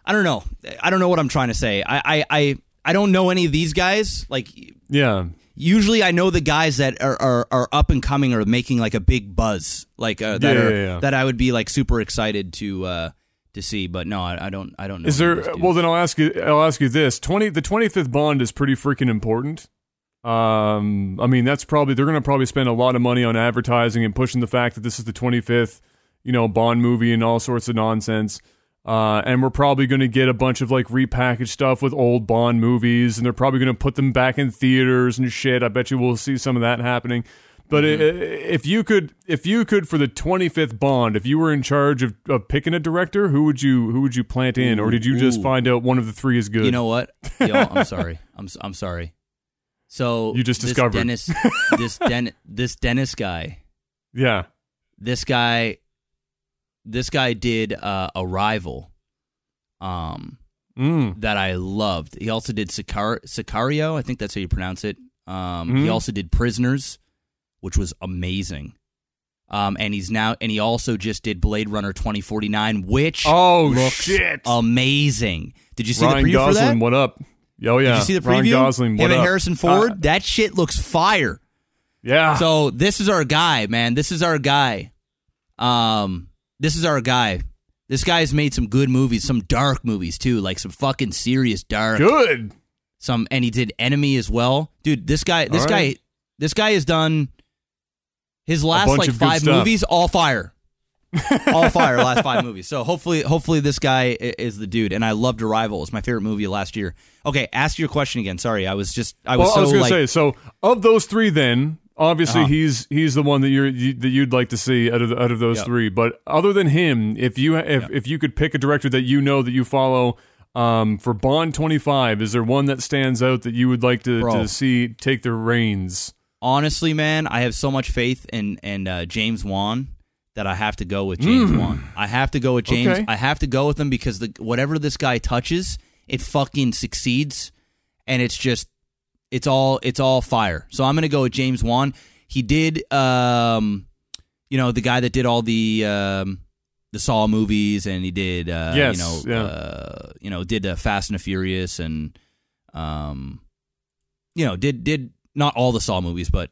Speaker 2: I don't know. I don't know what I'm trying to say. I I I, I don't know any of these guys. Like
Speaker 1: Yeah.
Speaker 2: usually I know the guys that are, are, are up and coming or making like a big buzz, like uh, that
Speaker 1: Yeah,
Speaker 2: are
Speaker 1: yeah, yeah.
Speaker 2: that I would be like super excited to uh, to see. But no, I, I don't. I don't know.
Speaker 1: Is there?
Speaker 2: of these dudes.
Speaker 1: Well, then I'll ask you. I'll ask you this: twenty. The twenty fifth Bond is pretty freaking important. Um, I mean, that's probably they're going to probably spend a lot of money on advertising and pushing the fact that this is the twenty fifth, you know, Bond movie and all sorts of nonsense. Uh, and we're probably going to get a bunch of like repackaged stuff with old Bond movies, and they're probably going to put them back in theaters and shit. I bet you we'll see some of that happening. But i if you could, if you could, for the twenty fifth Bond, if you were in charge of, of picking a director, who would you who would you plant in, or did you just
Speaker 2: Ooh.
Speaker 1: find out one of the three is good?
Speaker 2: You know what? Yo, I'm sorry. I'm I'm sorry. So
Speaker 1: You just
Speaker 2: this
Speaker 1: discovered.
Speaker 2: Dennis. this Den, this Dennis guy.
Speaker 1: yeah,
Speaker 2: This guy. This guy did uh, Arrival. Um,
Speaker 1: mm.
Speaker 2: that I loved. He also did Sicar- Sicario, I think that's how you pronounce it. Um, He
Speaker 1: Mhm.
Speaker 2: also did Prisoners, which was amazing. Um, and he's now, and he also just did Blade Runner 2049, which
Speaker 1: Oh
Speaker 2: looks
Speaker 1: shit!
Speaker 2: amazing. Did you see
Speaker 1: Ryan
Speaker 2: the preview
Speaker 1: Gosling,
Speaker 2: for that?
Speaker 1: what up? Oh yeah,
Speaker 2: Did you see the preview?
Speaker 1: Ryan Gosling,
Speaker 2: Him and
Speaker 1: up?
Speaker 2: Harrison Ford.
Speaker 1: Uh,
Speaker 2: that shit looks fire.
Speaker 1: yeah.
Speaker 2: So this is our guy, man. This is our guy. Um, this is our guy. This guy's made some good movies, some dark movies too, like some fucking serious dark.
Speaker 1: good.
Speaker 2: some and he did enemy as well dude this guy this
Speaker 1: All
Speaker 2: guy this guy has done his last like five movies all fire all fire last five movies so hopefully hopefully this guy is the dude and i loved arrival it's my favorite movie last year okay ask your question again sorry i was just i was
Speaker 1: well,
Speaker 2: so
Speaker 1: I was gonna
Speaker 2: like
Speaker 1: say, so of those three, then obviously
Speaker 2: Uh-huh.
Speaker 1: he's he's the one that you're you, that you'd like to see out of the, out of those
Speaker 2: Yep.
Speaker 1: three. But other than him, if you if
Speaker 2: Yep.
Speaker 1: if you could pick a director that you know that you follow. Um, for Bond 25, is there one that stands out that you would like to,
Speaker 2: Bro.
Speaker 1: to see take the reins?
Speaker 2: honestly man i have so much faith in and uh, james wan that i have to go with james wan. I have to go with james.
Speaker 1: Okay.
Speaker 2: i have to go with him because the whatever this guy touches it fucking succeeds and it's just it's all it's all fire. So i'm gonna go with james wan. He did um you know the guy that did all the um the saw movies and he did uh
Speaker 1: Yes,
Speaker 2: you know
Speaker 1: yeah.
Speaker 2: uh you know did uh, fast and the furious and um you know did did not all the saw movies but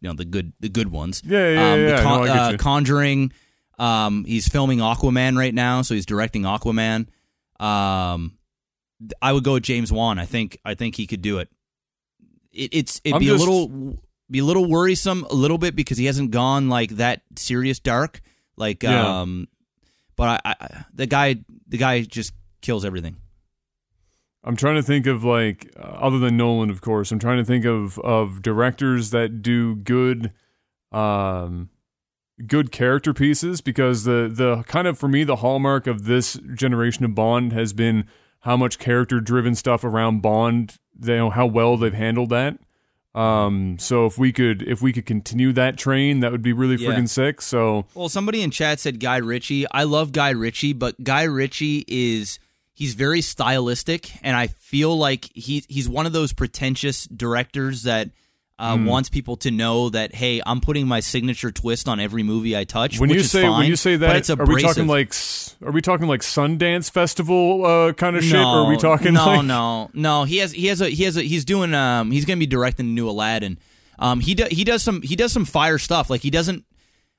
Speaker 2: you know the good the good ones
Speaker 1: Yeah, yeah,
Speaker 2: um,
Speaker 1: yeah.
Speaker 2: Con-
Speaker 1: no,
Speaker 2: uh. Conjuring. Um, he's filming Aquaman right now, so he's directing Aquaman. Um, I would go with James Wan. I think I think he could do it. it it's it'd
Speaker 1: I'm
Speaker 2: be
Speaker 1: just-
Speaker 2: a little be a little worrisome a little bit because he hasn't gone like that serious dark. Like
Speaker 1: Yeah.
Speaker 2: um, but I, I the guy the guy just kills everything.
Speaker 1: I'm trying to think of like uh, other than Nolan, of course. I'm trying to think of of directors that do good, um, good character pieces because the the kind of for me the hallmark of this generation of Bond has been how much character driven stuff around Bond. They know how well they've handled that. Um, so if we could if we could continue that train, that would be really
Speaker 2: Yeah.
Speaker 1: friggin' sick. So
Speaker 2: Well, somebody in chat said Guy Ritchie. I love Guy Ritchie, but Guy Ritchie is he's very stylistic, and I feel like he he's one of those pretentious directors that Uh,
Speaker 1: Hmm.
Speaker 2: Wants people to know that hey, I'm putting my signature twist on every movie I touch.
Speaker 1: When
Speaker 2: which
Speaker 1: you
Speaker 2: is
Speaker 1: say
Speaker 2: fine,
Speaker 1: when you say that,
Speaker 2: it's
Speaker 1: are we talking like are we talking like Sundance Festival uh, kind of shit? Or are we talking
Speaker 2: no,
Speaker 1: like
Speaker 2: no, no. He has he has a he has a he's doing um he's gonna be directing the new Aladdin. Um he do, he does some he does some fire stuff. Like he doesn't.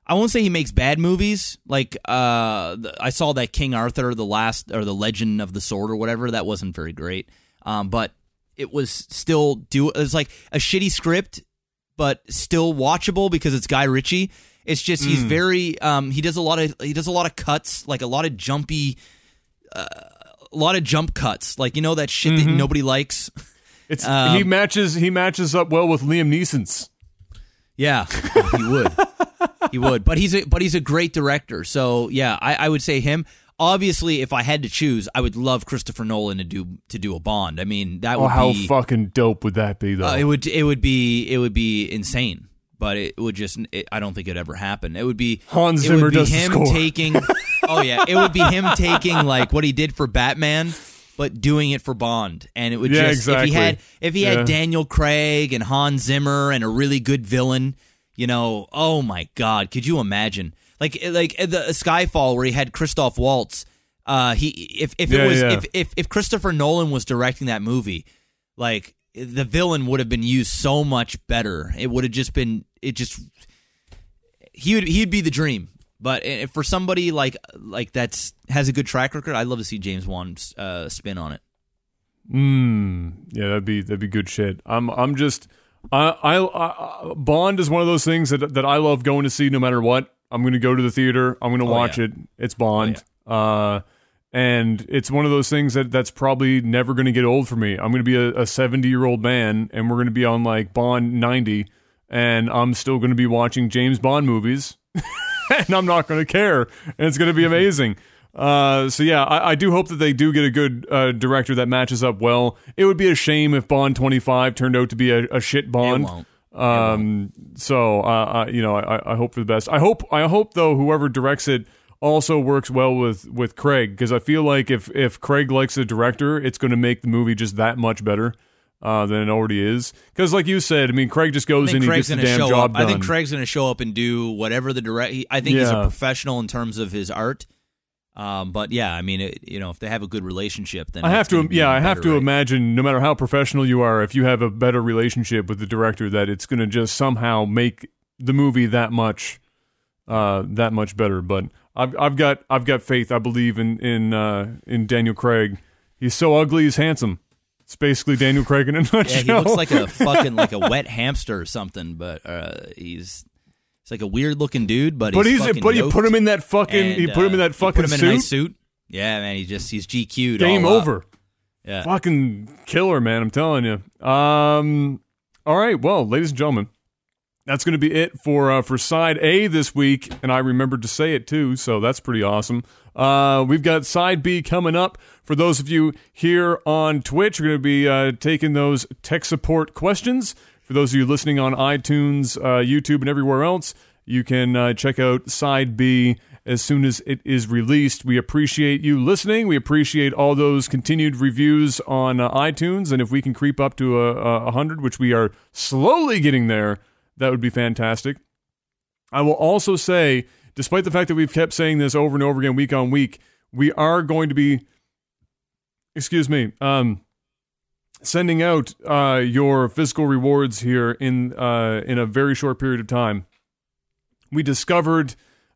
Speaker 2: I won't say he makes bad movies. Like uh, the- I saw that King Arthur, the last or the Legend of the Sword or whatever. That wasn't very great. Um, but it was still do. It was like a shitty script, but still watchable because it's Guy Ritchie. It's just he's very um he does a lot of he does a lot of cuts like a lot of jumpy uh, a lot of jump cuts like you know that shit that nobody likes
Speaker 1: it's
Speaker 2: Um,
Speaker 1: he matches he matches up well with Liam Neeson's.
Speaker 2: yeah he would he would. But he's a but he's a great director. So yeah I, I would say him. Obviously if I had to choose I would love Christopher Nolan to do to do a Bond. I mean that
Speaker 1: Oh,
Speaker 2: would
Speaker 1: how
Speaker 2: be
Speaker 1: fucking dope would that be though?
Speaker 2: Uh, it would it would be it would be insane, but it would just it, I don't think it'd ever happen. It would be
Speaker 1: Hans
Speaker 2: it
Speaker 1: Zimmer
Speaker 2: would be
Speaker 1: does
Speaker 2: him taking oh yeah, it would be him taking like what he did for Batman, but doing it for Bond, and it would
Speaker 1: Yeah,
Speaker 2: just if he had if he
Speaker 1: Yeah.
Speaker 2: had Daniel Craig and Hans Zimmer and a really good villain, you know, oh my god, could you imagine like like the Skyfall where he had Christoph Waltz. Uh, he if if
Speaker 1: Yeah,
Speaker 2: it was
Speaker 1: yeah.
Speaker 2: if, if if Christopher Nolan was directing that movie, like the villain would have been used so much better. It would have just been it just he would he'd be the dream. But i- for somebody like like that's has a good track record, I'd love to see James Wan's uh, spin on it.
Speaker 1: Mm, yeah, that'd be that'd be good shit. I'm I'm just I, I I Bond is one of those things that that I love going to see no matter what. I'm going to go to the theater. I'm going to
Speaker 2: Oh,
Speaker 1: watch
Speaker 2: yeah.
Speaker 1: it. It's Bond. Uh and it's one of those things that that's probably never going to get old for me. I'm going to be a 70 year old man, and we're going to be on like Bond 90, and I'm still going to be watching James Bond movies, and I'm not going to care, and it's going to be amazing. Uh, so yeah, I, I do hope that they do get a good uh, director that matches up well. It would be a shame if Bond 25 turned out to be a, a shit Bond. Um, so uh, I, you know, I, I hope for the best. I hope, I hope though, whoever directs it also works well with with Craig because I feel like if if Craig likes the director, it's going to make the movie just that much better. Uh, than it already is, because like you said, I mean, Craig just goes in, he
Speaker 2: Craig's
Speaker 1: gets the damn job
Speaker 2: up.
Speaker 1: done.
Speaker 2: I think Craig's going to show up and do whatever the direct. I think he's a professional in terms of his art. Um, but yeah, I mean, it, you know, if they have a good relationship, then
Speaker 1: I have to, yeah, I have to
Speaker 2: right?
Speaker 1: imagine, no matter how professional you are, if you have a better relationship with the director, that it's going to just somehow make the movie that much, uh, that much better. But I've, I've got, I've got faith. I believe in, in, uh, in Daniel Craig. He's so ugly, he's handsome. It's basically Daniel Craig in a nutshell.
Speaker 2: Yeah, he looks like a fucking like a wet hamster or something. But uh, he's he's like a weird looking dude. But
Speaker 1: but
Speaker 2: he's,
Speaker 1: he's, but you put him in that fucking,
Speaker 2: and,
Speaker 1: you put him in
Speaker 2: uh,
Speaker 1: that fucking
Speaker 2: put him
Speaker 1: suit.
Speaker 2: in a nice suit. Yeah, man, he just he's GQ'd.
Speaker 1: Game over.
Speaker 2: Yeah.
Speaker 1: Fucking killer, man. I'm telling you. Um. All right. Well, ladies and gentlemen, that's going to be it for uh, for side A this week, and I remembered to say it too, so that's pretty awesome. Uh, we've got side B coming up. For those of you here on Twitch, we're going to be uh, taking those tech support questions. For those of you listening on iTunes, uh, YouTube, and everywhere else, you can uh, check out side B as soon as it is released. We appreciate you listening. We appreciate all those continued reviews on uh, iTunes, and if we can creep up to a, a a hundred, which we are slowly getting there, that would be fantastic. I will also say, despite the fact that we've kept saying this over and over again, week on week, we are going to be, excuse me, um, sending out uh, your physical rewards here in uh, in a very short period of time. We discovered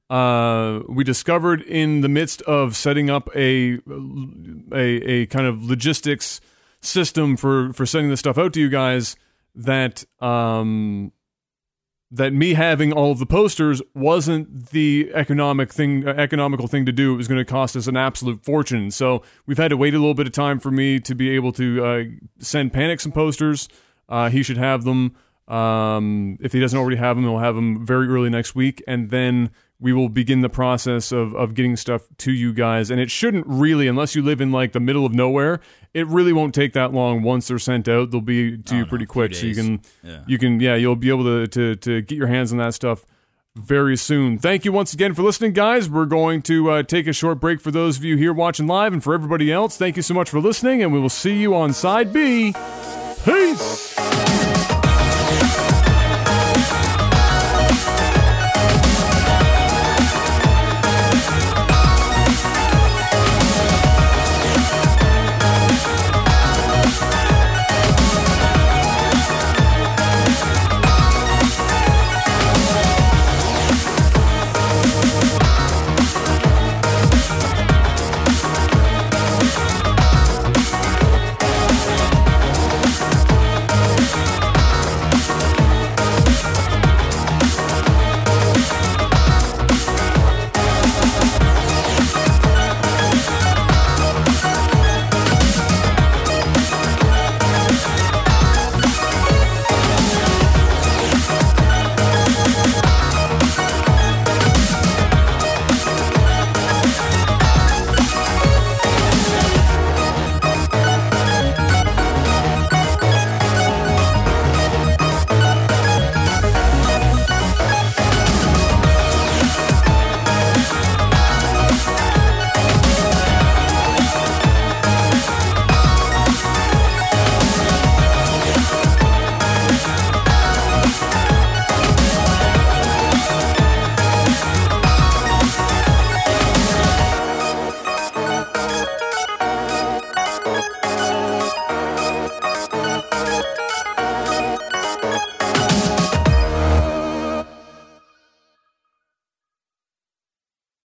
Speaker 1: uh, we discovered in the midst of setting up a a, a kind of logistics system for for sending this stuff out to you guys that um, that me having all of the posters wasn't the economic thing economical thing to do. It was going to cost us an absolute fortune. So we've had to wait a little bit of time for me to be able to uh, send panic some posters. Uh, he should have them. Um, if he doesn't already have them he'll have them very early next week. And then we will begin the process of, of getting stuff to you guys. And it shouldn't really unless you live in like the middle of nowhere it really won't take that long. Once they're sent out they'll be to
Speaker 2: Oh,
Speaker 1: you pretty
Speaker 2: few
Speaker 1: quick. So you can
Speaker 2: Yeah.
Speaker 1: you can yeah you'll be able to, to to get your hands on that stuff very soon. Thank you once again for listening guys. We're going to uh, take a short break for those of you here watching live and for everybody else. Thank you so much for listening and we will see you on side b. Peace